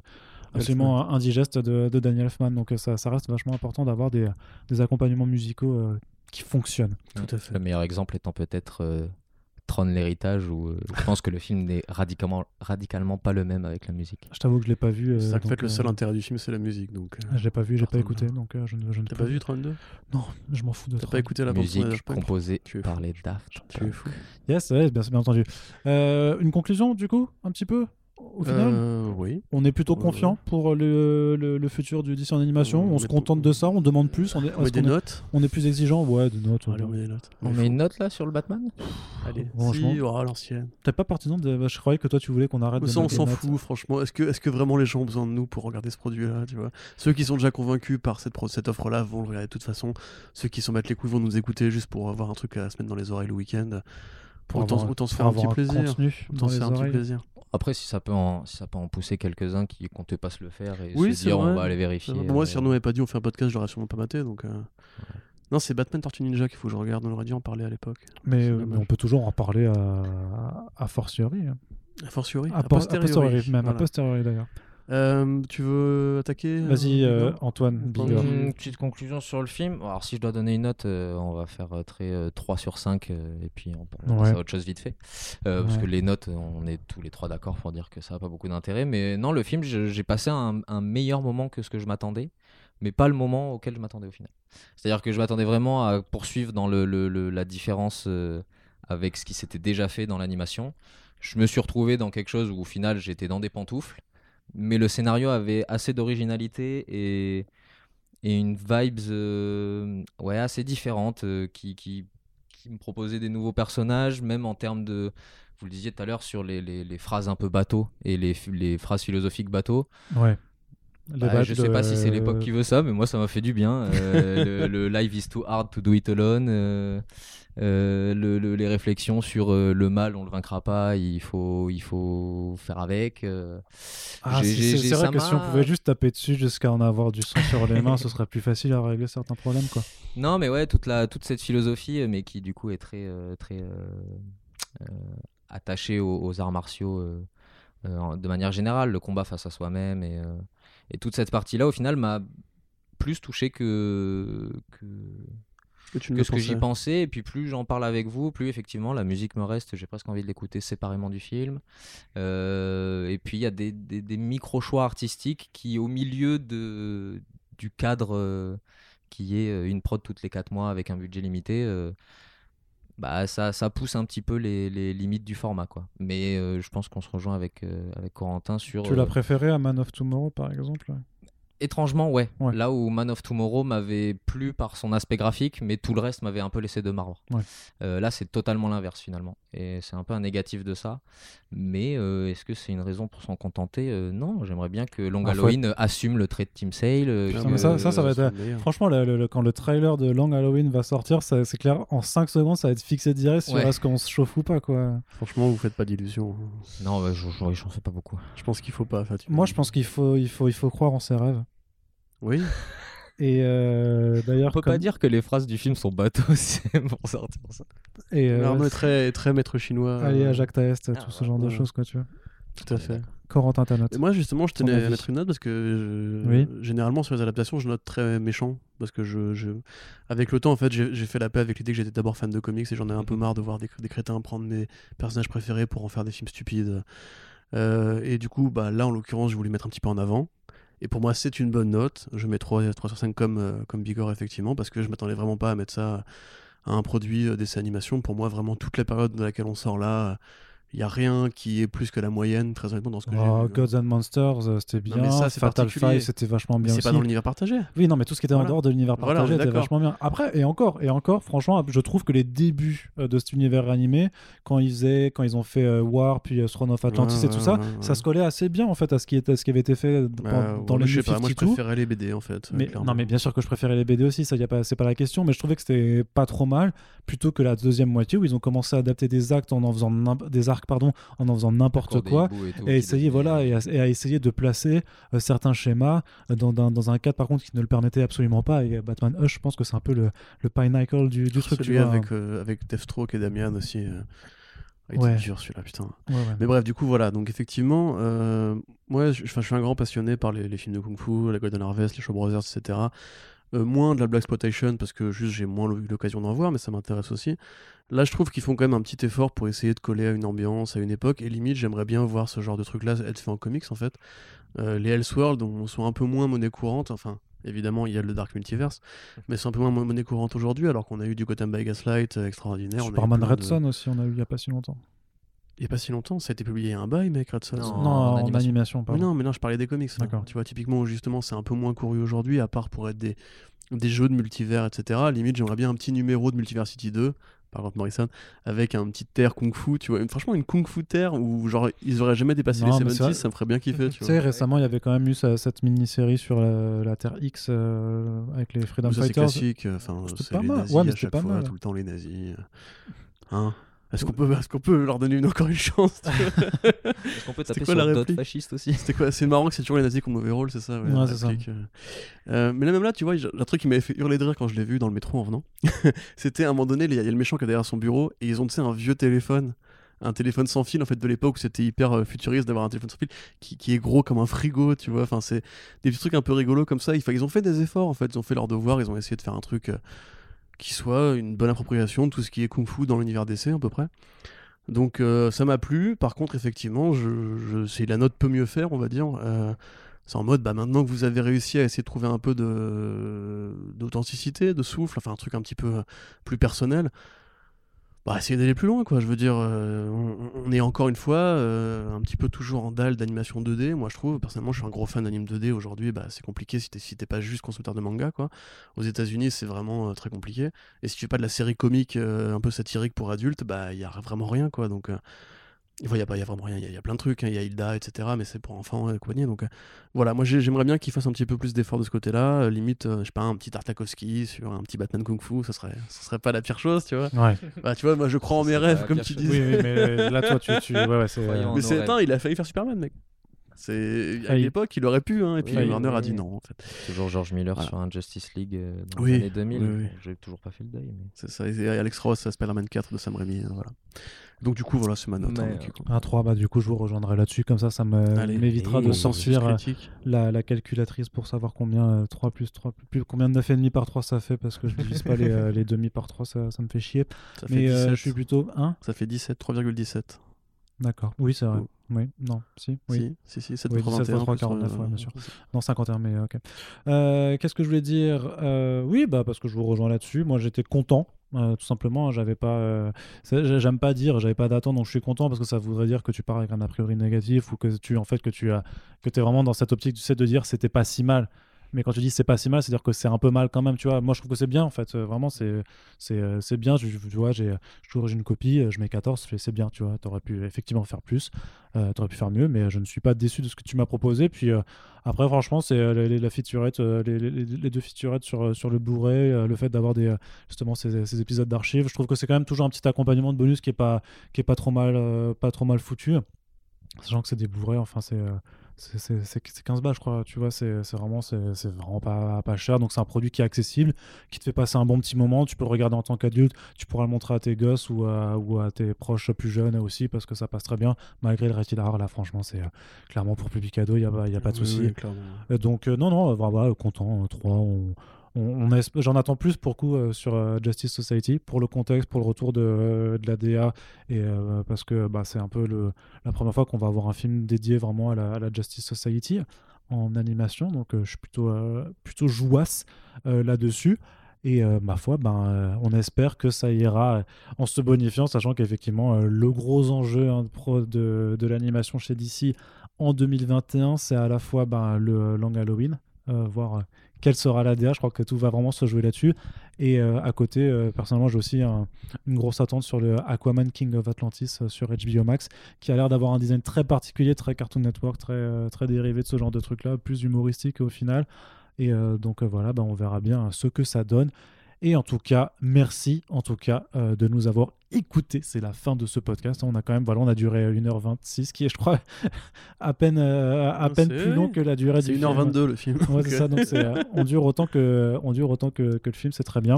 absolument indigeste de, de Daniel Elfman. Donc euh, ça, ça reste vachement important d'avoir des, des accompagnements musicaux euh, qui fonctionnent. Tout à fait. Le meilleur exemple étant peut-être euh, Tron l'héritage où euh, je pense que le film n'est radicalement, radicalement pas le même avec la musique. Je t'avoue que je l'ai pas vu. euh, C'est ça, en fait, le seul euh, intérêt du film, c'est la musique. Donc, euh, je l'ai pas vu, j'ai pas écouté, là. donc euh, je ne, je ne T'as pas vu 32 Non, je m'en fous de T'as pas écouté la Musique composée par les Daft Tu es fou. Yes, bien, bien entendu. Euh, une conclusion, du coup, un petit peu? Au final Euh, oui. On est plutôt Ouais, confiant pour le, le, le futur du DC en animation. Ouais, on on se contente de ça, on demande plus. On est, On met des est- notes. on est plus exigeant? Ouais, des notes. Allez, on met des notes. On Il met faut- une note là sur le Batman? Allez, Franchement. si, oh, l'ancienne. T'es pas partisan de. bah, Je croyais que toi tu voulais qu'on arrête de. Ça, on s'en fout, franchement. Est-ce que, est que vraiment les gens ont besoin de nous pour regarder ce produit-là tu vois? Ceux qui sont déjà convaincus par cette, offre-là vont le regarder de toute façon. Ceux qui s'en battent les couilles vont nous écouter juste pour avoir un truc à se mettre dans les oreilles le week-end. Pour autant, avoir- autant se faire un petit plaisir. Autant se faire un petit plaisir. Après, si ça peut en, si ça peut en pousser quelques-uns qui comptaient pas se le faire et Oui, se dire vrai. on va aller vérifier. Moi, euh, si Arnaud m'avait pas dit on fait un podcast, je l'aurais sûrement pas maté. Donc, euh. Non, c'est Batman Tortue Ninja qu'il faut que je regarde. On aurait dû en parler à l'époque. Mais, euh, mais on peut toujours en parler à, à fortiori. hein. A fortiori. A, a po- a posteriori. posteriori, même Voilà. a posteriori d'ailleurs. Euh, tu veux attaquer Vas-y, euh, euh, Bigor Antoine. Euh, Une petite conclusion sur le film. Alors, si je dois donner une note, euh, on va faire euh, très euh, 3 sur 5 euh, et puis on peut Ouais. passer à autre chose vite fait. Euh, Parce que les notes, euh, on est tous les trois d'accord pour dire que ça n'a pas beaucoup d'intérêt. Mais non, le film, j'ai passé un, un meilleur moment que ce que je m'attendais, mais pas le moment auquel je m'attendais au final. C'est-à-dire que je m'attendais vraiment à poursuivre dans le, le- le- la différence euh, avec ce qui s'était déjà fait dans l'animation. Je me suis retrouvé dans quelque chose où au final j'étais dans des pantoufles, mais le scénario avait assez d'originalité et, et une vibes euh, ouais, assez différente euh, qui, qui, qui me proposait des nouveaux personnages, même en termes de. Vous le disiez tout à l'heure sur les, les- les phrases un peu bateau et les, les phrases philosophiques bateau. Ouais. Bah, je sais pas si c'est l'époque qui veut ça, mais moi ça m'a fait du bien. Euh, le, le life is too hard to do it alone. Euh, le- le- les réflexions sur euh, le mal, on le vaincra pas, il faut, il faut faire avec. euh. Ah, c'est vrai que si on pouvait juste taper dessus jusqu'à en avoir du sang sur les mains, ce serait plus facile à régler certains problèmes. Quoi. Non, mais ouais, toute, la, toute cette philosophie, mais qui du coup est très, très attachée aux, aux arts martiaux de manière générale, le combat face à soi-même et, et toute cette partie-là, au final, m'a plus touché que, que, que tu ce que j'y pensais. Et puis plus j'en parle avec vous, plus effectivement la musique me reste. J'ai presque envie de l'écouter séparément du film. Euh, et puis il y a des, des, des micro-choix artistiques qui, au milieu de, du cadre euh, qui est euh, une prod toutes les 4 mois avec un budget limité, euh, bah, ça, ça pousse un petit peu les, les limites du format. Quoi. Mais euh, je pense qu'on se rejoint avec, euh, avec Corentin sur... Tu euh, l'as préféré à Man of Tomorrow, par exemple? Étrangement, ouais. Ouais. Là où Man of Tomorrow m'avait plu par son aspect graphique, mais tout le reste m'avait un peu laissé de marbre. Ouais. Euh, là, c'est totalement l'inverse finalement. Et c'est un peu un négatif de ça. Mais euh, est-ce que c'est une raison pour s'en contenter? Euh, Non, j'aimerais bien que Long Halloween assume le trait de Team Sale. euh, Non, mais ça- ça, ça va être-. Franchement, le- le- quand le trailer de Long Halloween va sortir, c'est clair, en 5 secondes, ça va être fixé direct sur Ouais. est-ce qu'on se chauffe ou pas. quoi. Franchement, vous faites pas d'illusions. Non, ouais, je- je- j'en fais pas beaucoup. Je pense qu'il faut pas. Moi, je pense qu'il faut, il faut, il faut croire en ses rêves. Oui. Et euh, d'ailleurs, On peut comme- pas dire que les phrases du film sont bateaux c'est pour sortir ça. et, euh, très, très maître chinois. Allez, euh, à Jacques Taest, Ah, tout ce genre de choses, quoi, tu vois. Tout à fait. Corentin, ta note. Et moi, justement, je tenais à mettre une note parce que je- Oui. généralement sur les adaptations, je note très méchant parce que je, je- avec le temps, en fait, j'ai j'ai fait la paix avec l'idée que j'étais d'abord fan de comics et j'en ai un peu Mhm. marre de voir des, des crétins prendre mes personnages préférés pour en faire des films stupides. Euh, et du coup, bah, là, en l'occurrence, je voulais mettre un petit peu en avant. Et pour moi, c'est une bonne note. Je mets 3, 3 sur 5 comme, euh, comme effectivement, parce que je m'attendais vraiment pas à mettre ça à un produit euh, d'essai animation. Pour moi, vraiment, toute la période de laquelle on sort là, il n'y a rien qui est plus que la moyenne, très honnêtement, dans ce que Oh, j'ai vu. hein. Gods and Monsters, euh, c'était Non, bien. mais ça, c'est Fatal. Five, c'était vachement bien c'est pas dans l'univers partagé. Oui, non, mais tout ce qui était en Voilà. dehors de l'univers Voilà, partagé est était vachement bien. Après, et encore, et encore, franchement, je trouve que les débuts euh, de cet univers animé, quand ils faisaient, quand ils ont fait euh, War, puis euh, Throne of Atlantis Ouais, et tout ouais, ça, ouais, ça se collait assez bien en fait à ce qui était, ce qui avait été fait dans, Bah, dans ouais, les je sais pas, moi je 52. préférais les BD en fait. Mais, non, mais bien sûr que je préférais les BD aussi, ça y a pas, c'est pas la question, mais je trouvais que c'était pas trop mal, plutôt que la deuxième moitié où ils ont commencé à adapter des actes en en faisant des arcs pardon, en en faisant n'importe quoi. et tout Et qui essayer, voilà, et à, et à essayer de placer euh, certains schémas euh, dans, dans, dans un cadre par contre qui ne le permettait absolument pas. Et euh, Batman Hush, je pense que c'est un peu le, le pinnacle du, du truc. tu Celui vois. avec, euh, avec Deathstroke et Damian aussi. euh, Il était Ouais. dur celui-là, putain. Ouais, ouais. Mais bref, du coup, voilà. Donc, effectivement, euh, moi, je, suis un grand passionné par les, les films de Kung Fu, la Golden Harvest, les Shaw Brothers, etc. Euh, moins de la Black Exploitation parce que juste j'ai moins eu l'occasion d'en voir, mais ça m'intéresse aussi. Là, je trouve qu'ils font quand même un petit effort pour essayer de coller à une ambiance, à une époque. Et limite, j'aimerais bien voir ce genre de truc-là être fait en comics, en fait. Euh, les Elseworlds on- sont un peu moins monnaie courante. Enfin, évidemment, il y a le Dark Multiverse, mais c'est un peu moins mon- monnaie courante aujourd'hui, alors qu'on a eu du Gotham by Gaslight euh, extraordinaire. on a eu Superman plein Red de- Son aussi, on a eu il y a pas si longtemps. Il n'y a pas si longtemps, ça a été publié un bail, mec, Red. Non, en en animation. animation, Mais non, mais non, je parlais des comics. D'accord. Tu vois, typiquement, justement, c'est un peu moins couru aujourd'hui, à part pour être des, des jeux de multivers, etc. Limite, j'aimerais bien un petit numéro de Multiversity 2, par Grant Morrison, avec un petit terre kung fu, tu vois. Franchement, une kung fu terre où, genre, ils auraient jamais dépassé Non, les mais c'est 70s, vrai. ça me ferait bien kiffer, tu Tu vois. sais, récemment, il y avait quand même eu ça- cette mini-série sur la, la Terre X euh, avec les Freedom ça, c'est Fighters. classique, euh, enfin, c'est pas les mal. nazis Ouais, mais à chaque pas fois, mal. tout le temps les nazis. Hein est-ce qu'on peut, est qu'on peut leur donner une, encore une chance Est-ce qu'on peut taper quoi sur la d'autres réplique fascistes aussi C'était quoi C'est marrant que c'est toujours les nazis qui ont le mauvais rôle, c'est ça Ouais, c'est ça. euh. Euh, mais là, même là, tu vois, j'ai un truc qui m'avait fait hurler de rire quand je l'ai vu dans le métro en venant. C'était à un moment donné, il y a il y a le méchant qui est derrière son bureau et ils ont, tu sais, un vieux téléphone. Un téléphone sans fil en fait de l'époque où c'était hyper euh, futuriste d'avoir un téléphone sans fil qui, qui est gros comme un frigo, tu vois. Enfin, c'est des petits trucs un peu rigolos comme ça. Ils ont fait des efforts en fait, ils ont fait leur devoir, ils ont essayé de faire un truc euh, qui soit une bonne appropriation de tout ce qui est kung fu dans l'univers DC à peu près. Donc euh, ça m'a plu. Par contre, effectivement, c'est la note peut mieux faire, on va dire. Euh, c'est en mode, bah, maintenant que vous avez réussi à essayer de trouver un peu d'authenticité, de souffle, enfin un truc un petit peu plus personnel, bah, essayez d'aller plus loin, quoi. Je veux dire, euh, on, est encore une fois euh, un petit peu toujours en dalle d'animation 2D. Moi, je trouve, personnellement, je suis un gros fan d'anime 2D. Aujourd'hui, bah, c'est compliqué si t'es, si pas juste constructeur de manga, quoi. Aux États-Unis, c'est vraiment euh, très compliqué. Et si tu fais pas de la série comique un peu satirique pour adultes, bah, il y a vraiment rien, quoi. Donc, il n'y a, pas- y a vraiment rien. Il y, a- y a plein de trucs. hein. Il y a Hilda, etc. Mais c'est pour enfants et compagnie. Donc, euh, voilà. Moi, j'ai- j'aimerais bien qu'ils fassent un petit peu plus d'efforts de ce côté-là. Euh, limite, euh, je sais pas, un petit Tartakovsky sur un petit Batman Kung Fu. Ça serait, ça serait pas la pire chose, tu vois. Ouais. Bah, tu vois, moi, je crois en mes rêves, comme tu dis. Oui, oui, mais euh, là, toi, tu. tu... Ouais, ouais, c'est. Croyant. Mais c'est il a failli faire Superman, mec. C'est à l'époque, il aurait pu, hein, et puis Oui, Warner oui, a dit non. En fait, Toujours George Miller Voilà. sur un Justice League euh, dans Oui, les années 2000. oui, oui. Bon, J'ai toujours pas fait le deuil. Mais... c'est ça. Et Alex Ross, à Spider-Man 4 de Sam Raimi, euh, voilà. Donc du coup, voilà, c'est ma note. Mais, hein, euh, donc. Un 3, bah du coup je vous rejoindrai là-dessus, comme ça ça m'évitera de s'enfuir euh, la, la calculatrice pour savoir combien euh, 3 plus 3 plus, combien de 9,5 par 3 ça fait parce que je divise pas les, euh, les demi par 3 ça, ça me fait chier. Ça fait Mais euh, 17. je suis plutôt 1 Ça fait 17, 3,17. D'accord. Oui, c'est vrai. Oui, non, si, oui. Si, si, si, Oui, 7,21. 17, 3, plus, 49, euh, ouais, bien sûr. Non, 51, mais ok. Euh, Qu'est-ce que je voulais dire Euh, Oui, bah parce que je vous rejoins là-dessus. Moi, j'étais content. euh, tout simplement, j'avais pas, euh, j'aime pas dire, j'avais pas d'attente, donc je suis content parce que ça voudrait dire que tu pars avec un a priori négatif ou que tu, en fait, que tu as, que es vraiment dans cette optique, tu sais, de dire c'était pas si mal. Mais quand tu dis c'est pas si mal, c'est-à-dire que c'est un peu mal quand même, tu vois. Moi, je trouve que c'est bien, en fait. Euh, vraiment, euh, c'est bien. Je, je- tu vois, j'ai je j'ai une copie, euh, je mets 14, je fais, c'est bien, tu vois. T'aurais pu effectivement faire plus, euh, t'aurais pu faire mieux, mais je ne suis pas déçu de ce que tu m'as proposé. Puis après, franchement, c'est la featurette, les, deux featurettes sur, sur le Blu-ray, le fait d'avoir justement ces, épisodes d'archives. Je trouve que c'est quand même toujours un petit accompagnement de bonus qui est pas pas trop mal pas trop mal foutu. Sachant que c'est des Blu-ray, enfin c'est c'est- c'est c'est- c'est 15 balles, je crois. Tu vois, c'est vraiment, c'est vraiment pas, pas cher. Donc, c'est un produit qui est accessible, qui te fait passer un bon petit moment. Tu peux le regarder en tant qu'adulte. Tu pourras le montrer à tes gosses ou à, ou à tes proches plus jeunes aussi, parce que ça passe très bien. Malgré le rated R, là, franchement, c'est euh, clairement pour public ado, il n'y a, pas- y a pas de Oui, souci. oui. Euh, Donc, euh, non, non, euh, voilà, content. 3, on. On- J'en attends plus pour coup euh, sur euh, Justice Society, pour le contexte, pour le retour de, euh, de la DA, et euh, parce que bah, c'est un peu la première fois qu'on va avoir un film dédié vraiment à la, Justice Society en animation, donc je suis plutôt, plutôt jouasse là-dessus. Et ma foi, ben, on espère que ça ira en se bonifiant, sachant qu'effectivement, le gros enjeu hein, de, de, de l'animation chez DC en 2021, c'est à la fois ben, le Long Halloween, voir euh, quelle sera la DA. Je crois que tout va vraiment se jouer là-dessus. Et euh, à côté, euh, personnellement, j'ai aussi un- une grosse attente sur le Aquaman King of Atlantis euh, sur HBO Max, qui a l'air d'avoir un design très particulier, très Cartoon Network, très, très dérivé de ce genre de truc-là, plus humoristique au final. Et donc voilà, ben, on verra bien ce que ça donne. Et en tout cas, merci en tout cas de nous avoir écoutés. C'est la fin de ce podcast. On a quand même, voilà, on a duré 1h26, qui est, je crois, à peine, euh, à peine plus long que la durée du film. 1h22 le film. Ouais, donc, c'est euh, ça. Donc c'est, euh, on dure autant que, on dure autant que, que le film, c'est très bien.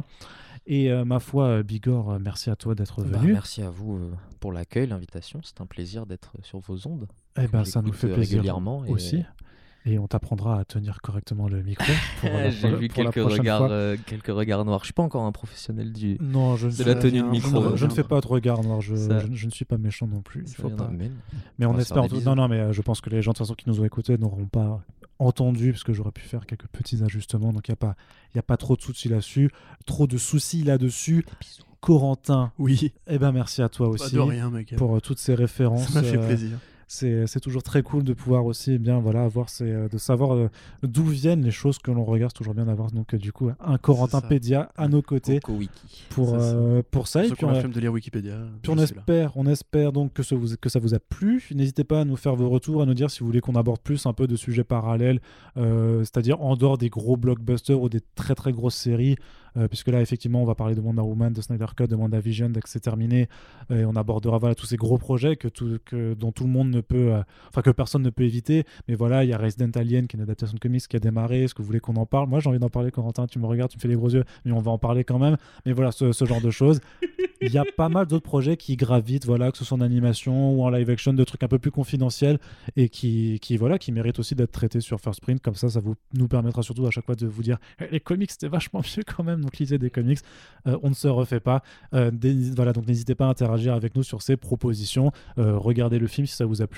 Et euh, ma foi, Bigor, merci à toi d'être Bah, venu. merci à vous euh, pour l'accueil, l'invitation. C'est un plaisir d'être sur vos ondes. Eh ben, ça nous fait plaisir régulièrement aussi. Et on t'apprendra à tenir correctement le micro. J'ai vu pour quelques regards, fois. euh, quelques regards noirs. Je suis pas encore un professionnel du. Non, je ne de la tenue de micro, Je, je ne fais pas de regard noir. Je, Ça- je- je ne suis pas méchant non plus. Il faut pas. mais On espère. tout-. Non, non, mais euh, je pense que les gens de toute façon qui nous ont écoutés n'auront pas entendu parce que j'aurais pu faire quelques petits ajustements. Donc il n'y a pas, il y a pas trop de soucis là-dessus, trop de soucis là-dessus. Corentin, Oui. eh ben merci à toi Pas aussi de rien, mec. pour euh, toutes ces références. Ça m'a fait euh, plaisir. C'est c'est toujours très cool de pouvoir aussi eh bien voilà avoir ces, euh, de savoir euh, d'où viennent les choses que l'on regarde c'est toujours bien d'avoir donc euh, du coup un Corentin ça. Pédia à nos côtés Coco Wiki. pour ça. euh, pour ça et ceux puis qui ont on, la flemme de lire Wikipédia. puis on espère on espère donc que, ce vous, que ça vous a plu n'hésitez pas à nous faire vos retours à nous dire si vous voulez qu'on aborde plus un peu de sujets parallèles euh, c'est-à-dire en dehors des gros blockbusters ou des très très grosses séries euh, puisque là effectivement on va parler de Wonder Woman, de Snyder Cut, de WandaVision dès que c'est terminé et on abordera voilà tous ces gros projets que tout, que, dont tout le monde ne peut euh, enfin que personne ne peut éviter. Mais voilà il y a Resident Alien qui est une adaptation de comics qui a démarré. Est-ce que vous voulez qu'on en parle? Moi j'ai envie d'en parler Corentin. Tu me regardes tu me fais des gros yeux mais on va en parler quand même. Mais voilà ce, genre de choses. Il y a pas mal d'autres projets qui gravitent voilà que ce soit en animation ou en live action de trucs un peu plus confidentiels et qui, qui voilà qui méritent aussi d'être traités sur First Print. Comme ça ça vous nous permettra surtout à chaque fois de vous dire Eh, les comics c'était vachement mieux quand même. Donc lisez des comics. Euh, on ne se refait pas. Euh, voilà donc n'hésitez pas à interagir avec nous sur ces propositions. Regardez le film si ça vous a plu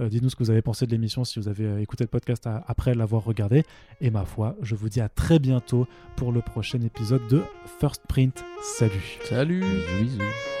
Euh, dites-nous ce que vous avez pensé de l'émission si vous avez euh, écouté le podcast à- après l'avoir regardé. Et ma foi je vous dis à très bientôt pour le prochain épisode de First Print. Salut. Salut. Bisous, bisous.